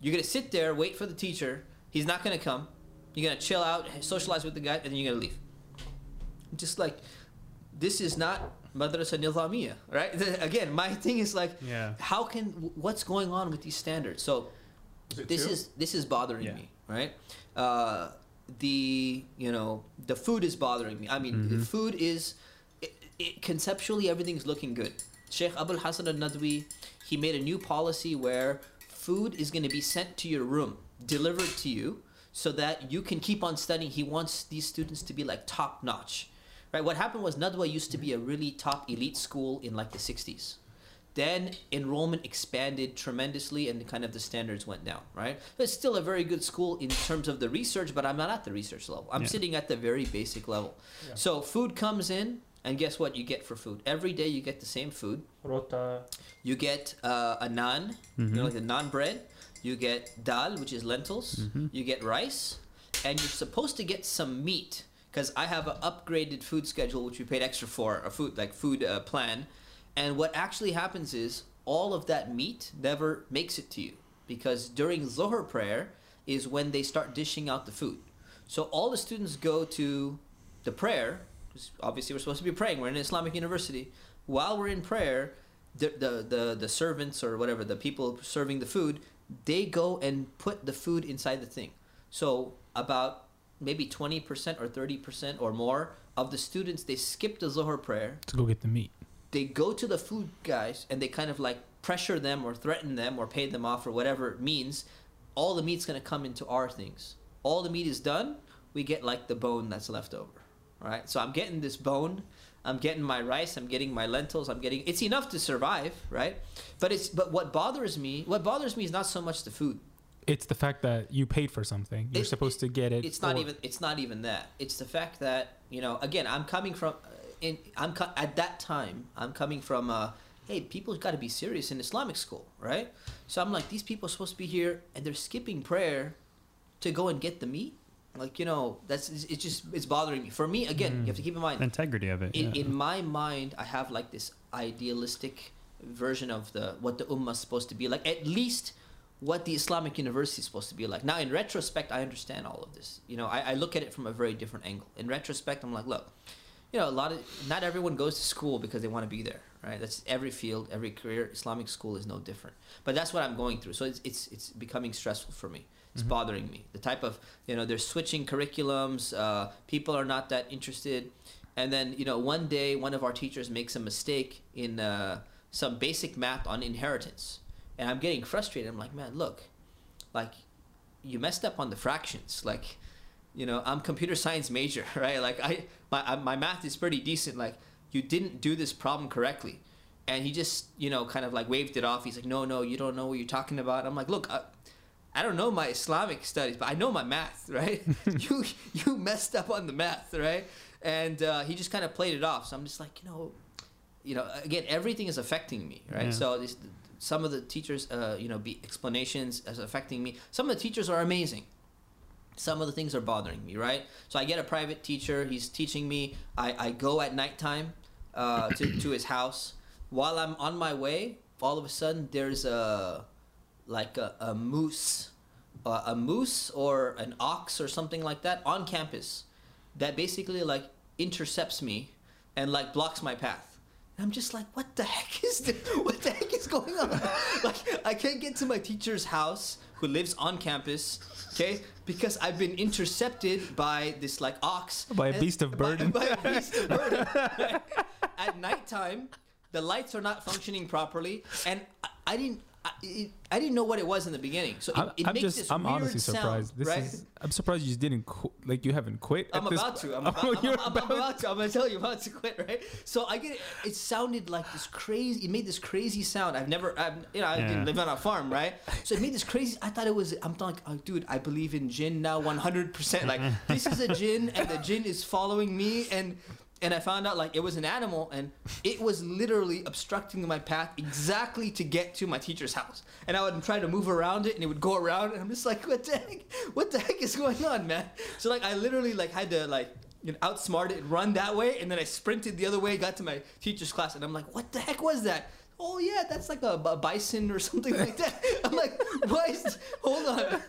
You're gonna sit there, wait for the teacher. He's not gonna come. You're gonna chill out, socialize with the guy, and then you're gonna leave. Just like, this is not madrasa nizamiya, right? Again, my thing is like, Yeah. how can what's going on with these standards? So this is this is bothering Yeah. me, right? Uh, the you know the food is bothering me. I mean, the food is it, it, conceptually everything's looking good. Sheikh Abul Hasan al Nadwi, he made a new policy where food is going to be sent to your room, delivered to you, so that you can keep on studying. He wants these students to be like top notch, right? What happened was Nadwa used to be a really top elite school in like the 60s. Then enrollment expanded tremendously and kind of the standards went down, right? It's still a very good school in terms of the research, but I'm not at the research level. I'm Yeah. sitting at the very basic level. So food comes in, and guess what you get for food? Every day you get the same food. Rota. You get uh, a naan, you know, like the naan bread. You get dal, which is lentils. You get rice, and you're supposed to get some meat because I have an upgraded food schedule, which we paid extra for, a food like food uh, plan. And what actually happens is all of that meat never makes it to you because during Zohar prayer is when they start dishing out the food. So all the students go to the prayer. Obviously, we're supposed to be praying. We're in an Islamic university. While we're in prayer, the, the, the, the servants or whatever, the people serving the food, they go and put the food inside the thing. So about maybe 20% or 30% or more of the students, they skip the Zohar prayer. To go get the meat. they go to the food guys and they kind of like pressure them or threaten them or pay them off or whatever it means. All the meat's going to come into our things. All the meat is done we get like the bone that's left over right? So i'm getting this bone i'm getting my rice i'm getting my lentils i'm getting it's enough to survive right? But it's but what bothers me what bothers me is not so much the food It's the fact that you paid for something. You're It- supposed to get it. it's not even it's not even that it's the fact that you know again i'm coming from uh, in i'm co- at that time i'm coming from uh hey people got to be serious in islamic school right so i'm like these people are supposed to be here and they're skipping prayer to go and get the meat like you know that's it's just it's bothering me for me again you have to keep in mind The integrity of it. in, yeah. in my mind i have like this idealistic version of the what the ummah is supposed to be like at least what the islamic university is supposed to be like. Now in retrospect i understand all of this. You know I, I look at it from a very different angle. In retrospect i'm like look you know a lot of not everyone goes to school because they want to be there right? That's every field every career. Islamic school is no different. But that's what i'm going through. So it's it's, it's becoming stressful for me. It's bothering me. The type of you know they're switching curriculums uh, people are not that interested. And then you know one day one of our teachers makes a mistake in uh, some basic math on inheritance and i'm getting frustrated i'm like man look like you messed up on the fractions like you know i'm computer science major right like i my I- my math is pretty decent like you didn't do this problem correctly." And he just, you know, kind of like waved it off. He's like, "No, no, you don't know what you're talking about." I'm like, "Look, I, I don't know my Islamic studies, but I know my math, right? you you messed up on the math, right?" And uh, he just kind of played it off. So I'm just like, you know, you know, again, everything is affecting me, right? Yeah. So this, some of the teachers, uh, you know, be explanations as affecting me. Some of the teachers are amazing. Some of the things are bothering me, right? So I get a private teacher. He's teaching me. I, I go at nighttime uh, to, to his house. While I'm on my way, all of a sudden there's a like a, a moose, uh, a moose or an ox or something like that on campus that basically like intercepts me and like blocks my path. And I'm just like, what the heck is this? What the heck is going on? like, I can't get to my teacher's house who lives on campus, okay? Because I've been intercepted by this like ox. By a beast of by- burden. By, a beast of burden. At nighttime, the lights are not functioning properly, and I, I didn't. I, it, I didn't know what it was in the beginning, so it, I'm, it I'm makes just, this I'm weird honestly sound, surprised. This right? is, I'm surprised you just didn't, qu- like, you haven't quit. I'm about to. I'm Oh, about, I'm, I'm- I'm about to. I'm gonna tell you about to quit, right? So I get it. It sounded like this crazy. It made this crazy sound. I've never, I've, you know, I Yeah. didn't live on a farm, right? So it made this crazy. I thought it was. I'm like, oh, dude, I believe in jinn now, 100. percent Like this is a jinn, and the jinn is following me, and and I found out like it was an animal, and it was literally obstructing my path exactly to get to my teacher's house. And I would try to move around it, and it would go around, and I'm just like, what the heck? What the heck is going on, man? So like, I literally like had to like you know, outsmart it, run that way, and then I sprinted the other way, got to my teacher's class, and I'm like, what the heck was that? Oh yeah, that's like a, a bison or something like that. I'm like, why is? Hold on,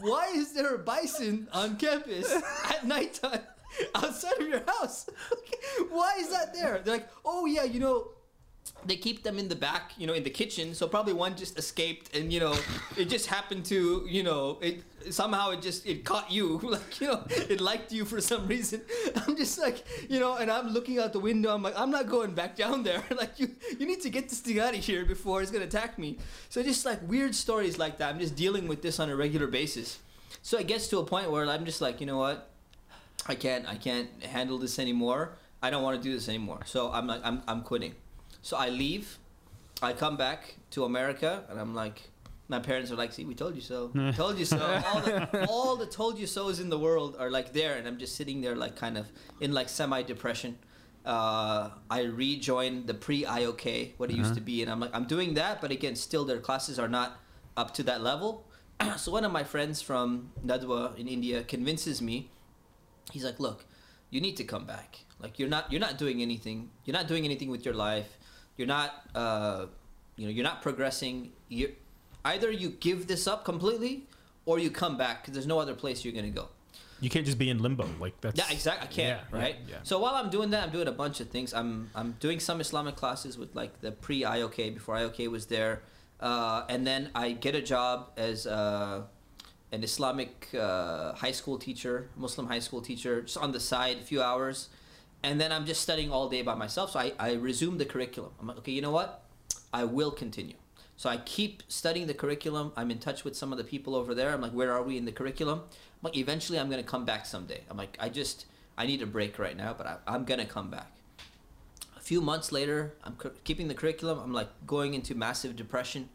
why is there a bison on campus at nighttime outside of your house? why is that there? They're like, oh yeah, you know, they keep them in the back, you know, in the kitchen. So probably one just escaped, and you know, it just happened to, you know, it somehow it just it caught you, like you know, it liked you for some reason. I'm just like, you know, and I'm looking out the window. I'm like, I'm not going back down there. like you, you need to get this thing out of here before it's gonna attack me. So just like weird stories like that. I'm just dealing with this on a regular basis. So it gets to a point where I'm just like, you know what, I can't, I can't handle this anymore. I don't want to do this anymore. So I'm like, I'm, I'm quitting. So I leave. I come back to America, and I'm like, my parents are like, "See, we told you so. Told you so." all, the, all the told you so's in the world are like there, and I'm just sitting there, like kind of in like semi depression. Uh, I rejoined the pre IOK, what it used Uh-huh. to be, and I'm like, I'm doing that, but again, still their classes are not up to that level. so one of my friends from Nadwa in India convinces me. He's like, "Look, you need to come back. Like you're not you're not doing anything. You're not doing anything with your life. You're not uh, you know you're not progressing. You either you give this up completely or you come back because there's no other place you're gonna go. You can't just be in limbo. Like, that's. Yeah, exactly. I can't, Yeah, right? yeah, yeah. So while I'm doing that, I'm doing a bunch of things. I'm I'm doing some Islamic classes with like the pre IOK before IOK was there, uh, and then I get a job as uh, an Islamic uh, high school teacher, Muslim high school teacher, just on the side, a few hours, and then I'm just studying all day by myself. So I I resume the curriculum. I'm like, okay, you know what? I will continue. So I keep studying the curriculum. I'm in touch with some of the people over there. I'm like, where are we in the curriculum? I'm like, eventually I'm gonna come back someday. I'm like, I just I need a break right now, but I, I'm gonna come back. A few months later, I'm keeping the curriculum. I'm like going into massive depression,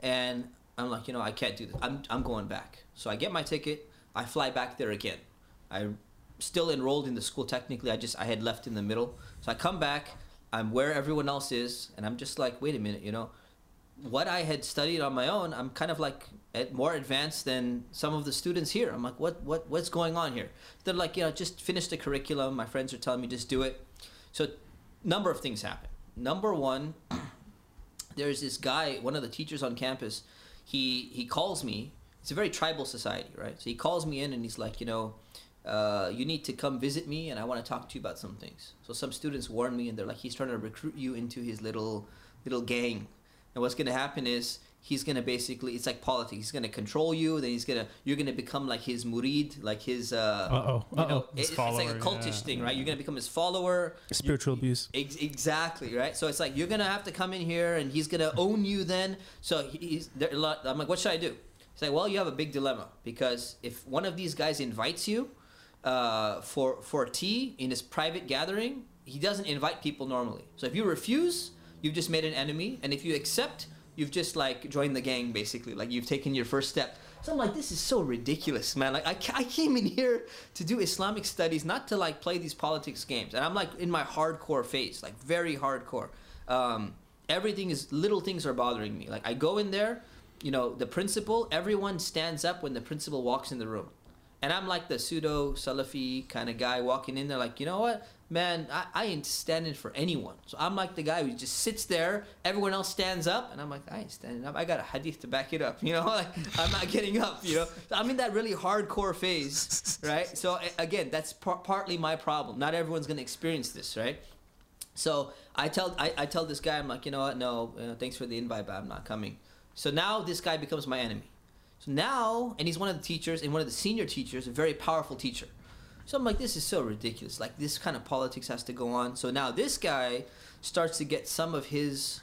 and I'm like, you know, I can't do this. I'm I'm going back. So I get my ticket. I fly back there again. I'm still enrolled in the school technically. I just I had left in the middle. So I come back. I'm where everyone else is, and I'm just like, wait a minute, you know, what I had studied on my own, I'm kind of like at more advanced than some of the students here. I'm like, what what what's going on here? They're like, you know, just finish the curriculum. My friends are telling me just do it. So, number of things happen. Number one, there's this guy, one of the teachers on campus. He he calls me. It's a very tribal society, right? So he calls me in and he's like, you know, uh, you need to come visit me and I want to talk to you about some things. So some students warn me and they're like, he's trying to recruit you into his little little gang. And what's gonna happen is he's gonna basically it's like politics. He's gonna control you. Then he's gonna you're gonna become like his murid, like his uh, Uh-oh, you know, uh-oh. it- His it's like a cultish yeah. thing, right? You're gonna become his follower. Spiritual You- abuse. Ex- exactly right. So it's like you're gonna have to come in here, and he's gonna own you. Then, so he's. there- a lot- I'm like, what should I do? He's like, well, you have a big dilemma because if one of these guys invites you uh, for for tea in his private gathering, he doesn't invite people normally. So if you refuse, you've just made an enemy, and if you accept, you've just like joined the gang basically. Like you've taken your first step. So I'm like, this is so ridiculous, man. Like I, I came in here to do Islamic studies, not to like play these politics games. And I'm like in my hardcore phase, like very hardcore. Um, everything is little things are bothering me. Like I go in there, you know, the principal, everyone stands up when the principal walks in the room. And I'm like the pseudo Salafi kind of guy walking in there, like, you know what, man, I, I ain't standing for anyone. So I'm like the guy who just sits there, everyone else stands up, and I'm like, I ain't standing up. I got a hadith to back it up, you know, like I'm not getting up, you know. So I'm in that really hardcore phase, right? So again, that's par- partly my problem. Not everyone's gonna experience this, right? So I tell I, I tell this guy, I'm like, you know what, no, uh, thanks for the invite, but I'm not coming. So now this guy becomes my enemy. So now, and he's one of the teachers, and one of the senior teachers, a very powerful teacher. So I'm like, this is so ridiculous. Like this kind of politics has to go on. So now this guy starts to get some of his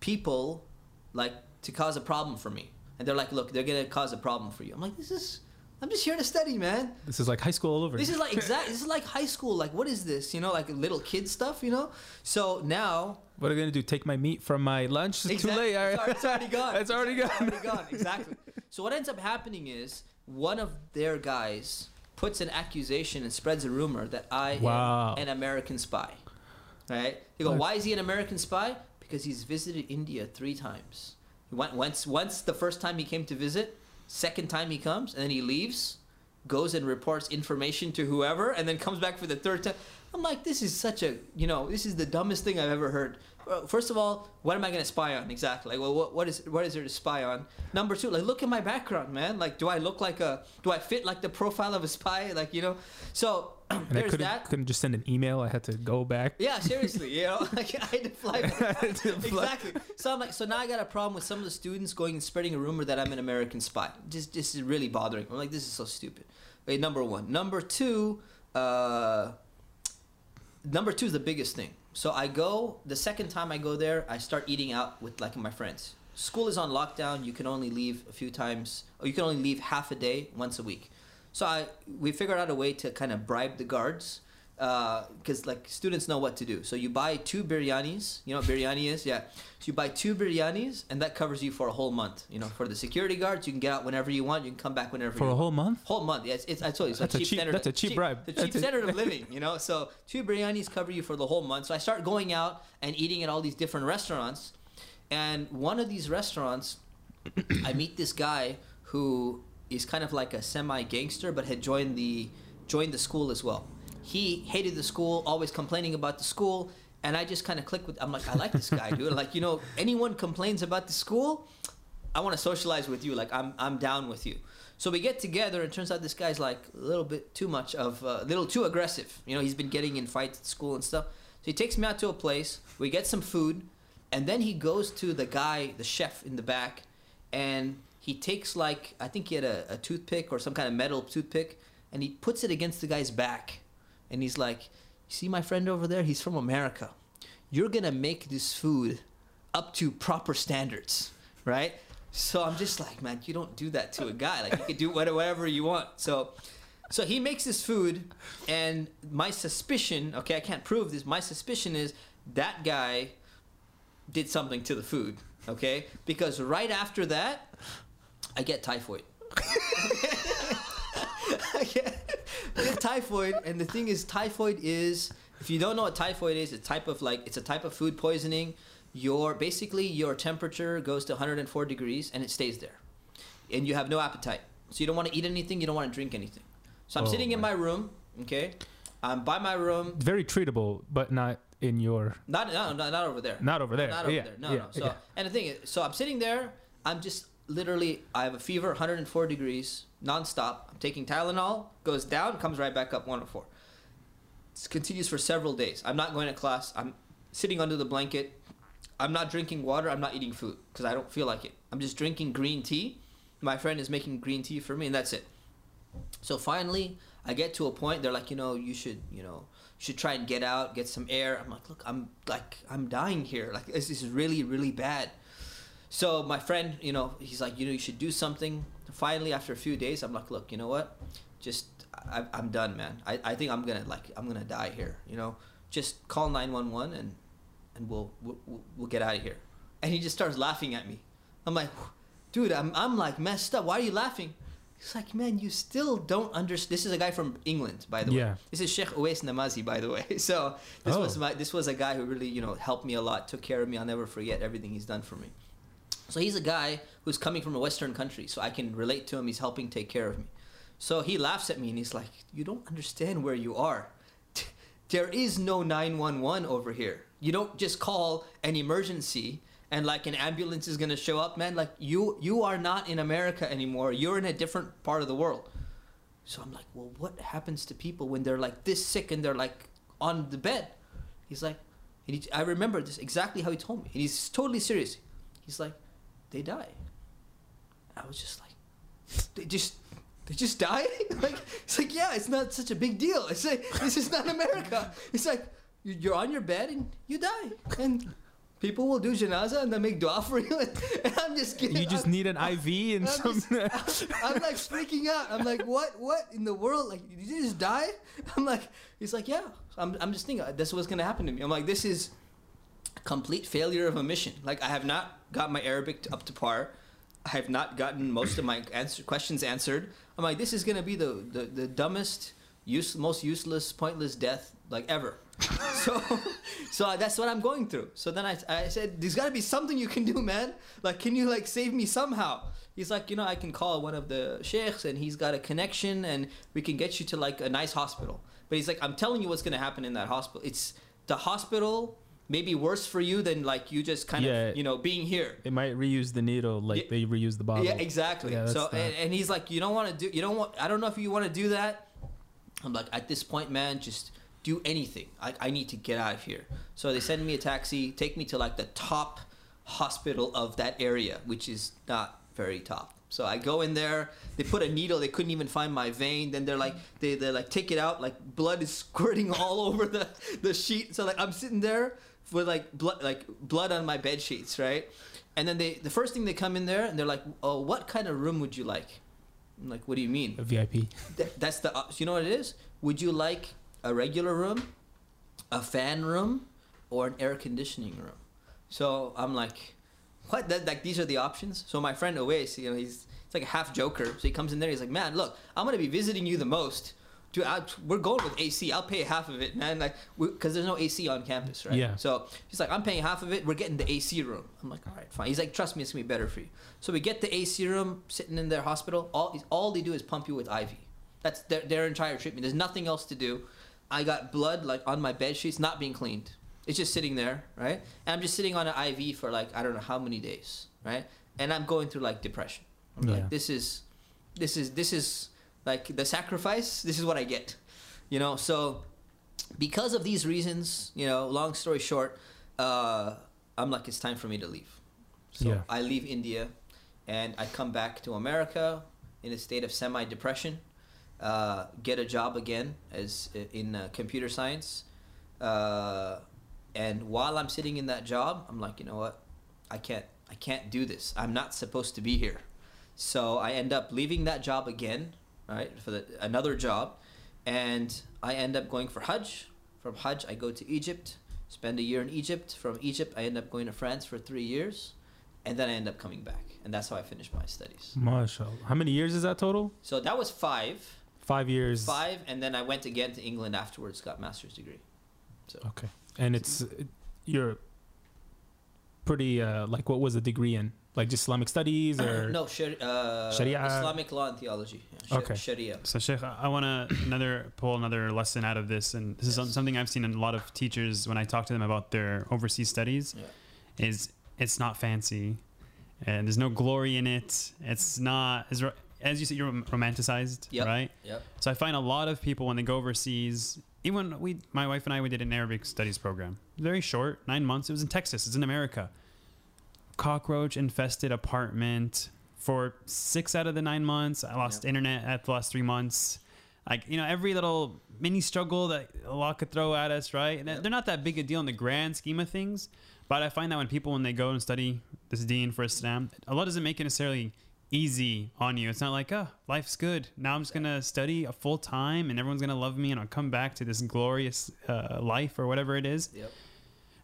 people, like, to cause a problem for me. And they're like, look, they're gonna cause a problem for you. I'm like, this is, I'm just here to study, man. This is like high school all over. This is like exact. This is like high school. Like, what is this? You know, like little kid stuff. You know. So now what are you gonna do? Take my meat from my lunch? It's too late. It's, already, it's already gone. It's already It's gone. already gone. Exactly. So what ends up happening is one of their guys puts an accusation and spreads a rumor that I Wow. am an American spy. Right? They go, why is he an American spy? Because he's visited India three times. He went once. Once the first time he came to visit. Second time he comes, and then he leaves, goes and reports information to whoever, and then comes back for the third time. I'm like, this is such a, you know, this is the dumbest thing I've ever heard. Well, First of all, what am I going to spy on exactly? Like, well, what, what is what is there to spy on? Number two, like, look at my background, man. Like, do I look like a, do I fit like the profile of a spy? Like, you know, so And I there's couldn't that. couldn't just send an email. I had to go back. Yeah, seriously, you know, like I had to fly. back. had to fly. exactly. So I'm like, so now I got a problem with some of the students going and spreading a rumor that I'm an American spy. Just, this is really bothering. me. I'm like, this is so stupid. Okay, number one. Number two. Uh, number two is the biggest thing. So I go the second time I go there, I start eating out with like my friends. School is on lockdown. You can only leave a few times, or you can only leave half a day once a week. So I we figured out a way to kind of bribe the guards Uh, because like students know what to do. So you buy two biryanis. You know what biryani is? Yeah. So you buy two biryanis, and that covers you for a whole month. You know, for the security guards, you can get out whenever you want. You can come back whenever For you a want. whole month? Whole month, yes. It's, I told you, it's That's a cheap, cheap- that's a cheap bribe. The cheap That's standard of living, you know. So two biryanis cover you for the whole month. So I start going out and eating at all these different restaurants, and one of these restaurants, I meet this guy who is kind of like a semi gangster, but had joined the joined the school as well. He hated the school, always complaining about the school, and I just kind of clicked with. I'm like, I like this guy, dude. Like, you know, anyone complains about the school, I want to socialize with you. Like I'm I'm down with you. So we get together, and turns out this guy's like a little bit too much of uh, a little too aggressive. You know, he's been getting in fights at school and stuff. So he takes me out to a place. We get some food, and then he goes to the guy, the chef in the back, and he takes like I think he had a, a toothpick or some kind of metal toothpick, and he puts it against the guy's back, and he's like, "You see my friend over there? He's from America. You're gonna make this food up to proper standards, right?" So I'm just like, man, you don't do that to a guy. Like you can do whatever you want. So, so he makes this food, and my suspicion, okay, I can't prove this. My suspicion is that guy did something to the food, okay? Because right after that, I get typhoid. I get, Typhoid, and the thing is, typhoid is if you don't know what typhoid is, it's a type of like it's a type of food poisoning. Your basically your temperature goes to 104 degrees and it stays there, and you have no appetite. So you don't want to eat anything, you don't want to drink anything. So I'm Oh, sitting in my- my room, okay? I'm by my room, Very treatable, but not in your. not no, no not over there. Not over there. Not over Yeah, there. No, yeah, no. So yeah. and the thing is, so I'm sitting there. I'm just literally. I have a fever, 104 degrees, nonstop. I'm taking Tylenol. Goes down, comes right back up, 104. This continues for several days. I'm not going to class. I'm sitting under the blanket. I'm not drinking water. I'm not eating food because I don't feel like it. I'm just drinking green tea. My friend is making green tea for me, and that's it. So finally, I get to a point. They're like, you know, you should, you know, should try and get out, get some air. I'm like, look, I'm like, I'm dying here. Like, this is really, really bad. So my friend, you know, he's like, you know, you should do something. Finally, after a few days, I'm like, look, you know what? Just, I, I'm done, man. I, I think I'm gonna like, I'm gonna die here. You know, just call 911 and and we'll we'll, we'll get out of here." And he just starts laughing at me. I'm like, "Dude, I'm I'm like messed up. Why are you laughing?" He's like, "Man, you still don't understand." This is a guy from England, by the way. Yeah. This is Sheikh Uwais Namazi, by the way. So this Oh. was my this was a guy who really you know helped me a lot, took care of me. I'll never forget everything he's done for me. So he's a guy who's coming from a Western country, so I can relate to him. He's helping take care of me. So he laughs at me and he's like, "You don't understand where you are. There is no 911 over here. You don't just call an emergency and like an ambulance is gonna show up, man. Like you, you are not in America anymore. You're in a different part of the world." So I'm like, "Well, what happens to people when they're like this sick and they're like on the bed?" He's like, he, I remember this exactly how he told me. And he's totally serious. He's like, they die. I was just like, they just, they just die? like, it's like, yeah, it's not such a big deal. It's like, this is not America. It's like, you- you're on your bed and you die. And people will do janaza and they make dua for you. And I'm just kidding. You just I'm- need an IV and I'm some. just- I'm like freaking out. I'm like, what? What in the world? Like, did you just die? I'm like, he's like, yeah. I'm, I'm just thinking, this is what's gonna happen to me. I'm like, this is complete failure of a mission. Like, I have not got my Arabic up to par. I have not gotten most of my answer, questions answered. I'm like, this is gonna be the the, the dumbest, use, most useless, pointless death like ever. so, so that's what I'm going through. So then I, I said, there's got to be something you can do, man. Like, can you like save me somehow? He's like, you know, I can call one of the sheikhs and he's got a connection and we can get you to like a nice hospital. But he's like, I'm telling you what's to happen in that hospital. It's the hospital may be worse for you than like you just kind Yeah. of, you know, being here. They might reuse the needle like Yeah. they reuse the bottle. Yeah, exactly. Yeah, so and, and he's like, you don't want to do, you don't want, I don't know if you want to do that. I'm like, at this point, man, just do anything. I, I need to get out of here. So they send me a taxi, take me to like the top hospital of that area, which is not very top. So I go in there. They put a needle. They couldn't even find my vein. Then they're like, they they like take it out. Like blood is squirting all over the the sheet. So like I'm sitting there with like blood like blood on my bed sheets, right? And then they the first thing they come in there and they're like, oh, what kind of room would you like? I'm like, what do you mean? A VIP. Th- that's the uh, you know what it is would you like a regular room a fan room or an air conditioning room so i'm like what that, like these are the options so my friend Owais, you know he's it's like a half joker so he comes in there he's like man look i'm gonna be visiting you the most Dude, I, we're going with AC. I'll pay half of it, man. Like, because there's no AC on campus, right? Yeah. So he's like, I'm paying half of it. We're getting the AC room. I'm like, all right, fine. He's like, trust me, it's gonna be better for you. So we get the AC room, sitting in their hospital. All all they do is pump you with IV. That's their their entire treatment. There's nothing else to do. I got blood like on my bed sheets, not being cleaned. It's just sitting there, right? And I'm just sitting on an IV for like I don't know how many days, right? And I'm going through like depression. I'm Yeah. like, this is, this is this is like the sacrifice. This is what I get, you know. So because of these reasons, you know, long story short, uh, I'm like, it's time for me to leave. So Yeah. I leave India, and I come back to America in a state of semi depression. Uh, get a job again as in uh, computer science, uh, and while I'm sitting in that job, I'm like, you know what, I can't, I can't do this. I'm not supposed to be here. So I end up leaving that job again, right, for the, another job, and I end up going for Hajj. From Hajj, I go to Egypt, spend a year in Egypt. From Egypt, I end up going to France for three years, and then I end up coming back, and that's how I finished my studies. Mashallah. How many years is that total? So that was five, Five years. five, and then I went again to England afterwards, got master's degree. So Okay. And it's you're pretty uh like what was the degree in? Like just Islamic studies or no, shari- uh, Sharia. Islamic law and theology. Yeah, sh- Okay. Sharia. So Sheikh, I want to another pull another lesson out of this, and this is something I've seen in a lot of teachers when I talk to them about their overseas studies. Yeah. Is it's not fancy, and there's no glory in it. It's not as as you said, you're romanticized, Yep. right? Yep. So I find a lot of people when they go overseas, even we, my wife and I, we did an Arabic studies program. Very short, nine months. It was in Texas. It's in America. Cockroach infested apartment for six out of the nine months. I lost Yep. internet at the last three months. Like you know, every little mini struggle that Allah could throw at us, right? Yep. They're not that big a deal in the grand scheme of things. But I find that when people when they go and study this deen for a STEM, Allah doesn't make it necessarily easy on you. It's not like, oh, life's good. Now I'm just gonna study a full time, and everyone's gonna love me, and I'll come back to this glorious uh, life or whatever it is. Yep.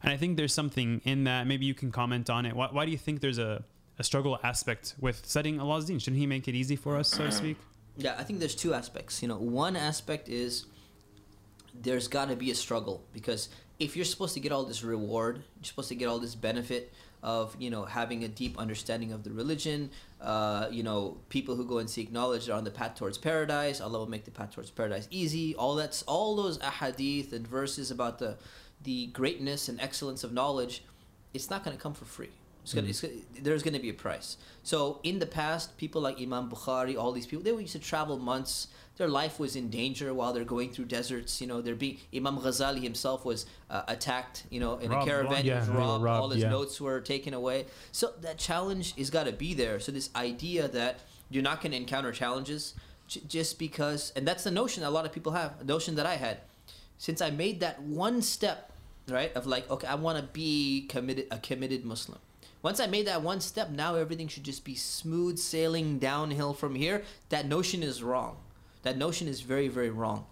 And I think there's something in that. Maybe you can comment on it. Why, why do you think there's a, a struggle aspect with studying Allah's deen? Shouldn't He make it easy for us, so to speak? Yeah, I think there's two aspects. You know, one aspect is there's got to be a struggle because if you're supposed to get all this reward, you're supposed to get all this benefit of you know having a deep understanding of the religion. Uh, you know, people who go and seek knowledge are on the path towards paradise. Allah will make the path towards paradise easy. All that's all those ahadith and verses about the the greatness and excellence of knowledge. It's not going to come for free. It's gonna, it's, there's going to be a price. So in the past, people like Imam Bukhari, all these people, they would used to travel months. Their life was in danger while they're going through deserts. You know, they're being Imam Ghazali himself was uh, attacked. You know, in Robbed, a caravan, robbed. he was Yeah, robbed. robbed, all his yeah. notes were taken away. So that challenge is got to be there. So this idea that you're not going to encounter challenges j- just because, and that's the notion that a lot of people have. A notion that I had since I made that one step, right, of like, okay, I want to be committed, a committed Muslim. Once I made that one step, now everything should just be smooth sailing downhill from here. That notion is wrong. That notion is very, very wrong.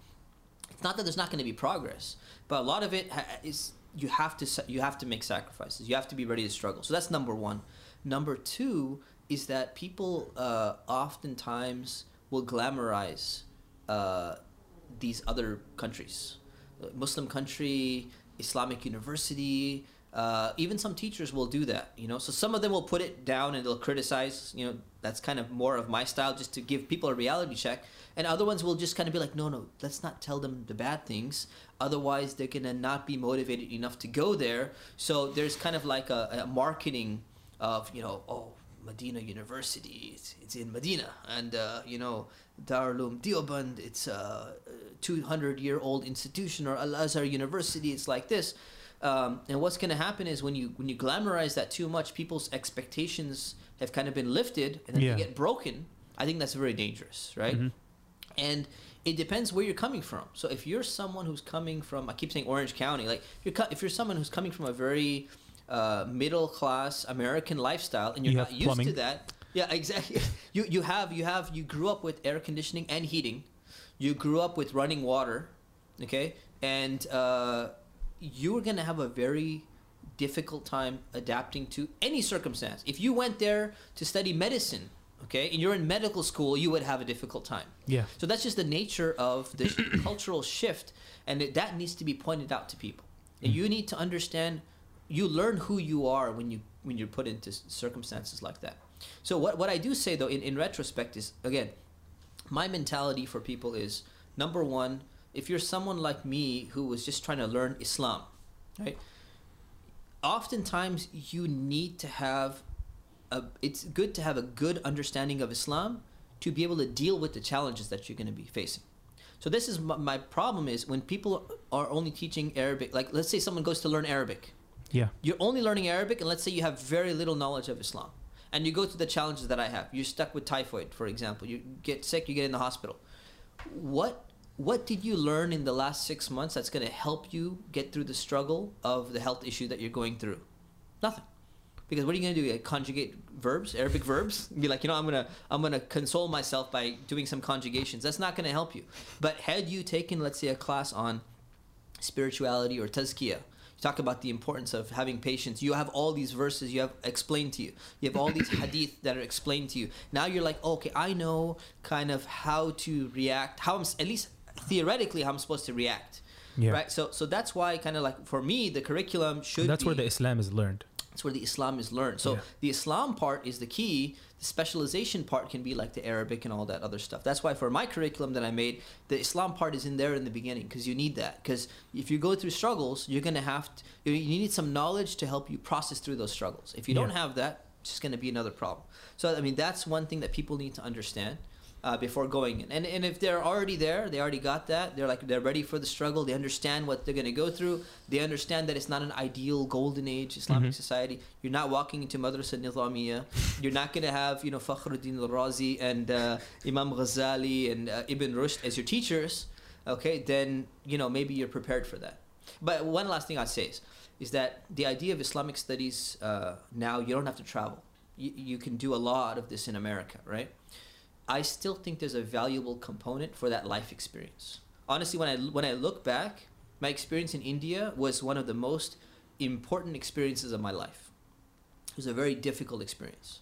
It's not that there's not going to be progress, but a lot of it is you have to you have to make sacrifices. You have to be ready to struggle. So that's number one. Number two is that people uh, oftentimes will glamorize uh, these other countries, Muslim country, Islamic university. Uh, even some teachers will do that, you know. So some of them will put it down and they'll criticize. You know, that's kind of more of my style, just to give people a reality check. And other ones will just kind of be like, no, no, let's not tell them the bad things. Otherwise, they're gonna not be motivated enough to go there. So there's kind of like a, a marketing of, you know, oh, Medina University, it's, it's in Medina, and uh, you know, Darul Deoband, it's a 200 year old institution, or Al Azhar University, it's like this. Um, and what's going to happen is when you when you glamorize that too much, people's expectations have kind of been lifted, and then Yeah. they get broken. I think that's very dangerous, right? And it depends where you're coming from. So if you're someone who's coming from, I keep saying Orange County, like if you're if you're someone who's coming from a very uh, middle class American lifestyle, and you're You not used plumbing. to that, yeah, exactly. You you have you have you grew up with air conditioning and heating, you grew up with running water, okay, and uh, you're gonna have a very difficult time adapting to any circumstance. If you went there to study medicine, okay, and you're in medical school, you would have a difficult time. Yeah. So that's just the nature of this cultural shift, and it, that needs to be pointed out to people. And you need to understand. You learn who you are when you when you're put into circumstances like that. So what what I do say though, in, in retrospect, is again, my mentality for people is number one, if you're someone like me who was just trying to learn Islam, right? Oftentimes you need to have a, it's good to have a good understanding of Islam to be able to deal with the challenges that you're going to be facing. So this is my, my problem is when people are only teaching Arabic, like let's say someone goes to learn Arabic, Yeah. you're only learning Arabic, and let's say you have very little knowledge of Islam, and you go through the challenges that I have. You're stuck with typhoid, for example. You get sick, you get in the hospital. What what did you learn in the last six months that's going to help you get through the struggle of the health issue that you're going through? Nothing. Because what are you going to do? Like, conjugate verbs, Arabic verbs? Be like, you know, I'm gonna I'm gonna console myself by doing some conjugations. That's not going to help you. But had you taken, let's say, a class on spirituality or tazkiyah. You talk about the importance of having patience. You have all these verses you have explained to you. You have all these hadith that are explained to you. Now you're like, oh, okay, I know kind of how to react, how I'm at least theoretically how I'm supposed to react. Yeah. Right. So so that's why kind of like for me the curriculum should That's be where the Islam is learned. that's where the Islam is learned. So Yeah. the Islam part is the key. The specialization part can be like the Arabic and all that other stuff. That's why for my curriculum that I made, the Islam part is in there in the beginning because you need that. Because if you go through struggles, you're gonna have to. You you need some knowledge to help you process through those struggles. If you don't have that, it's just gonna be another problem. So I mean, that's one thing that people need to understand. Uh, before going in, and and if they're already there, they already got that. They're like they're ready for the struggle. They understand what they're gonna go through. They understand that it's not an ideal golden age Islamic Mhm. society. You're not walking into Madrasa Nizamiya. You're not going to have, you know, Fakhruddin al-Razi and uh, Imam Ghazali and uh, Ibn Rushd as your teachers. Okay, then, you know, maybe you're prepared for that. But one last thing I'd say is, is that the idea of Islamic studies uh, now, you don't have to travel. you, you can do a lot of this in America, right? I still think there's a valuable component for that life experience. Honestly, when I when I look back, my experience in India was one of the most important experiences of my life. It was a very difficult experience.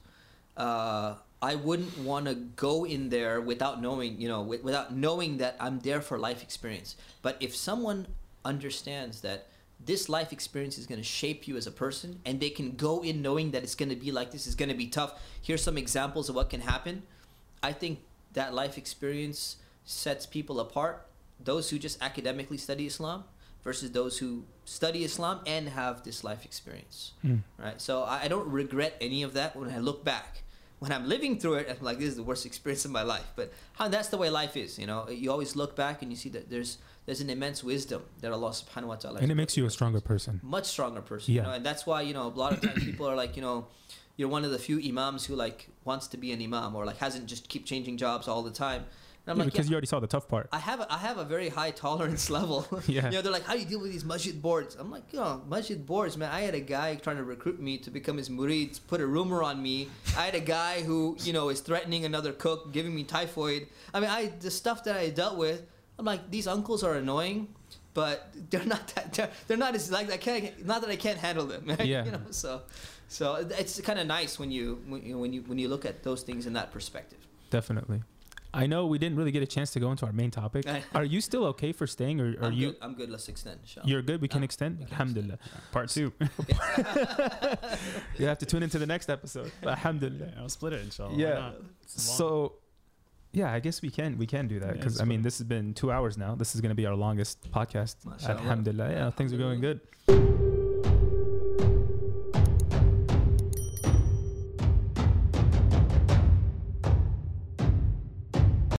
Uh, I wouldn't want to go in there without knowing, you know, wi- without knowing that I'm there for life experience. But if someone understands that this life experience is going to shape you as a person and they can go in knowing that it's going to be like this is going to be tough here's some examples of what can happen i think that life experience sets people apart those who just academically study islam versus those who study islam and have this life experience Mm. right so i, I don't regret any of that when i look back when i'm living through it i'm like this is the worst experience of my life but how that's the way life is you know you always look back and you see that there's there's an immense wisdom that allah subhanahu wa ta'ala And it makes you a stronger person. much stronger person Yeah. you know and that's why you know a lot of times people are like you know you're one of the few imams who like wants to be an imam or like hasn't just keep changing jobs all the time and i'm Yeah, like because yeah, you already saw the tough part. I have a, I have a very high tolerance level. Yeah. you know, they're like, how do you deal with these masjid boards? I'm like, you know, masjid boards, man. I had a guy trying to recruit me to become his murid, put a rumor on me. I had a guy who, you know, is threatening another cook, giving me typhoid. I mean, I the stuff that I dealt with. I'm like, these uncles are annoying, but they're not that. They're, they're not as like I can't. Not that I can't handle them. Man, Yeah. You know, so, so it's kind of nice when you when you when you when you look at those things in that perspective. Definitely. I know we didn't really get a chance to go into our main topic. Are you still okay for staying, or are I'm you? Good. I'm good. Let's extend. inshallah. You're good. We can Yeah. extend. Okay. Alhamdulillah. Part two. You have to tune into the next episode. Alhamdulillah. I'll split it, inshallah. Yeah. Why not? It's long. So, yeah, I guess we can we can do that because it's I mean fine. this has been two hours now. This is going to be our longest podcast. Mashallah. Alhamdulillah. Yeah, things are going good.